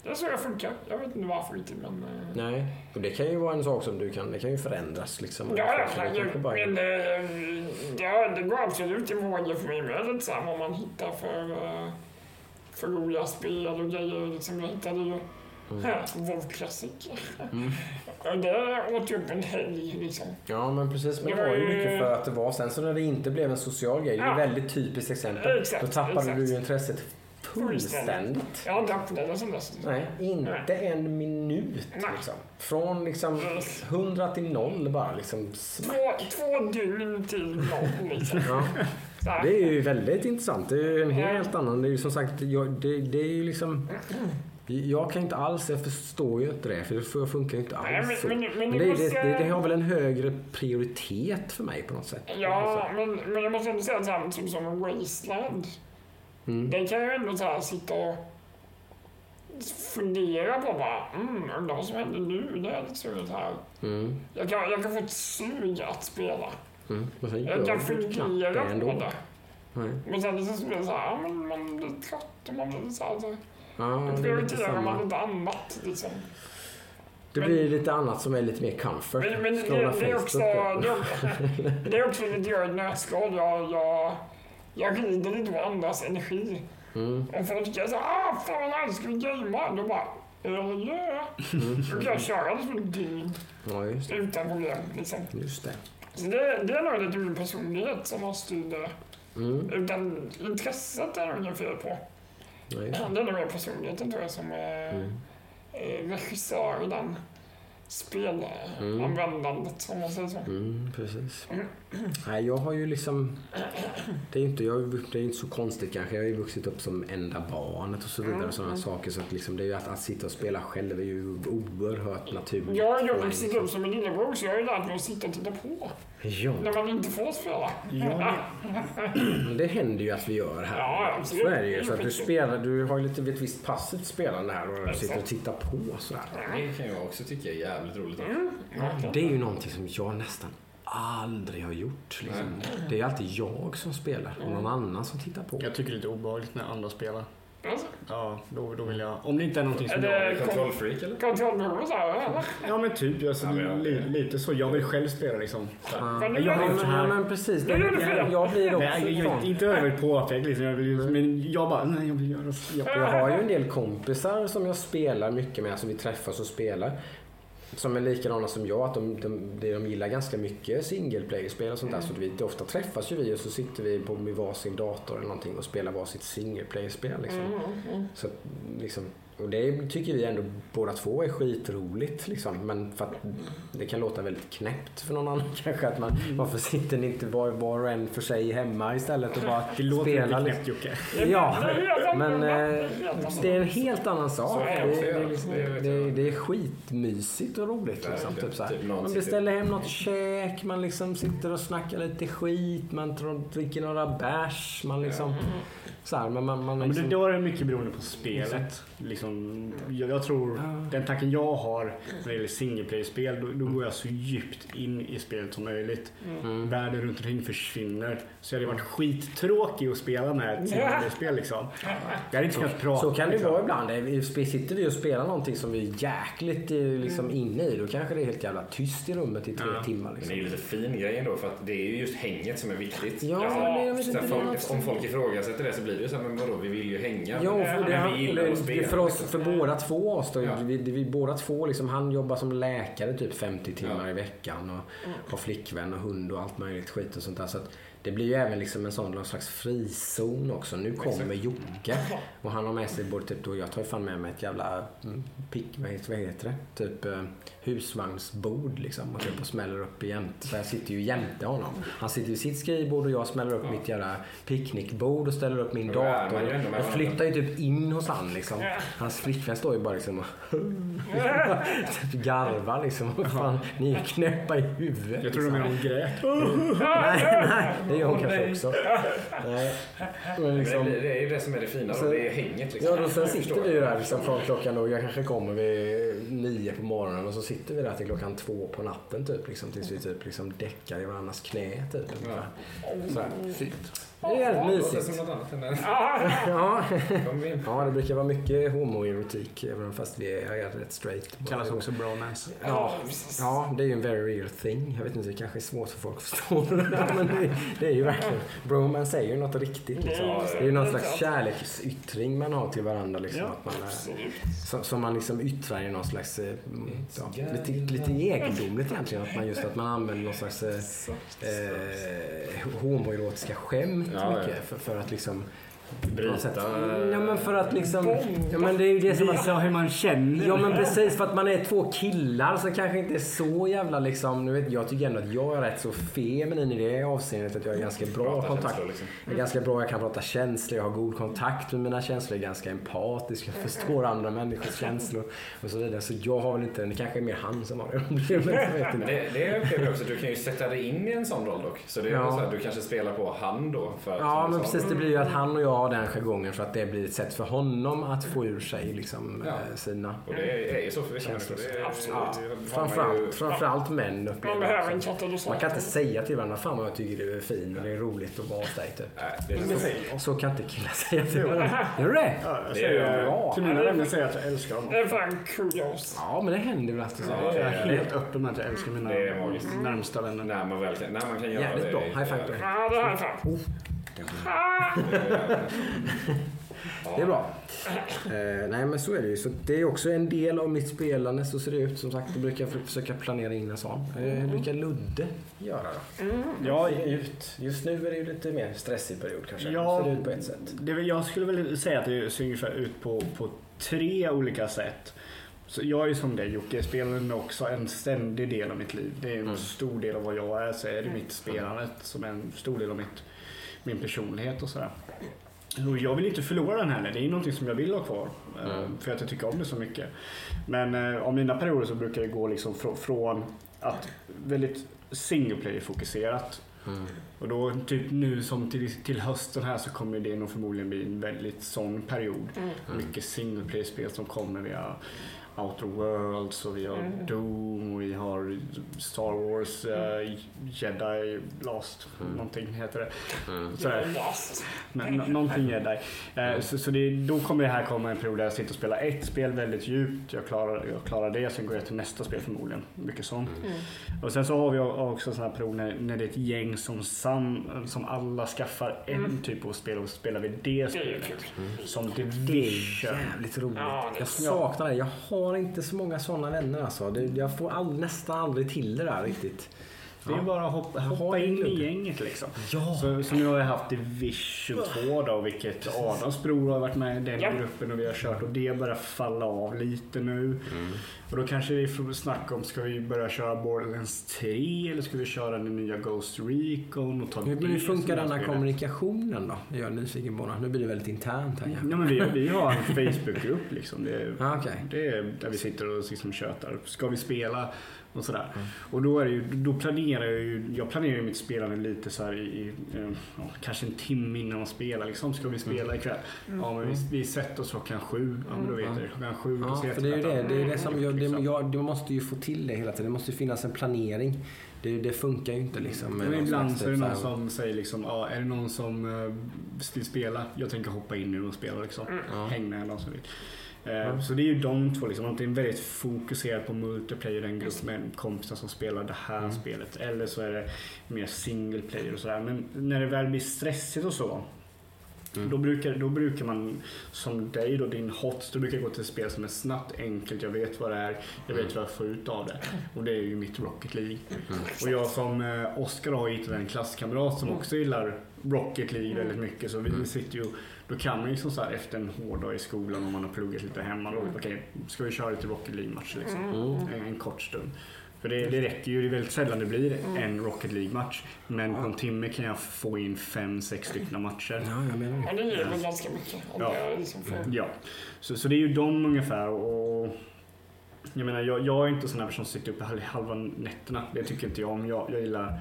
[SPEAKER 3] det är så jag funkar. Jag vet inte varför riktigt, men... eh,
[SPEAKER 1] Nej, och det kan ju vara en sak som du kan, det kan ju förändras liksom.
[SPEAKER 3] Ja,
[SPEAKER 1] det
[SPEAKER 3] men,
[SPEAKER 1] kanske bara-
[SPEAKER 3] men eh, ja, det går absolut i vågor för mig med. Här, vad man hittar för, eh, för roliga spel och grejer. Liksom, jag hittade ju
[SPEAKER 1] Mm.
[SPEAKER 3] WoW Classic.
[SPEAKER 1] Mm. (laughs)
[SPEAKER 3] Och det åt ju upp en helg liksom.
[SPEAKER 1] Ja, men precis. Men det
[SPEAKER 3] Det
[SPEAKER 1] var ju
[SPEAKER 3] ju-
[SPEAKER 1] mycket för att det var. Sen så när det inte blev en social grej, det är
[SPEAKER 3] Ja.
[SPEAKER 1] ett väldigt typiskt exempel.
[SPEAKER 3] Exakt,
[SPEAKER 1] Då tappade
[SPEAKER 3] exakt.
[SPEAKER 1] du ju intresset fullständigt.
[SPEAKER 3] Jag har inte haft det sen dess.
[SPEAKER 1] Nej, inte en minut
[SPEAKER 3] Nej.
[SPEAKER 1] liksom. Från liksom 100 till noll bara liksom. smack.
[SPEAKER 3] Två, två dygn till noll liksom.
[SPEAKER 1] Ja, det är ju väldigt intressant. Det är ju en helt annan. Det är ju som sagt, jag, det, det är ju liksom. Jag kan inte alls, jag förstår ju inte det för det funkar ju inte
[SPEAKER 3] Nej,
[SPEAKER 1] alls
[SPEAKER 3] men-
[SPEAKER 1] så.
[SPEAKER 3] men- men
[SPEAKER 1] Men det,
[SPEAKER 3] måste-
[SPEAKER 1] det, det har väl en högre prioritet för mig på något sätt.
[SPEAKER 3] Ja, men, men jag måste ändå säga att typ som Wasteland.
[SPEAKER 1] Mm.
[SPEAKER 3] Det kan jag ändå så här sitta och fundera på bara, mm, undrar vad som händer nu. Det är lite suget här.
[SPEAKER 1] Mm.
[SPEAKER 3] Jag kan, jag kan få ett sug att spela.
[SPEAKER 1] Mm. Men
[SPEAKER 3] Jag kan fundera på det.
[SPEAKER 1] Nej.
[SPEAKER 3] Men sen så blir det så här, men man blir trött och man blir så här, så
[SPEAKER 1] Ja, lite
[SPEAKER 3] prioriterar man lite annat liksom.
[SPEAKER 1] det blir lite annat som är lite mer comfort.
[SPEAKER 3] Men, men det, det, är också, det, är- det är också lite jag ett nötskal. Jag, jag, jag lite på andras energi.
[SPEAKER 1] Mm.
[SPEAKER 3] Om folk säger så här, ah fan vad nice, ska vi gamea? Då bara, ja ja. Då kan jag köra det som ett dygn
[SPEAKER 1] Ja, just det.
[SPEAKER 3] utan problem liksom.
[SPEAKER 1] Just det.
[SPEAKER 3] Så det, det är nog lite min personlighet som har styrt det.
[SPEAKER 1] Mm.
[SPEAKER 3] Utan intresset är det inget fel på.
[SPEAKER 1] Ja, det.
[SPEAKER 3] Är nog mer personligheten tror jag som är
[SPEAKER 1] Mm.
[SPEAKER 3] eh, regissör i den spelanvändandet om man säger så.
[SPEAKER 1] Mm, precis. Nej, jag har ju liksom... Det är ju inte, jag, det är inte så konstigt kanske. Jag har ju vuxit upp som enda barnet och så vidare. Och sådana saker. Så att liksom, det är ju att, att sitta och spela själv är ju oerhört naturligt.
[SPEAKER 3] Jag har vuxit
[SPEAKER 1] liksom.
[SPEAKER 3] upp som en lillebror så jag har ju lärt mig att sitta och titta på
[SPEAKER 1] Ja,
[SPEAKER 3] när man inte får spela.
[SPEAKER 4] Ja,
[SPEAKER 1] det händer ju att vi gör här.
[SPEAKER 3] Ja, absolut.
[SPEAKER 1] Så är det ju. Så att du spelar, du har ju lite ett visst passivt spelande här och sitter och tittar på sådär.
[SPEAKER 2] Det kan jag också tycka är jävligt roligt.
[SPEAKER 3] Mm.
[SPEAKER 1] Det är ju någonting som jag nästan aldrig har gjort. Liksom. Det är alltid jag som spelar och någon annan som tittar på.
[SPEAKER 4] Jag tycker det är lite obehagligt när andra spelar.
[SPEAKER 3] Alltså,
[SPEAKER 4] Ja, då, då vill jag... Om det inte är någonting som
[SPEAKER 3] Är
[SPEAKER 4] jag...
[SPEAKER 3] det-
[SPEAKER 2] Är det kontrollfreak eller?
[SPEAKER 3] Kontrollbehov?
[SPEAKER 4] Ja men typ, alltså,
[SPEAKER 2] Ja, men jag-
[SPEAKER 4] li, lite så. Jag vill själv spela liksom.
[SPEAKER 1] Ja.
[SPEAKER 3] Men
[SPEAKER 4] Jag
[SPEAKER 1] Ja,
[SPEAKER 4] här.
[SPEAKER 1] men precis.
[SPEAKER 3] Fel.
[SPEAKER 1] Jag, jag blir också
[SPEAKER 4] Nej, jag, jag, inte över påpek liksom. Jag vill, men jag bara, nej jag vill göra så. Jag,
[SPEAKER 1] Jag har ju en del kompisar som jag spelar mycket med, som vi träffas och spelar. Som är likadana som jag, att de, de, de, gillar ganska mycket single player-spel och sånt där. Så vi, ofta träffas ju vi och så sitter vi på med varsin dator eller någonting och spelar varsitt single player-spel. Liksom.
[SPEAKER 3] Mm, mm.
[SPEAKER 1] Så att, liksom, Och det tycker vi ändå båda två är skitroligt. Liksom. Men för att det kan låta väldigt knäppt för någon annan (laughs) kanske. Att man, varför sitter ni inte var, var och en för sig hemma istället och bara
[SPEAKER 4] Det låter
[SPEAKER 1] spelar
[SPEAKER 4] lite
[SPEAKER 1] liksom?
[SPEAKER 4] knäppt Jocke.
[SPEAKER 1] Ja, men eh,
[SPEAKER 3] Det är
[SPEAKER 1] en helt annan sak. Det
[SPEAKER 2] är det
[SPEAKER 1] det, liksom,
[SPEAKER 2] Det
[SPEAKER 1] är, skitmysigt och roligt. Liksom, typ så här. Man beställer hem något käk, man liksom sitter och snackar lite skit, man dricker några bärs. Man liksom, så här, men man, man
[SPEAKER 4] Ja, men
[SPEAKER 1] liksom,
[SPEAKER 4] det, då är det mycket beroende på spelet. Liksom, jag, jag tror, den tanken jag har när det gäller single player-spel, då, då går jag så djupt in i spelet som möjligt.
[SPEAKER 1] Mm.
[SPEAKER 4] Världen runt omkring försvinner. Så jag hade varit skittråkig att spela med ett single player-spel liksom. Jag hade inte kunnat prata.
[SPEAKER 1] Så kan det
[SPEAKER 4] liksom.
[SPEAKER 1] vara ibland. Sitter vi och spelar någonting som vi är jäkligt eh, liksom inne i, då kanske det är helt jävla tyst i rummet i tre
[SPEAKER 4] Ja.
[SPEAKER 1] timmar.
[SPEAKER 2] Men det är
[SPEAKER 1] Liksom.
[SPEAKER 2] ju lite fin grej ändå för att det är ju just hänget som är viktigt.
[SPEAKER 1] Ja,
[SPEAKER 2] Alltså,
[SPEAKER 1] men jag
[SPEAKER 2] folk, om folk ifrågasätter det så blir det ju så här, men vadå, vi vill ju hänga.
[SPEAKER 1] Ja,
[SPEAKER 2] men,
[SPEAKER 1] för, det,
[SPEAKER 2] men vi gillar att spela.
[SPEAKER 1] för oss,
[SPEAKER 2] liksom.
[SPEAKER 1] För båda två oss då,
[SPEAKER 2] Ja.
[SPEAKER 1] vi, vi båda två liksom, han jobbar som läkare typ 50 timmar i veckan och har flickvän och hund och allt möjligt skit och sånt där. Så att det blir ju även liksom en sån någon slags frizon också. Nu kommer Jocke och han har med sig både typ, då jag tar ju fan med mig ett jävla mm, pick, vad heter, vad heter det? Typ eh, husvagnsbord liksom och typ och smäller upp jämte. Så jag sitter ju jämte honom. Han sitter vid sitt skrivbord och jag smäller upp mitt jävla picknickbord och ställer upp min dator.
[SPEAKER 2] med
[SPEAKER 1] Jag flyttar ju typ in hos han liksom. Hans flickvän står ju bara liksom och typ (laughs) (laughs) garvar liksom. Vad fan, ni är knäppa i huvudet.
[SPEAKER 4] Jag tror
[SPEAKER 1] liksom.
[SPEAKER 4] hon grät.
[SPEAKER 1] Nej, nej, (laughs) det gör hon kanske också. (laughs) Nej. Men liksom,
[SPEAKER 2] det, det är ju det som är det fina
[SPEAKER 1] Så-
[SPEAKER 2] då, det är hänget liksom.
[SPEAKER 1] Ja, då sen sitter vi ju där liksom från klockan då, jag kanske kommer vid nio på morgonen och så sitter vi där till klockan två på natten typ liksom tills vi typ liksom däckar i varandras knä typ. Så här. Det är jävligt
[SPEAKER 2] Det
[SPEAKER 1] mysigt. (laughs)
[SPEAKER 2] det.
[SPEAKER 1] Ja. Ja, det brukar vara mycket homoerotik även fast vi är rätt straight.
[SPEAKER 4] Kallas också bromance.
[SPEAKER 1] Ja, ja, det är ju en very real thing. Jag vet inte, det kanske är svårt för folk att förstå (laughs) det. Men det, det är ju verkligen... Bromance är ju något riktigt. Liksom. Det är ju någon slags kärleksyttring man har till varandra. Liksom, att man är, som, man liksom yttrar i någon slags... eh, Ja, lite, lite egendomligt egentligen. Att man just att man använder någon slags eh, eh, homoerotiska skämt
[SPEAKER 2] Ja, ja.
[SPEAKER 1] mycket. För, för att liksom...
[SPEAKER 2] Bryta.
[SPEAKER 1] Ja men för att liksom... Ja men det är ju det som att...
[SPEAKER 4] Visa hur man känner.
[SPEAKER 1] Ja men precis, för att man är två killar så kanske inte är så jävla liksom... Nu vet, jag tycker ändå att jag är rätt så feminin i det avseendet att jag är ganska bra
[SPEAKER 2] Prata
[SPEAKER 1] kontakt.
[SPEAKER 2] känslor, liksom.
[SPEAKER 1] Jag är ganska bra, jag kan prata känslor, jag har god kontakt med mina känslor, jag är ganska empatisk, jag förstår andra människors känslor och så vidare. Så jag har väl inte den, det kanske är mer han som har det problemet. (laughs)
[SPEAKER 2] Det, det upplever jag också, du kan ju sätta dig in i en sån roll dock. Så det är
[SPEAKER 1] Ja.
[SPEAKER 2] så här, du kanske spelar på han då. För att,
[SPEAKER 1] Ja
[SPEAKER 2] som
[SPEAKER 1] men
[SPEAKER 2] sa,
[SPEAKER 1] precis, det blir ju att han och jag den jargongen för att det blir ett sätt för honom att få ur sig liksom
[SPEAKER 2] Ja.
[SPEAKER 1] eh, sina...
[SPEAKER 2] Och det är ju så för vissa
[SPEAKER 1] Känslor.
[SPEAKER 2] människor. Det
[SPEAKER 3] Absolut.
[SPEAKER 1] Ja,
[SPEAKER 2] det man
[SPEAKER 1] framförallt, framförallt män
[SPEAKER 3] Man
[SPEAKER 1] upplever
[SPEAKER 3] behöver
[SPEAKER 1] jag
[SPEAKER 3] en katalysator.
[SPEAKER 1] Man kan inte säga till varandra, fan vad jag tycker du är fin och det är roligt att vara hos dig typ.
[SPEAKER 2] Nej, det så.
[SPEAKER 4] ja.
[SPEAKER 1] Så kan inte killar (laughs) säga till varandra. Gör du det?
[SPEAKER 4] Ja, jag
[SPEAKER 2] Det
[SPEAKER 4] säger,
[SPEAKER 1] bra.
[SPEAKER 4] Till mina vänner säger jag att jag älskar dem.
[SPEAKER 3] Det är fan kudos.
[SPEAKER 1] Ja men det händer väl alltid så.
[SPEAKER 2] Ja,
[SPEAKER 4] Jag
[SPEAKER 2] det
[SPEAKER 4] är helt öppen med att jag älskar mina
[SPEAKER 2] Det
[SPEAKER 4] närmsta vänner.
[SPEAKER 2] När man väl kan, när man kan göra
[SPEAKER 1] Jävligt
[SPEAKER 2] det.
[SPEAKER 1] bra. High five på dig.
[SPEAKER 3] Ja, det är (laughs)
[SPEAKER 1] Det är bra. Eh, nej men så är det ju. Så det är också en del av mitt spelande. Så ser det ut. Som sagt, då brukar jag försöka planera in en sån. Eh, hur brukar Ludde göra då?
[SPEAKER 4] Ja,
[SPEAKER 1] Ut. Just nu är det ju lite mer stressig period kanske.
[SPEAKER 4] Ja.
[SPEAKER 1] Ser det ut på ett sätt.
[SPEAKER 4] det, jag skulle väl säga att det ser ungefär ut på, på tre olika sätt. Så jag är ju som dig Jocke, spelandet är också en ständig del av mitt liv. Det är en
[SPEAKER 1] Mm.
[SPEAKER 4] stor del av vad jag är, så är det mitt spelandet som är en stor del av mitt, min personlighet och sådär. Och jag vill inte förlora den heller, det är ju någonting som jag vill ha kvar. eh,
[SPEAKER 1] Mm.
[SPEAKER 4] För att jag tycker om det så mycket. Men eh, av mina perioder så brukar det gå liksom fr- från att väldigt single player fokuserat
[SPEAKER 1] Mm.
[SPEAKER 4] och då typ nu som till, till hösten här så kommer det nog förmodligen bli en väldigt sån period.
[SPEAKER 3] Mm.
[SPEAKER 4] Mycket single player-spel som kommer. Vi har Outer Worlds och vi har
[SPEAKER 3] Mm.
[SPEAKER 4] Doom och vi har Star Wars eh, Jedi Last,
[SPEAKER 1] Mm.
[SPEAKER 4] någonting heter det.
[SPEAKER 1] Mm.
[SPEAKER 4] Sådär.
[SPEAKER 3] Last.
[SPEAKER 4] Men, nå- någonting Jedi. Eh, så så det, då kommer det här komma en period där jag sitter och spelar ett spel väldigt djupt. Jag klarar, jag klarar det, sen går jag till nästa spel förmodligen. Mycket sånt.
[SPEAKER 3] Mm.
[SPEAKER 4] Och sen så har vi också sådana här perioder när, när det är ett gäng som, sam, som alla skaffar en typ av spel och spelar vi det spelet. Som
[SPEAKER 1] Det är
[SPEAKER 4] Division.
[SPEAKER 1] jävligt roligt.
[SPEAKER 3] Ja, det-
[SPEAKER 1] Jag saknar det. Jag har har inte så många sådana vänner alltså. Det, jag får all, nästan aldrig till det där riktigt.
[SPEAKER 4] Det är bara att hoppa, hoppa in i
[SPEAKER 1] det?
[SPEAKER 4] gänget liksom.
[SPEAKER 1] Ja.
[SPEAKER 4] Så, som jag har haft i Vish 22 då, vilket Adams bror har varit med i den
[SPEAKER 3] Ja.
[SPEAKER 4] gruppen och vi har kört och det börjar falla av lite nu.
[SPEAKER 1] Mm.
[SPEAKER 4] Och då kanske det är för snack om, ska vi börja köra Borderlands 3 eller ska vi köra den nya Ghost Recon och ta
[SPEAKER 1] Hur,
[SPEAKER 4] det
[SPEAKER 1] hur funkar denna kommunikationen då? Jag är nyfiken på det. Nu blir det väldigt internt här.
[SPEAKER 4] Ja, men vi, vi har en (laughs) Facebookgrupp liksom. Det, är-
[SPEAKER 1] Ah, okej.
[SPEAKER 4] det är där vi sitter och liksom tjötar. Ska vi spela? Och sådär.
[SPEAKER 1] Mm.
[SPEAKER 4] Och då, är det ju, då planerar jag ju, jag planerar ju mitt spelande lite så här i, i eh, ja, kanske en timme innan man spelar. Liksom. Ska vi spela
[SPEAKER 1] Mm.
[SPEAKER 4] ikväll? Ja, men vi, vi sätter oss klockan sju. Ja, men då vet jag det. Klockan sju,
[SPEAKER 1] Ja, för det är ju det. Det, är det som jag, det,
[SPEAKER 4] Liksom.
[SPEAKER 1] jag, du måste ju få till det hela tiden. Det måste ju finnas en planering. Det, det funkar ju inte liksom.
[SPEAKER 4] Men ibland så är det
[SPEAKER 1] typ
[SPEAKER 4] någon som säger liksom, ja, är det någon som eh, vill spela? Jag tänker hoppa in nu och spela liksom.
[SPEAKER 1] Ja.
[SPEAKER 4] Häng med någon som
[SPEAKER 1] Ja.
[SPEAKER 4] Så det är ju de två liksom. Antingen väldigt fokuserad på multiplayer, en grupp med kompisar som spelar det här
[SPEAKER 1] Mm.
[SPEAKER 4] spelet. Eller så är det mer single player och sådär. Men när det väl blir stressigt och så.
[SPEAKER 1] Mm.
[SPEAKER 4] Då, brukar, då brukar man, som dig då, din HOTS, då brukar jag gå till spel som är snabbt, enkelt, jag vet vad det är, jag vet vad jag får ut av det. Och det är ju mitt Rocket League.
[SPEAKER 1] Mm.
[SPEAKER 4] Och jag som eh, Oscar har hittat en klasskamrat som också gillar Rocket League väldigt mycket. Så vi
[SPEAKER 1] Mm.
[SPEAKER 4] sitter ju, då kan man ju liksom så här efter en hård dag i skolan om man har pluggat lite hemma. Då, okej, ska vi köra lite Rocket League-match liksom?
[SPEAKER 1] Mm.
[SPEAKER 4] En, en kort stund. För det, det räcker ju, det är väldigt sällan det blir en Rocket League-match. Men på en timme kan jag få in fem, sex stycken matcher.
[SPEAKER 1] Ja, jag menar det.
[SPEAKER 3] Ja, det ger väl ganska mycket. Om
[SPEAKER 4] Ja.
[SPEAKER 3] det liksom får...
[SPEAKER 4] Ja, så, så det är ju de ungefär. Och jag menar, jag, jag är inte en sån här person som sitter uppe halv- halva nätterna. Det tycker inte jag om. Jag, jag, gillar,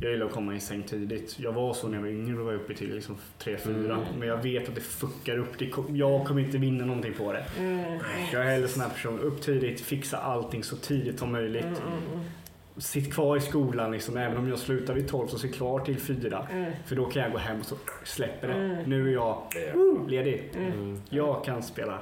[SPEAKER 4] jag gillar att komma i säng tidigt. Jag var så när jag var yngre, då var jag uppe till liksom 3-4.
[SPEAKER 1] Mm.
[SPEAKER 4] Men jag vet att det fuckar upp. Det, kom- jag kommer inte vinna någonting på det. Jag är hellre sån här person, upp tidigt, fixa allting så tidigt som möjligt. Sitt kvar i skolan liksom, även om jag slutar vid 12 så sitt kvar till 4. För då kan jag gå hem och så släpper det. Nu är jag woo, ledig.
[SPEAKER 1] Mm.
[SPEAKER 4] Jag kan spela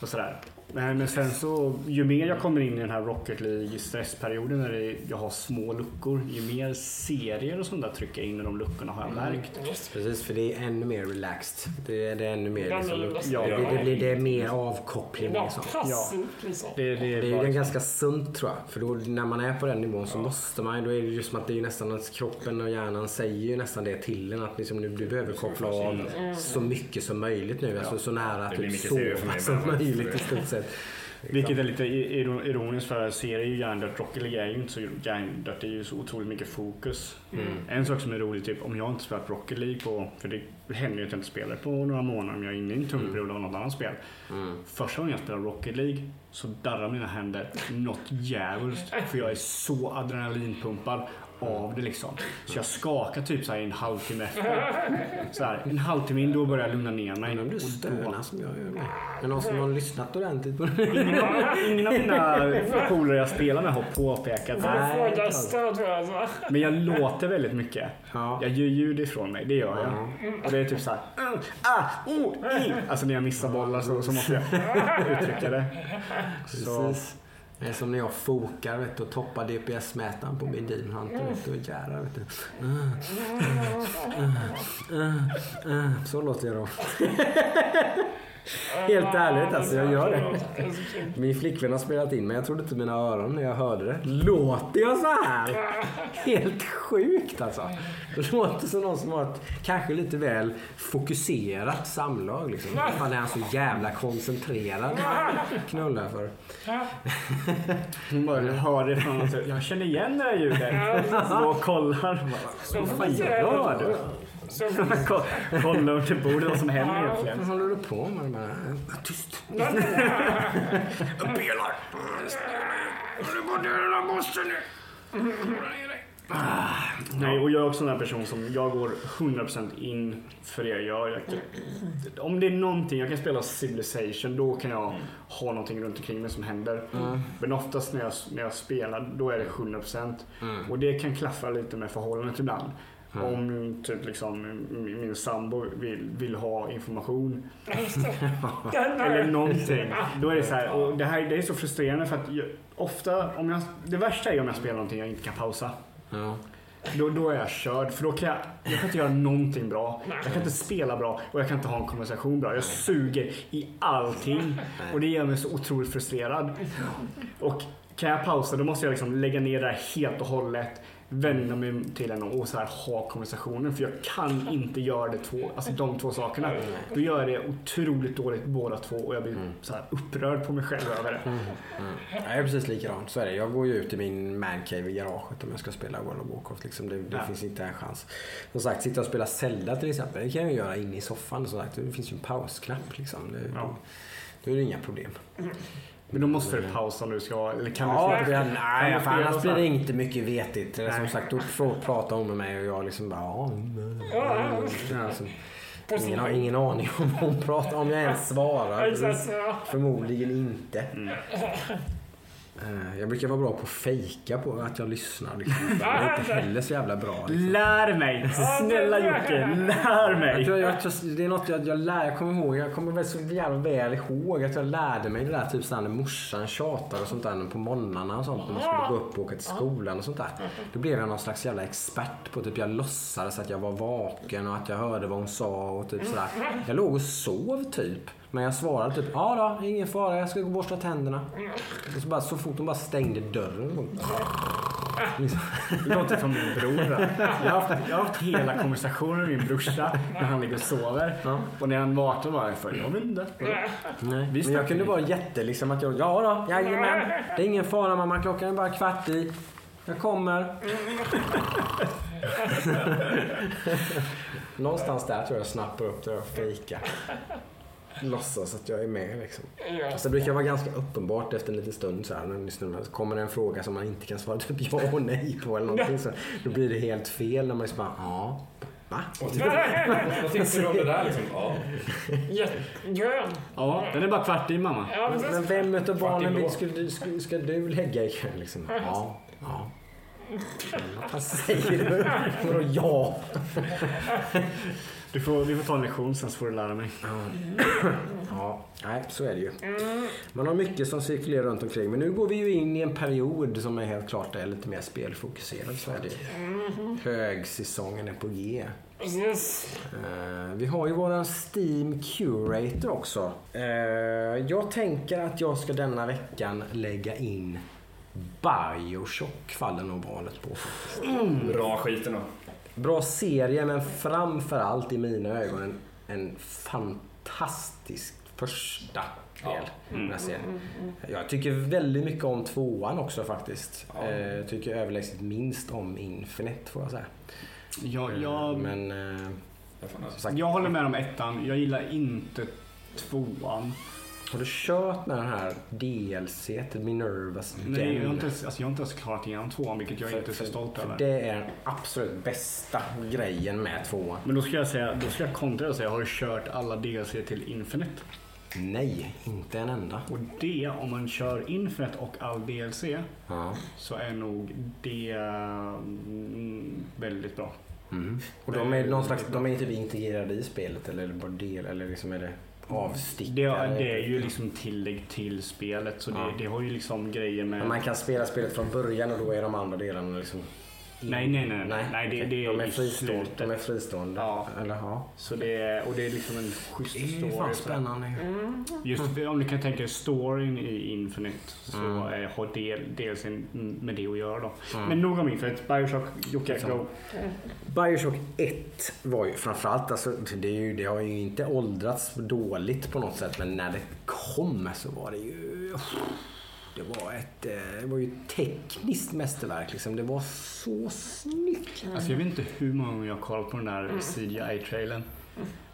[SPEAKER 4] och sådär. Men, men sen så, ju mer jag kommer in i den här Rocket League stressperioden när det, jag har små luckor, ju mer serier och sånt där trycker jag in i de luckorna har jag märkt.
[SPEAKER 3] Just.
[SPEAKER 1] Precis, för det är ännu mer relaxed. Det är, det är ännu mer
[SPEAKER 3] är
[SPEAKER 1] liksom,
[SPEAKER 4] Ja.
[SPEAKER 1] det, det, blir, det är mer avkoppling
[SPEAKER 3] Ja,
[SPEAKER 1] liksom.
[SPEAKER 3] passivt liksom.
[SPEAKER 4] Det, det,
[SPEAKER 1] Det är ju ganska sunt tror jag. För då, när man är på den nivån så måste man då är det ju som att det är nästan att kroppen och hjärnan säger ju nästan det till en att liksom, nu, du behöver koppla av så mycket som möjligt nu. Alltså så nära
[SPEAKER 2] Det blir
[SPEAKER 1] typ
[SPEAKER 2] mig
[SPEAKER 1] som möjligt i stort sett.
[SPEAKER 4] Vilket är lite iro- ironiskt för serier är ju hjärndött. Rocket League är ju inte så hjärndött. Det är ju så otroligt mycket fokus.
[SPEAKER 1] Mm.
[SPEAKER 4] En sak som är rolig, typ om jag inte spelat Rocket League på, för det händer ju att jag inte spelar på några månader om jag är inne i en tung period av något annat spel.
[SPEAKER 1] Mm.
[SPEAKER 4] Första gången jag spelade Rocket League så darrar mina händer något djävulskt. För jag är så adrenalinpumpad av det liksom. Så jag skakar typ så här i en halvtimme efter. Så här, en halvtimme in då börjar jag lugna ner mig.
[SPEAKER 1] Men om du stönar som jag gör med. Men någon som har lyssnat ordentligt på det. (laughs)
[SPEAKER 4] Ingen av, mina polare jag spelar med har påpekat det.
[SPEAKER 3] du fråga stöd tror jag. Så.
[SPEAKER 4] Men jag låter väldigt mycket.
[SPEAKER 1] Ja.
[SPEAKER 4] Jag gör ljud ifrån mig, det gör jag. Och det är typ såhär... Uh, ah, oh, i. Alltså när jag missar bollar så, så måste jag (laughs) uttrycka det. Så.
[SPEAKER 1] Det är som när jag fokar vet du, och toppar DPS-mätaren på min Demon Hunter. Vet du, och jävlar vet du. Uh, uh, uh. Så låter jag då. Helt ärligt alltså, jag gör det. (laughs) Min flickvän har spelat in men jag trodde inte mina öron när jag hörde det. Låter jag så här? Helt sjukt alltså. Det låter som någon som har ett kanske lite väl fokuserat samlag. Liksom. Fan är han så jävla koncentrerad? Knullar för.
[SPEAKER 4] hon bara hör det från något sätt. Jag känner igen det här ljudet. Står och kollar.
[SPEAKER 3] Så
[SPEAKER 4] Vad fan gör du? (laughs) Kolla under bordet vad som händer egentligen.
[SPEAKER 1] Vad håller du på med? Bara, "Var Tyst. (laughs) Jag pelar. Du den här måsten nu.
[SPEAKER 4] Nej, och jag är också en person som jag går 100% in för det jag gör. Jag, om det är någonting, jag kan spela Civilization, då kan jag ha någonting runt omkring mig som händer. Men oftast när jag, när jag spelar, då är det 100%.
[SPEAKER 1] Mm.
[SPEAKER 4] Och det kan klaffa lite med förhållandet ibland. Om typ liksom min, min sambo vill, vill ha information (laughs) eller någonting. Då är det så här, och det här det är så frustrerande för att jag, ofta, om jag, det värsta är om jag spelar någonting jag inte kan pausa.
[SPEAKER 1] Ja.
[SPEAKER 4] Då, då är jag körd. För då kan jag, jag kan inte göra någonting bra. Jag kan inte spela bra och jag kan inte ha en konversation bra. Jag suger i allting. Och det gör mig så otroligt frustrerad. Och kan jag pausa då måste jag liksom lägga ner det här helt och hållet. Vända mig till en och så här ha konversationen. För jag kan inte göra det två, alltså de två sakerna. Då gör jag det otroligt dåligt båda två och jag blir så här upprörd på mig själv över det.
[SPEAKER 1] Mm. Jag är precis likadant. Så är det. Jag går ju ut i min mancave i garaget om jag ska spela World of Warcraft. Liksom det det
[SPEAKER 4] Ja.
[SPEAKER 1] finns inte en chans. Som sagt, sitta och spela Zelda till exempel. Det kan jag ju göra inne i soffan. Som sagt, det finns ju en pausknapp. Liksom. Det,
[SPEAKER 4] Ja.
[SPEAKER 1] då, då är det inga problem.
[SPEAKER 4] Men då måste du pausa du ska, eller kan
[SPEAKER 1] Ja,
[SPEAKER 4] du
[SPEAKER 1] det, nej, för annars blir det inte mycket vetigt. Är Som sagt, då får folk prata om med mig och jag liksom bara... Ja, alltså, ingen har ingen aning om vad hon pratar om jag ens svarar. Förmodligen inte.
[SPEAKER 4] Mm.
[SPEAKER 1] Eh, Jag brukar vara bra på att fejka på att jag lyssnar. Liksom. Jag är (laughs) inte heller så jävla bra. Liksom.
[SPEAKER 4] Lär mig! Snälla Jocke, lär
[SPEAKER 1] Jag
[SPEAKER 4] mig!
[SPEAKER 1] jag, tror- det är något jag, jag lär, jag kommer ihåg, jag kommer väl så jävla väl ihåg att jag lärde mig det där typ såhär när morsan tjatar och sånt där på morgnarna och sånt när man skulle gå upp och åka till skolan och sånt där. Då blev jag någon slags jävla expert på typ jag låtsades att jag var vaken och att jag hörde vad hon sa och typ sådär. Jag låg och sov typ. Men jag svarade typ ja då, ingen fara, jag ska gå och borsta tänderna. Och så, bara, så fort hon bara stängde dörren. Liksom.
[SPEAKER 4] Det låter som min bror. Jag har, haft, jag har haft hela konversationen med min brorsa när han ligger och sover.
[SPEAKER 1] Ja.
[SPEAKER 4] Och när han vaknar bara för jag vet inte.
[SPEAKER 1] Nej. Men jag kunde vara jätte liksom att jag, ja då, jajamän. Det är ingen fara mamma, klockan är bara kvart i. Jag kommer. (laughs) Någonstans där tror jag jag snappar upp det och fejkar. Låtsas att jag är med liksom.
[SPEAKER 3] Ja.
[SPEAKER 1] Alltså, det brukar vara ganska uppenbart efter en liten stund så här, när så kommer det en fråga som man inte kan svara typ ja och nej på eller någonting. Så, då blir det helt fel när man liksom bara, ja, va? (laughs)
[SPEAKER 2] Vad tycker du om det där liksom? Ja.
[SPEAKER 3] Grön.
[SPEAKER 4] Ja, den är bara kvart i mamma.
[SPEAKER 3] Ja,
[SPEAKER 1] Men, men vem utav barnen vill, ska, du, ska, ska du lägga ikväll liksom? Ja, ja. Vad säger du? Vadå ja? (laughs)
[SPEAKER 4] Du får, vi får ta en lektion sen så får du lära mig.
[SPEAKER 1] Ja, nej, så är det ju. Man har mycket som cirkulerar runt omkring. Men nu går vi ju in i en period som är helt klart är lite mer spelfokuserad. Så är det ju. Högsäsongen är på G.
[SPEAKER 3] Precis.
[SPEAKER 1] Eh, vi har ju våran Steam Curator också. Eh, jag tänker att jag ska denna veckan lägga in Bioshock faller nog valet på.
[SPEAKER 2] Bra skiten då.
[SPEAKER 1] Bra serie men framförallt i mina ögon en, en fantastisk första del.
[SPEAKER 2] Ja.
[SPEAKER 1] den här serien. Jag tycker väldigt mycket om tvåan också faktiskt.
[SPEAKER 2] Ja.
[SPEAKER 1] Eh, Jag tycker överlägset minst om Infinite får jag säga.
[SPEAKER 4] Jag, jag,
[SPEAKER 1] Men eh,
[SPEAKER 2] Jag
[SPEAKER 1] sagt,
[SPEAKER 4] jag håller med om ettan. Jag gillar inte tvåan.
[SPEAKER 1] Har du kört med den här DLC till Minervas
[SPEAKER 4] Nej, jag har inte ens, alltså, jag har inte ens klarat igenom tvåan, vilket jag inte är så stolt över.
[SPEAKER 1] Det är den absolut bästa grejen med tvåan.
[SPEAKER 4] Men då ska jag säga, då ska jag kontra och säga, har du kört alla DLC till Infinite?
[SPEAKER 1] Nej, inte en enda.
[SPEAKER 4] Och det, om man kör Infinite och all DLC,
[SPEAKER 1] Ja.
[SPEAKER 4] så är nog det mm, väldigt bra.
[SPEAKER 1] Mm. Och de är någon slags, de är typ integrerade i spelet eller bara del eller liksom är Det, avstickare?
[SPEAKER 4] det är ju liksom tillägg till spelet, så det,
[SPEAKER 1] Ja.
[SPEAKER 4] det har ju liksom grejer med...
[SPEAKER 1] Men man kan spela spelet från början och då är de andra delarna liksom...
[SPEAKER 4] Nej, nej, nej, nej. Nej, det- det är
[SPEAKER 1] de är fristående. De är fristående.
[SPEAKER 4] Ja.
[SPEAKER 1] Eller ja.
[SPEAKER 4] Så det är, och det är liksom en schysst
[SPEAKER 1] Det är
[SPEAKER 4] story.
[SPEAKER 1] fan spännande.
[SPEAKER 4] Just om du kan tänka dig storyn i Infinite så
[SPEAKER 1] Mm.
[SPEAKER 4] har del, dels en, med det att göra då.
[SPEAKER 1] Mm.
[SPEAKER 4] Men nog om Infinite. Bioshock, Jocke,
[SPEAKER 1] Liksom.
[SPEAKER 4] go.
[SPEAKER 1] Bioshock 1 var ju framförallt, alltså, det, är ju, det har ju inte åldrats dåligt på något sätt men när det kom så var det ju... Det var ett eh, det var ju ett tekniskt mästerverk liksom. Det var så snyggt.
[SPEAKER 4] Alltså jag vet inte hur många gånger jag har kollat på den där CGI-trailern.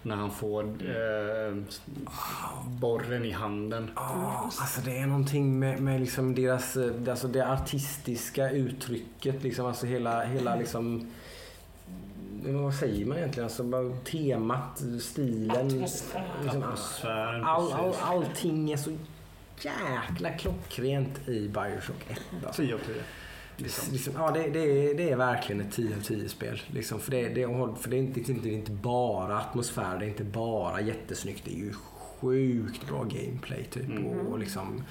[SPEAKER 4] När han får eh, borren i handen.
[SPEAKER 1] Ja, alltså det är någonting med, med liksom deras, eh, alltså det artistiska uttrycket liksom, alltså hela, hela liksom eh, vad säger man egentligen? Alltså bara temat, stilen.
[SPEAKER 3] Atmosfär.
[SPEAKER 1] Liksom,
[SPEAKER 4] Atmosfären.
[SPEAKER 1] all, all, allting är så jäkla klockrent i Bioshock 1. Alltså.
[SPEAKER 4] 10 av 10. Liksom.
[SPEAKER 1] Liksom, ja, det, det, är, det är verkligen ett 10 av 10 spel. Liksom, för det, det, för det, är inte, inte- är inte bara atmosfär, det är inte bara jättesnyggt. Det är ju sjukt bra gameplay typ.
[SPEAKER 4] Mm.
[SPEAKER 1] Och, och liksom,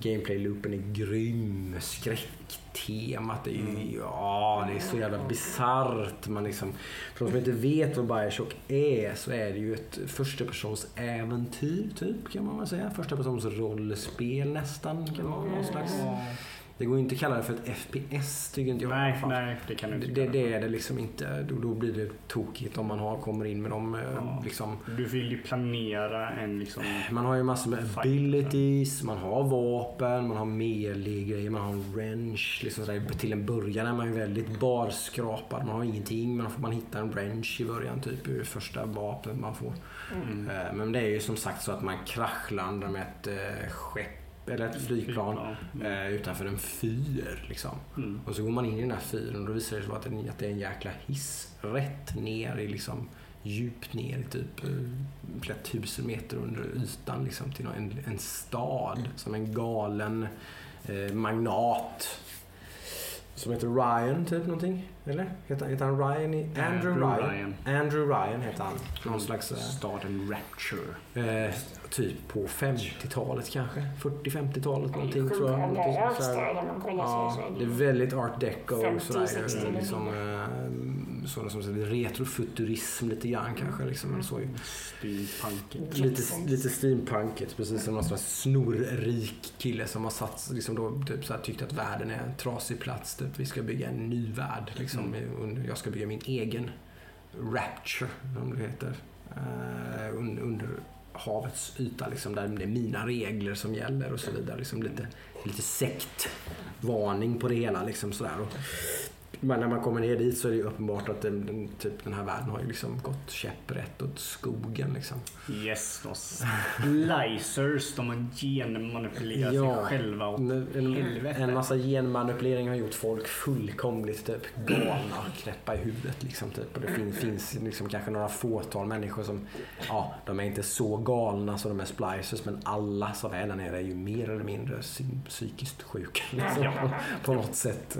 [SPEAKER 1] gameplay-loopen är grym. Skräcktemat är ju, ja det är så jävla bisarrt. Man liksom, för de som inte vet vad Bioshock är så är det ju ett första persons äventyr typ kan man väl säga. Första persons rollspel nästan kan man någon slags Det går ju inte att kalla det för ett FPS tycker inte jag.
[SPEAKER 4] Nej, nej, det kan du inte
[SPEAKER 1] det, det är det liksom inte. Då, då blir det tokigt om man har, kommer in med dem. eh,
[SPEAKER 4] Ja.
[SPEAKER 1] Liksom.
[SPEAKER 4] Du vill ju planera en liksom...
[SPEAKER 1] Man har ju massor med
[SPEAKER 4] Fight.
[SPEAKER 1] abilities, man har vapen, man har melee-grejer, man har en wrench. Liksom sådär. Till en början är man ju väldigt barskrapad. Man har ingenting. Man, får, man hittar en wrench i början, typ i första vapnet man får.
[SPEAKER 4] Mm.
[SPEAKER 1] Eh, Men det är ju som sagt så att man kraschlandar med ett eh, skepp eller ett flygplan eh, utanför en fyr. Liksom.
[SPEAKER 4] Mm.
[SPEAKER 1] Och så går man in i den här fyren och då visar det sig att det, att det är en jäkla hiss rätt ner i liksom djupt ner i typ eh, flera tusen meter under ytan liksom, till en, en stad som en galen eh, magnat som heter Ryan typ någonting. Eller? Heter, heter han Ryan? I, Andrew,
[SPEAKER 4] Andrew
[SPEAKER 1] Ryan.
[SPEAKER 4] Ryan.
[SPEAKER 1] Andrew Ryan heter han. Någon slags... eh,
[SPEAKER 4] Staden Rapture.
[SPEAKER 1] Eh, typ på 50-talet kanske. 40-50-talet någonting tror jag. Någonting
[SPEAKER 3] bra
[SPEAKER 1] så här.
[SPEAKER 3] artstyle om man kollar
[SPEAKER 1] Ja, det är väldigt art deco.
[SPEAKER 3] 50,
[SPEAKER 1] sådär,
[SPEAKER 3] 60
[SPEAKER 1] liksom, eh, sådana som säger retrofuturism lite grann kanske. Liksom, eller så.
[SPEAKER 4] Steampunket.
[SPEAKER 1] Lite, lite steampunkigt, precis som någon slags snorrik kille som har satt, liksom då, typ så här, tyckt att världen är en trasig plats. Typ. Vi ska bygga en ny värld. Liksom,
[SPEAKER 4] Mm.
[SPEAKER 1] jag ska bygga min egen Rapture, som det heter. Un, under havets yta, liksom, där det är mina regler som gäller och så vidare. Liksom, lite, lite sektvarning på det hela. Liksom, sådär. Och, men när man kommer ner dit så är det uppenbart att den, den, typ, den här världen har ju liksom gått käpprätt åt skogen. Liksom.
[SPEAKER 4] Yes, de splicers. De har genmanipulerat
[SPEAKER 1] Ja.
[SPEAKER 4] sig själva. Och
[SPEAKER 1] En,
[SPEAKER 4] helvete.
[SPEAKER 1] en massa genmanipulering har gjort folk fullkomligt typ galna, knäppa i huvudet. Liksom, typ. Och det fin, finns liksom kanske några fåtal människor som, ja, de är inte så galna som de är splicers, men alla som är där nere är ju mer eller mindre psy- psykiskt sjuka. Liksom, på, på något sätt.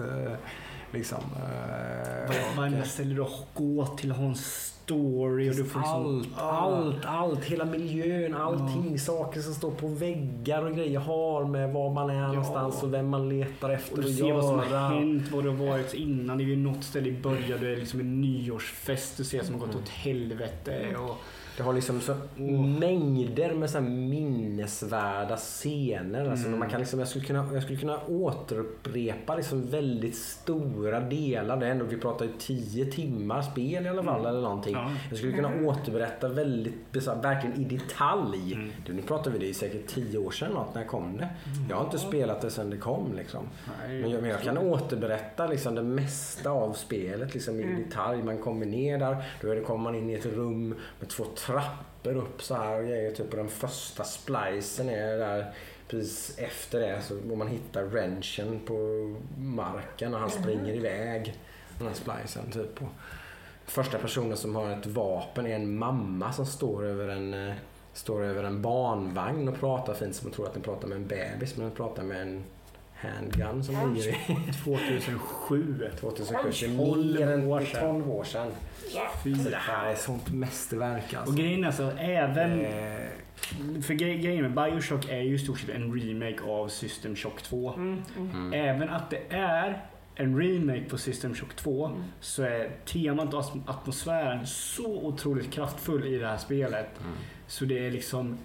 [SPEAKER 1] Liksom, eh,
[SPEAKER 4] Varenda ställe du går till en story. Och du får liksom,
[SPEAKER 1] allt, allt, allt, hela miljön, allting, saker som står på väggar och grejer. Har med var man är någonstans och vem man letar efter
[SPEAKER 4] Och du ser vad som har
[SPEAKER 1] göra.
[SPEAKER 4] hänt, vad det har varit innan. Det är ju något ställe i början, det är liksom en nyårsfest. Du ser som har gått åt helvete. Och,
[SPEAKER 1] Det har liksom så mängder med så minnesvärda scener. Alltså
[SPEAKER 4] Mm.
[SPEAKER 1] man kan liksom, jag, skulle kunna, jag skulle kunna återupprepa liksom väldigt stora delar. Det är ändå, vi pratar ju tio timmar spel i alla fall eller någonting.
[SPEAKER 4] Ja.
[SPEAKER 1] Jag skulle kunna återberätta väldigt, så här, verkligen i detalj.
[SPEAKER 4] Mm.
[SPEAKER 1] Det, nu pratar vi det i säkert tio år sedan något, när kom det? Jag har inte spelat det sedan det kom liksom.
[SPEAKER 4] Nej,
[SPEAKER 1] Men jag, men jag kan återberätta liksom det mesta av spelet liksom, i detalj. Man kommer ner där, då är det, kommer man in i ett rum med två trappor upp så här och grejer. Typ, den första splicen är där precis efter det. Så, man hittar wrenchen på marken och han springer iväg. Den här splicen typ. Och första personen som har ett vapen är en mamma som står över en, eh, står över en barnvagn och pratar fint som man tror att den pratar med en bebis men den pratar med en handgun som ligger i
[SPEAKER 4] 2007.
[SPEAKER 1] 2007. Det är mer än
[SPEAKER 4] år sedan.
[SPEAKER 1] 12 år sedan.
[SPEAKER 4] Fy
[SPEAKER 1] Så det här är sånt mästerverk alltså.
[SPEAKER 4] Och grejen är så, även...
[SPEAKER 1] Eh,
[SPEAKER 4] För gre- grejen med Bioshock är ju i stort sett en remake av System Shock 2.
[SPEAKER 3] Mm, mm.
[SPEAKER 1] mm.
[SPEAKER 4] Även att det är en remake på System Shock 2
[SPEAKER 3] Mm.
[SPEAKER 4] så är temat och atm- atmosfären så otroligt kraftfull i det här spelet.
[SPEAKER 1] Mm.
[SPEAKER 4] Så det är liksom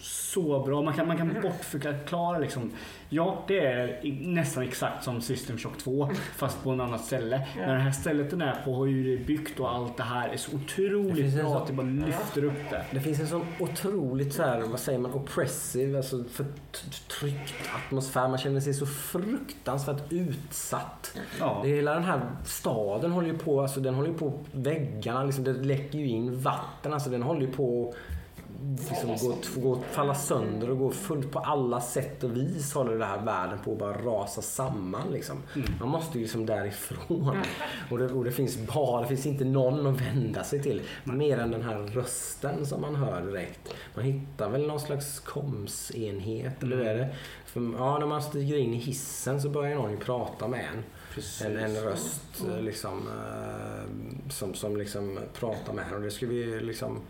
[SPEAKER 4] så bra. Man kan, man kan bortförklara liksom. Ja, det är nästan exakt som System Shock 2 (laughs) fast på en annat ställe.
[SPEAKER 3] Ja.
[SPEAKER 4] Men det här stället den är på har ju det byggt och allt det här är så otroligt bra
[SPEAKER 1] sån-
[SPEAKER 4] att det bara lyfter upp det.
[SPEAKER 1] Det finns en sån otroligt så här, vad säger man, oppressive, alltså förtryckt atmosfär. Man känner sig så fruktansvärt utsatt.
[SPEAKER 4] Ja.
[SPEAKER 1] Det är hela den här staden håller ju på, alltså den håller ju på väggarna, liksom, det läcker ju in vatten, alltså den håller ju på liksom, gå, gå, falla sönder och gå fullt på alla sätt och vis håller den här världen på att bara rasa samman. Liksom. Man måste ju liksom därifrån. Och det, och det finns bara, det finns inte någon att vända sig till. Mer än den här rösten som man hör direkt. Man hittar väl någon slags komsenhet, eller hur är det? För, ja, när man stiger in i hissen så börjar någon ju prata med en.
[SPEAKER 4] Precis.
[SPEAKER 1] En, en röst eh, liksom, eh, som, som liksom pratar med en. Och det ska vi liksom...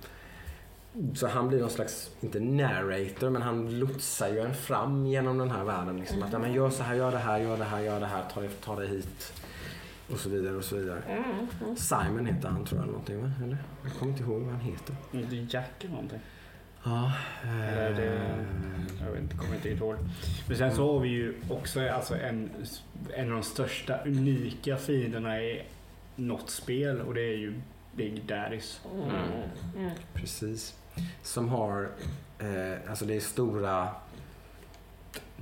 [SPEAKER 1] Så han blir någon slags, inte narrator, men han lotsar ju en fram genom den här världen. Liksom. Att ja, men gör så här, gör det här, gör det här, gör det här, ta det, ta det hit. Och så vidare och så vidare.
[SPEAKER 3] Mm, mm.
[SPEAKER 1] Simon heter han tror jag eller någonting va? Eller? Jag kommer inte ihåg vad han heter.
[SPEAKER 4] Inte Jack eller någonting.
[SPEAKER 1] Ja.
[SPEAKER 4] Eller det,
[SPEAKER 1] eh,
[SPEAKER 4] jag vet inte, kommer inte ihåg. Men sen så har vi ju också alltså en, en av de största unika fienderna i något spel och det är ju Big Daddies.
[SPEAKER 3] Mm.
[SPEAKER 1] Precis. Som har, eh, alltså det är stora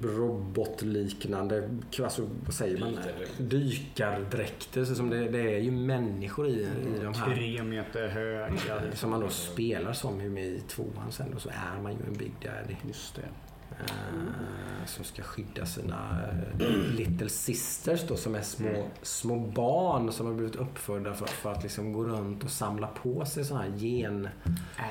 [SPEAKER 1] robotliknande, alltså vad säger man? Dykardräkter. Så som det, det är ju människor i, i de här.
[SPEAKER 4] Tre meter höga.
[SPEAKER 1] Som man då spelar som i tvåan sen då så är man ju en Big Daddy.
[SPEAKER 4] Just det.
[SPEAKER 1] Eh, som ska skydda sina eh, little sisters då som är små, små barn som har blivit uppfödda för, för att liksom gå runt och samla på sig sådana här gen...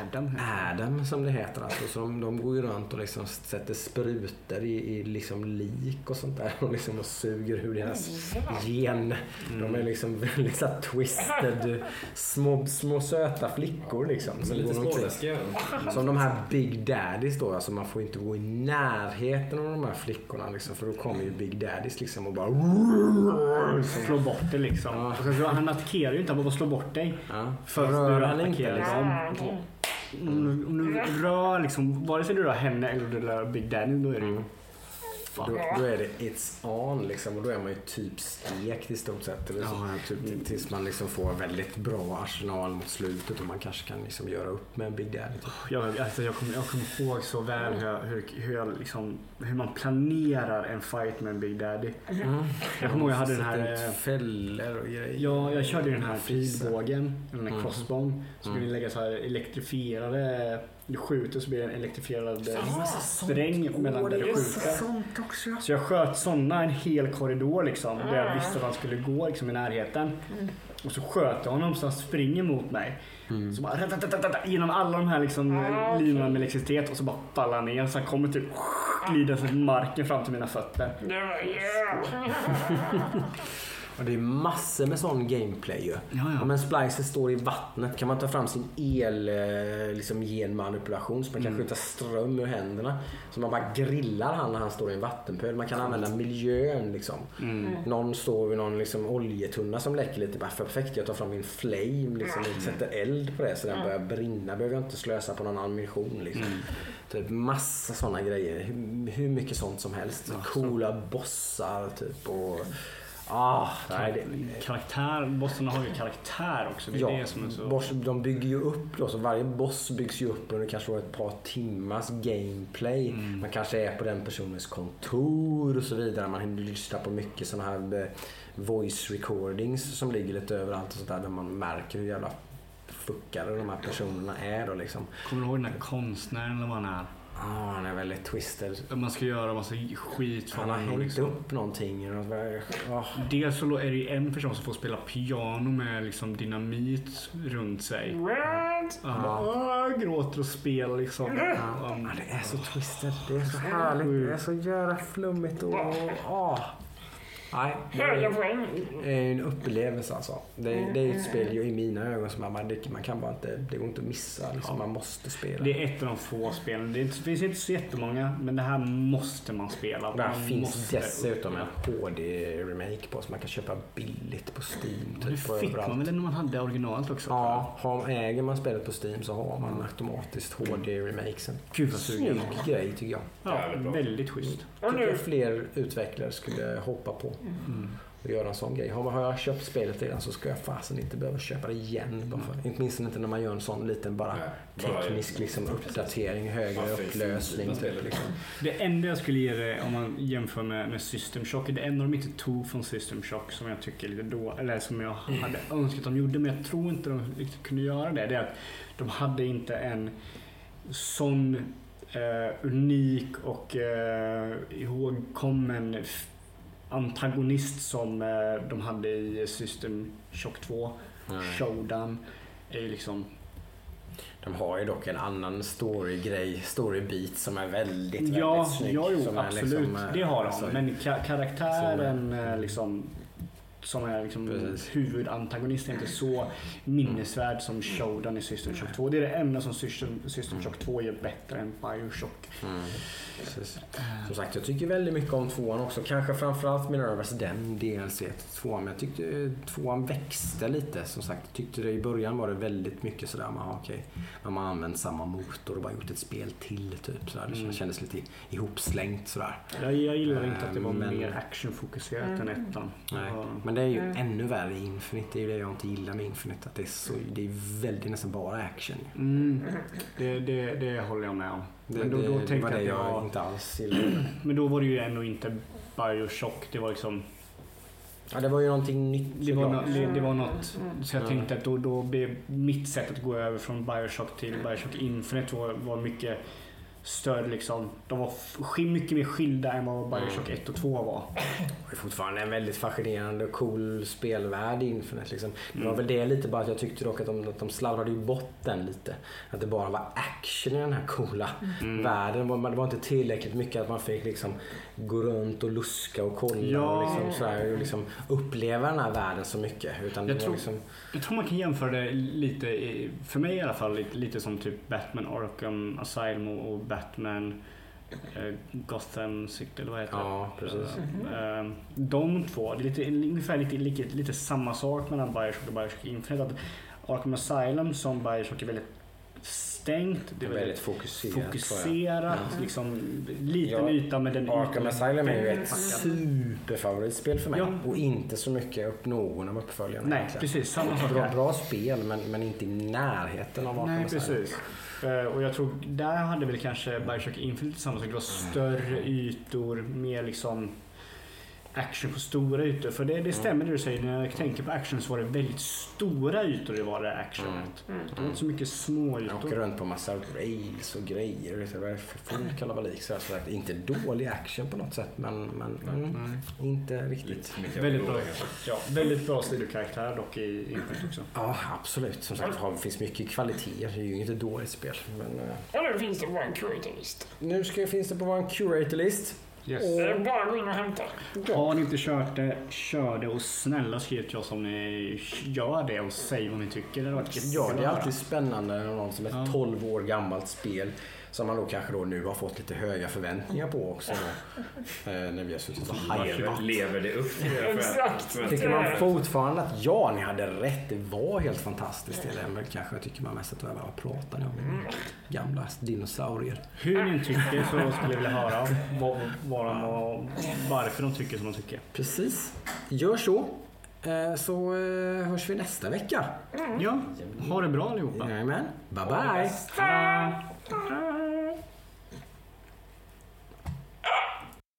[SPEAKER 4] Adam.
[SPEAKER 1] Adam som det heter. Alltså, så de, de går ju runt och liksom sätter sprutor i, i liksom lik och sånt där och, liksom och suger ur deras gen. De är liksom (laughs) väldigt så twisted, små, små söta flickor liksom. Som,
[SPEAKER 2] Lite
[SPEAKER 1] går som de här Big Daddies då. Alltså man får inte gå i närheten av de här flickorna liksom, för då kommer ju Big Daddies liksom och bara... Liksom.
[SPEAKER 4] Slå bort det liksom.
[SPEAKER 1] Ja.
[SPEAKER 4] Och sen så, han attackerar ju inte, han bara slår bort dig.
[SPEAKER 1] Ja.
[SPEAKER 4] Först
[SPEAKER 1] Rör han inte liksom.
[SPEAKER 4] om du rör liksom, vare sig du rör henne eller du rör Big Daddy, då är det ju
[SPEAKER 1] Mm. Då, då är det it's on liksom och då är man ju typ stekt i stort sett. Eller så.
[SPEAKER 4] Ja,
[SPEAKER 1] typ, tills man liksom får väldigt bra arsenal mot slutet och man kanske kan liksom göra upp med en Big Daddy. Typ.
[SPEAKER 4] Jag, alltså jag, kommer, jag kommer ihåg så väl hur, jag- hur, hur, jag liksom, hur man planerar en fight med en Big Daddy. Jag kommer ihåg jag hade den här...
[SPEAKER 1] Fällor och grejer.
[SPEAKER 4] Ja, jag körde den här pilbågen, den här
[SPEAKER 1] Mm.
[SPEAKER 4] crossbow. Så
[SPEAKER 1] Mm.
[SPEAKER 4] skulle ni lägga så här elektrifierade... Du skjuter så blir det en elektrifierad eh,
[SPEAKER 3] Ah,
[SPEAKER 4] sträng mellan där du skjuter.
[SPEAKER 1] sånt också.
[SPEAKER 4] Så jag sköt sådana en hel korridor liksom. Där jag visste att han skulle gå liksom, i närheten. Och så sköt jag honom så han springer mot mig.
[SPEAKER 1] Mm.
[SPEAKER 4] Så bara genom alla de här liksom,
[SPEAKER 3] Ah,
[SPEAKER 4] linorna med elektricitet och så bara faller han ner. Så han kommer typ glida från marken fram till mina fötter.
[SPEAKER 3] Det var, yeah. (laughs) (laughs)
[SPEAKER 1] Och det är massor med sån gameplay ju.
[SPEAKER 4] Ja,
[SPEAKER 1] Om en splicer står i vattnet kan man ta fram sin el eh, liksom genmanipulation så man kan
[SPEAKER 4] Mm.
[SPEAKER 1] skjuta ström ur händerna. Så man bara grillar han när han står i en vattenpöl. Man kan använda miljön liksom.
[SPEAKER 4] Mm.
[SPEAKER 1] Någon står vid någon liksom oljetunna som läcker lite. Bara perfekt, jag tar fram min flame liksom, och sätter eld på det så den börjar brinna. Behöver jag inte slösa på någon ammunition. Liksom.
[SPEAKER 4] Mm.
[SPEAKER 1] Typ massa sådana grejer. Hur, hur mycket sånt som helst. Coola bossar typ. Och, ah, nej, det,
[SPEAKER 4] Karaktär, bossarna har ju karaktär också. Det är det som är så...
[SPEAKER 1] boss, de bygger ju upp då, så varje boss byggs ju upp under kanske ett par timmars gameplay.
[SPEAKER 4] Mm.
[SPEAKER 1] Man kanske är på den personens kontor och så vidare. Man lyssnar på mycket sådana här eh, voice recordings som ligger lite överallt och sådär där man märker hur jävla fuckade de här personerna är då liksom.
[SPEAKER 4] Kommer du ihåg den där konstnären eller vad han är?
[SPEAKER 1] Ah, han är väldigt twisted.
[SPEAKER 4] Man ska göra massa skit för
[SPEAKER 1] Han har hängt
[SPEAKER 4] Liksom.
[SPEAKER 1] upp någonting. ah.
[SPEAKER 4] Dels så är det ju en person som får spela piano med liksom dynamit runt sig. Han bara "Åh", gråter och spelar liksom. Um,
[SPEAKER 1] Ja, det är så twisted. Det är så härligt. Det är så jävla flummigt och... Ah. Nej, det
[SPEAKER 3] Höga
[SPEAKER 1] är,
[SPEAKER 3] poäng.
[SPEAKER 1] det är en upplevelse alltså. Det, är- det är ett spel ju i mina ögon som man, det, man kan bara inte, det går inte att missa. Liksom, Man måste spela.
[SPEAKER 4] det är ett av de få spelen. Det, det finns inte så jättemånga, men det här måste man spela.
[SPEAKER 1] Där
[SPEAKER 4] Man
[SPEAKER 1] finns dessutom en HD-remake på som man kan köpa billigt på Steam.
[SPEAKER 4] Det
[SPEAKER 1] Typ, och
[SPEAKER 4] fick man
[SPEAKER 1] överallt.
[SPEAKER 4] väl när man hade originalet också?
[SPEAKER 1] Ja, har, äger man spelet på Steam så har man automatiskt HD-remakesen.
[SPEAKER 4] Gud vad sugen.
[SPEAKER 1] Snygg grej tycker jag.
[SPEAKER 4] Ja, väldigt schysst.
[SPEAKER 3] Och
[SPEAKER 1] tycker jag
[SPEAKER 3] nu,
[SPEAKER 1] fler utvecklare skulle hoppa på
[SPEAKER 4] Mm.
[SPEAKER 1] och göra en sån grej. Har, har jag köpt spelet redan så ska jag fasen inte behöva köpa det igen. Bara för, åtminstone inte när man gör en sån liten bara
[SPEAKER 2] Nej, bara-
[SPEAKER 1] teknisk liksom, uppdatering, högre upplösning. Typ, liksom.
[SPEAKER 4] Det enda jag skulle ge det om man jämför med, med System Shock, det enda de inte tog från System Shock som jag tycker lite då, eller som jag hade önskat de gjorde, men jag tror inte de riktigt kunde göra det. Det är att de hade inte en sån eh, unik och eh, ihågkommen antagonist som eh, de hade i System Shock 2.
[SPEAKER 1] Nej.
[SPEAKER 4] Showdown är ju liksom
[SPEAKER 1] De har ju dock en annan story-grej, story-bit som är väldigt,
[SPEAKER 4] Ja,
[SPEAKER 1] väldigt snygg.
[SPEAKER 4] ja jo,
[SPEAKER 1] som är
[SPEAKER 4] absolut.
[SPEAKER 1] liksom, eh,
[SPEAKER 4] det har de.
[SPEAKER 1] alltså,
[SPEAKER 4] men ka- karaktären eh, liksom som är liksom
[SPEAKER 1] Precis.
[SPEAKER 4] huvudantagonisten är inte så minnesvärd som Showdown i System Shock 2. Det är det enda som System, System Shock 2 gör bättre än Bioshock.
[SPEAKER 1] Mm. Precis. Som sagt, jag tycker väldigt mycket om tvåan också. Kanske framförallt Minervas den DLC till tvåan. Men jag tyckte eh, tvåan växte lite. Som sagt, jag tyckte det i början var det väldigt mycket sådär. Man, okej, man har använt samma motor och bara gjort ett spel till. Typ, sådär. Det
[SPEAKER 4] Mm.
[SPEAKER 1] kändes lite ihopslängt sådär.
[SPEAKER 4] Jag, jag gillar inte att det var
[SPEAKER 1] Men-
[SPEAKER 4] mer actionfokuserat än ettan.
[SPEAKER 1] Nej. Men det är ju ännu värre i Infinite. Det är ju det jag inte gillar med Infinite. Att det är, så, det är väldigt nästan bara action.
[SPEAKER 4] Mm, det, det, det håller jag med om.
[SPEAKER 1] Det,
[SPEAKER 4] Men då-
[SPEAKER 1] det,
[SPEAKER 4] då
[SPEAKER 1] det var
[SPEAKER 4] jag
[SPEAKER 1] det jag
[SPEAKER 4] var-
[SPEAKER 1] inte alls gillade. (clears throat)
[SPEAKER 4] Men då var det ju ändå inte Bioshock. Det var liksom
[SPEAKER 1] Ja, det var ju någonting nytt.
[SPEAKER 4] Det var, no, det, det var något, så jag
[SPEAKER 1] Ja.
[SPEAKER 4] tänkte att då, då blev mitt sätt att gå över från Bioshock till Bioshock Infinite var, var mycket större liksom. De var mycket mer skilda än vad Bioshock 1 och 2 var.
[SPEAKER 1] Det är fortfarande en väldigt fascinerande och cool spelvärld i Infinite. Liksom. Det var
[SPEAKER 4] Mm.
[SPEAKER 1] väl det lite bara att jag tyckte dock att de, att de slarvade ju bort den lite. Att det bara var action i den här coola
[SPEAKER 4] Mm.
[SPEAKER 1] världen. Det var, inte tillräckligt mycket att man fick liksom gå runt och luska och kolla
[SPEAKER 4] Ja.
[SPEAKER 1] och liksom, sådär, och liksom uppleva den här världen så mycket. Utan
[SPEAKER 4] Jag tror-
[SPEAKER 1] liksom,
[SPEAKER 4] Jag tror man kan jämföra det lite, för mig i alla fall, lite, lite som typ Batman Arkham Asylum och och Batman eh, Gotham City eller vad heter
[SPEAKER 1] ja, precis.
[SPEAKER 4] det? Eh, De två, det är lite, ungefär lite, lite, lite samma sak mellan Bioshock och Bioshock Infinite. Att Arkham Asylum som Bioshock är väldigt stängt.
[SPEAKER 1] Det är väldigt fokuserat. tror jag.
[SPEAKER 4] fokuserat. Liksom, liten
[SPEAKER 1] Ja,
[SPEAKER 4] yta med den
[SPEAKER 1] Arkham Asylum är ju
[SPEAKER 4] väldigt
[SPEAKER 1] ett superfavoritspel för mig.
[SPEAKER 4] Ja.
[SPEAKER 1] Och inte så mycket upp någon av uppföljarna.
[SPEAKER 4] Nej,
[SPEAKER 1] egentligen.
[SPEAKER 4] precis. Samma sak
[SPEAKER 1] Bra, bra spel men, men inte i närheten av Arkham
[SPEAKER 4] Nej,
[SPEAKER 1] Asylum.
[SPEAKER 4] precis. Eh, och jag tror, där hade väl kanske Bioshock Infinite samma sak. Det var större ytor, mer liksom action på stora ytor. För det, det stämmer det du säger. När jag tänker på action så var det väldigt stora ytor det var det actionet. Det var inte så mycket små
[SPEAKER 1] Jag åker
[SPEAKER 4] ytor.
[SPEAKER 1] runt på massa rails och grejer. Det (laughs) var för full kalabalik. Så så att inte dålig action på något sätt men, men, men inte riktigt.
[SPEAKER 4] Väldigt bra, ja, väldigt bra sidokaraktär dock i Infinite också.
[SPEAKER 1] Ja, absolut. Som sagt det finns mycket kvalitet. Det är ju inget dåligt spel. Men, eh,
[SPEAKER 3] Och nu finns det bara en curator-list.
[SPEAKER 1] nu ska, finns det på vår curator-list.
[SPEAKER 4] Yes.
[SPEAKER 3] Det är bara att gå in och hämta.
[SPEAKER 4] Har ni inte kört det, kör det och snälla skriv till oss om ni gör det och säg vad ni tycker. Det
[SPEAKER 1] Ja, det är alltid spännande när någon som är
[SPEAKER 4] Ja.
[SPEAKER 1] 12 år gammalt spel som man då kanske då nu har fått lite höga förväntningar på också. Då, eh, när vi har suttit och
[SPEAKER 2] Lever,
[SPEAKER 1] hajat.
[SPEAKER 2] lever det upp till det?
[SPEAKER 3] Exakt.
[SPEAKER 1] Tycker man fortfarande att ja, ni hade rätt. Det var helt fantastiskt. Eller kanske tycker man mest att det var vad pratar ni om? Gamla dinosaurier.
[SPEAKER 4] Hur ni tycker så skulle jag vilja höra vad, vad de, och varför de tycker som de tycker.
[SPEAKER 1] Precis. Gör så. Eh, Så eh, hörs vi nästa vecka.
[SPEAKER 4] Ja, ha det bra allihopa.
[SPEAKER 1] Jajamän. Bye bye.
[SPEAKER 4] Ta-da.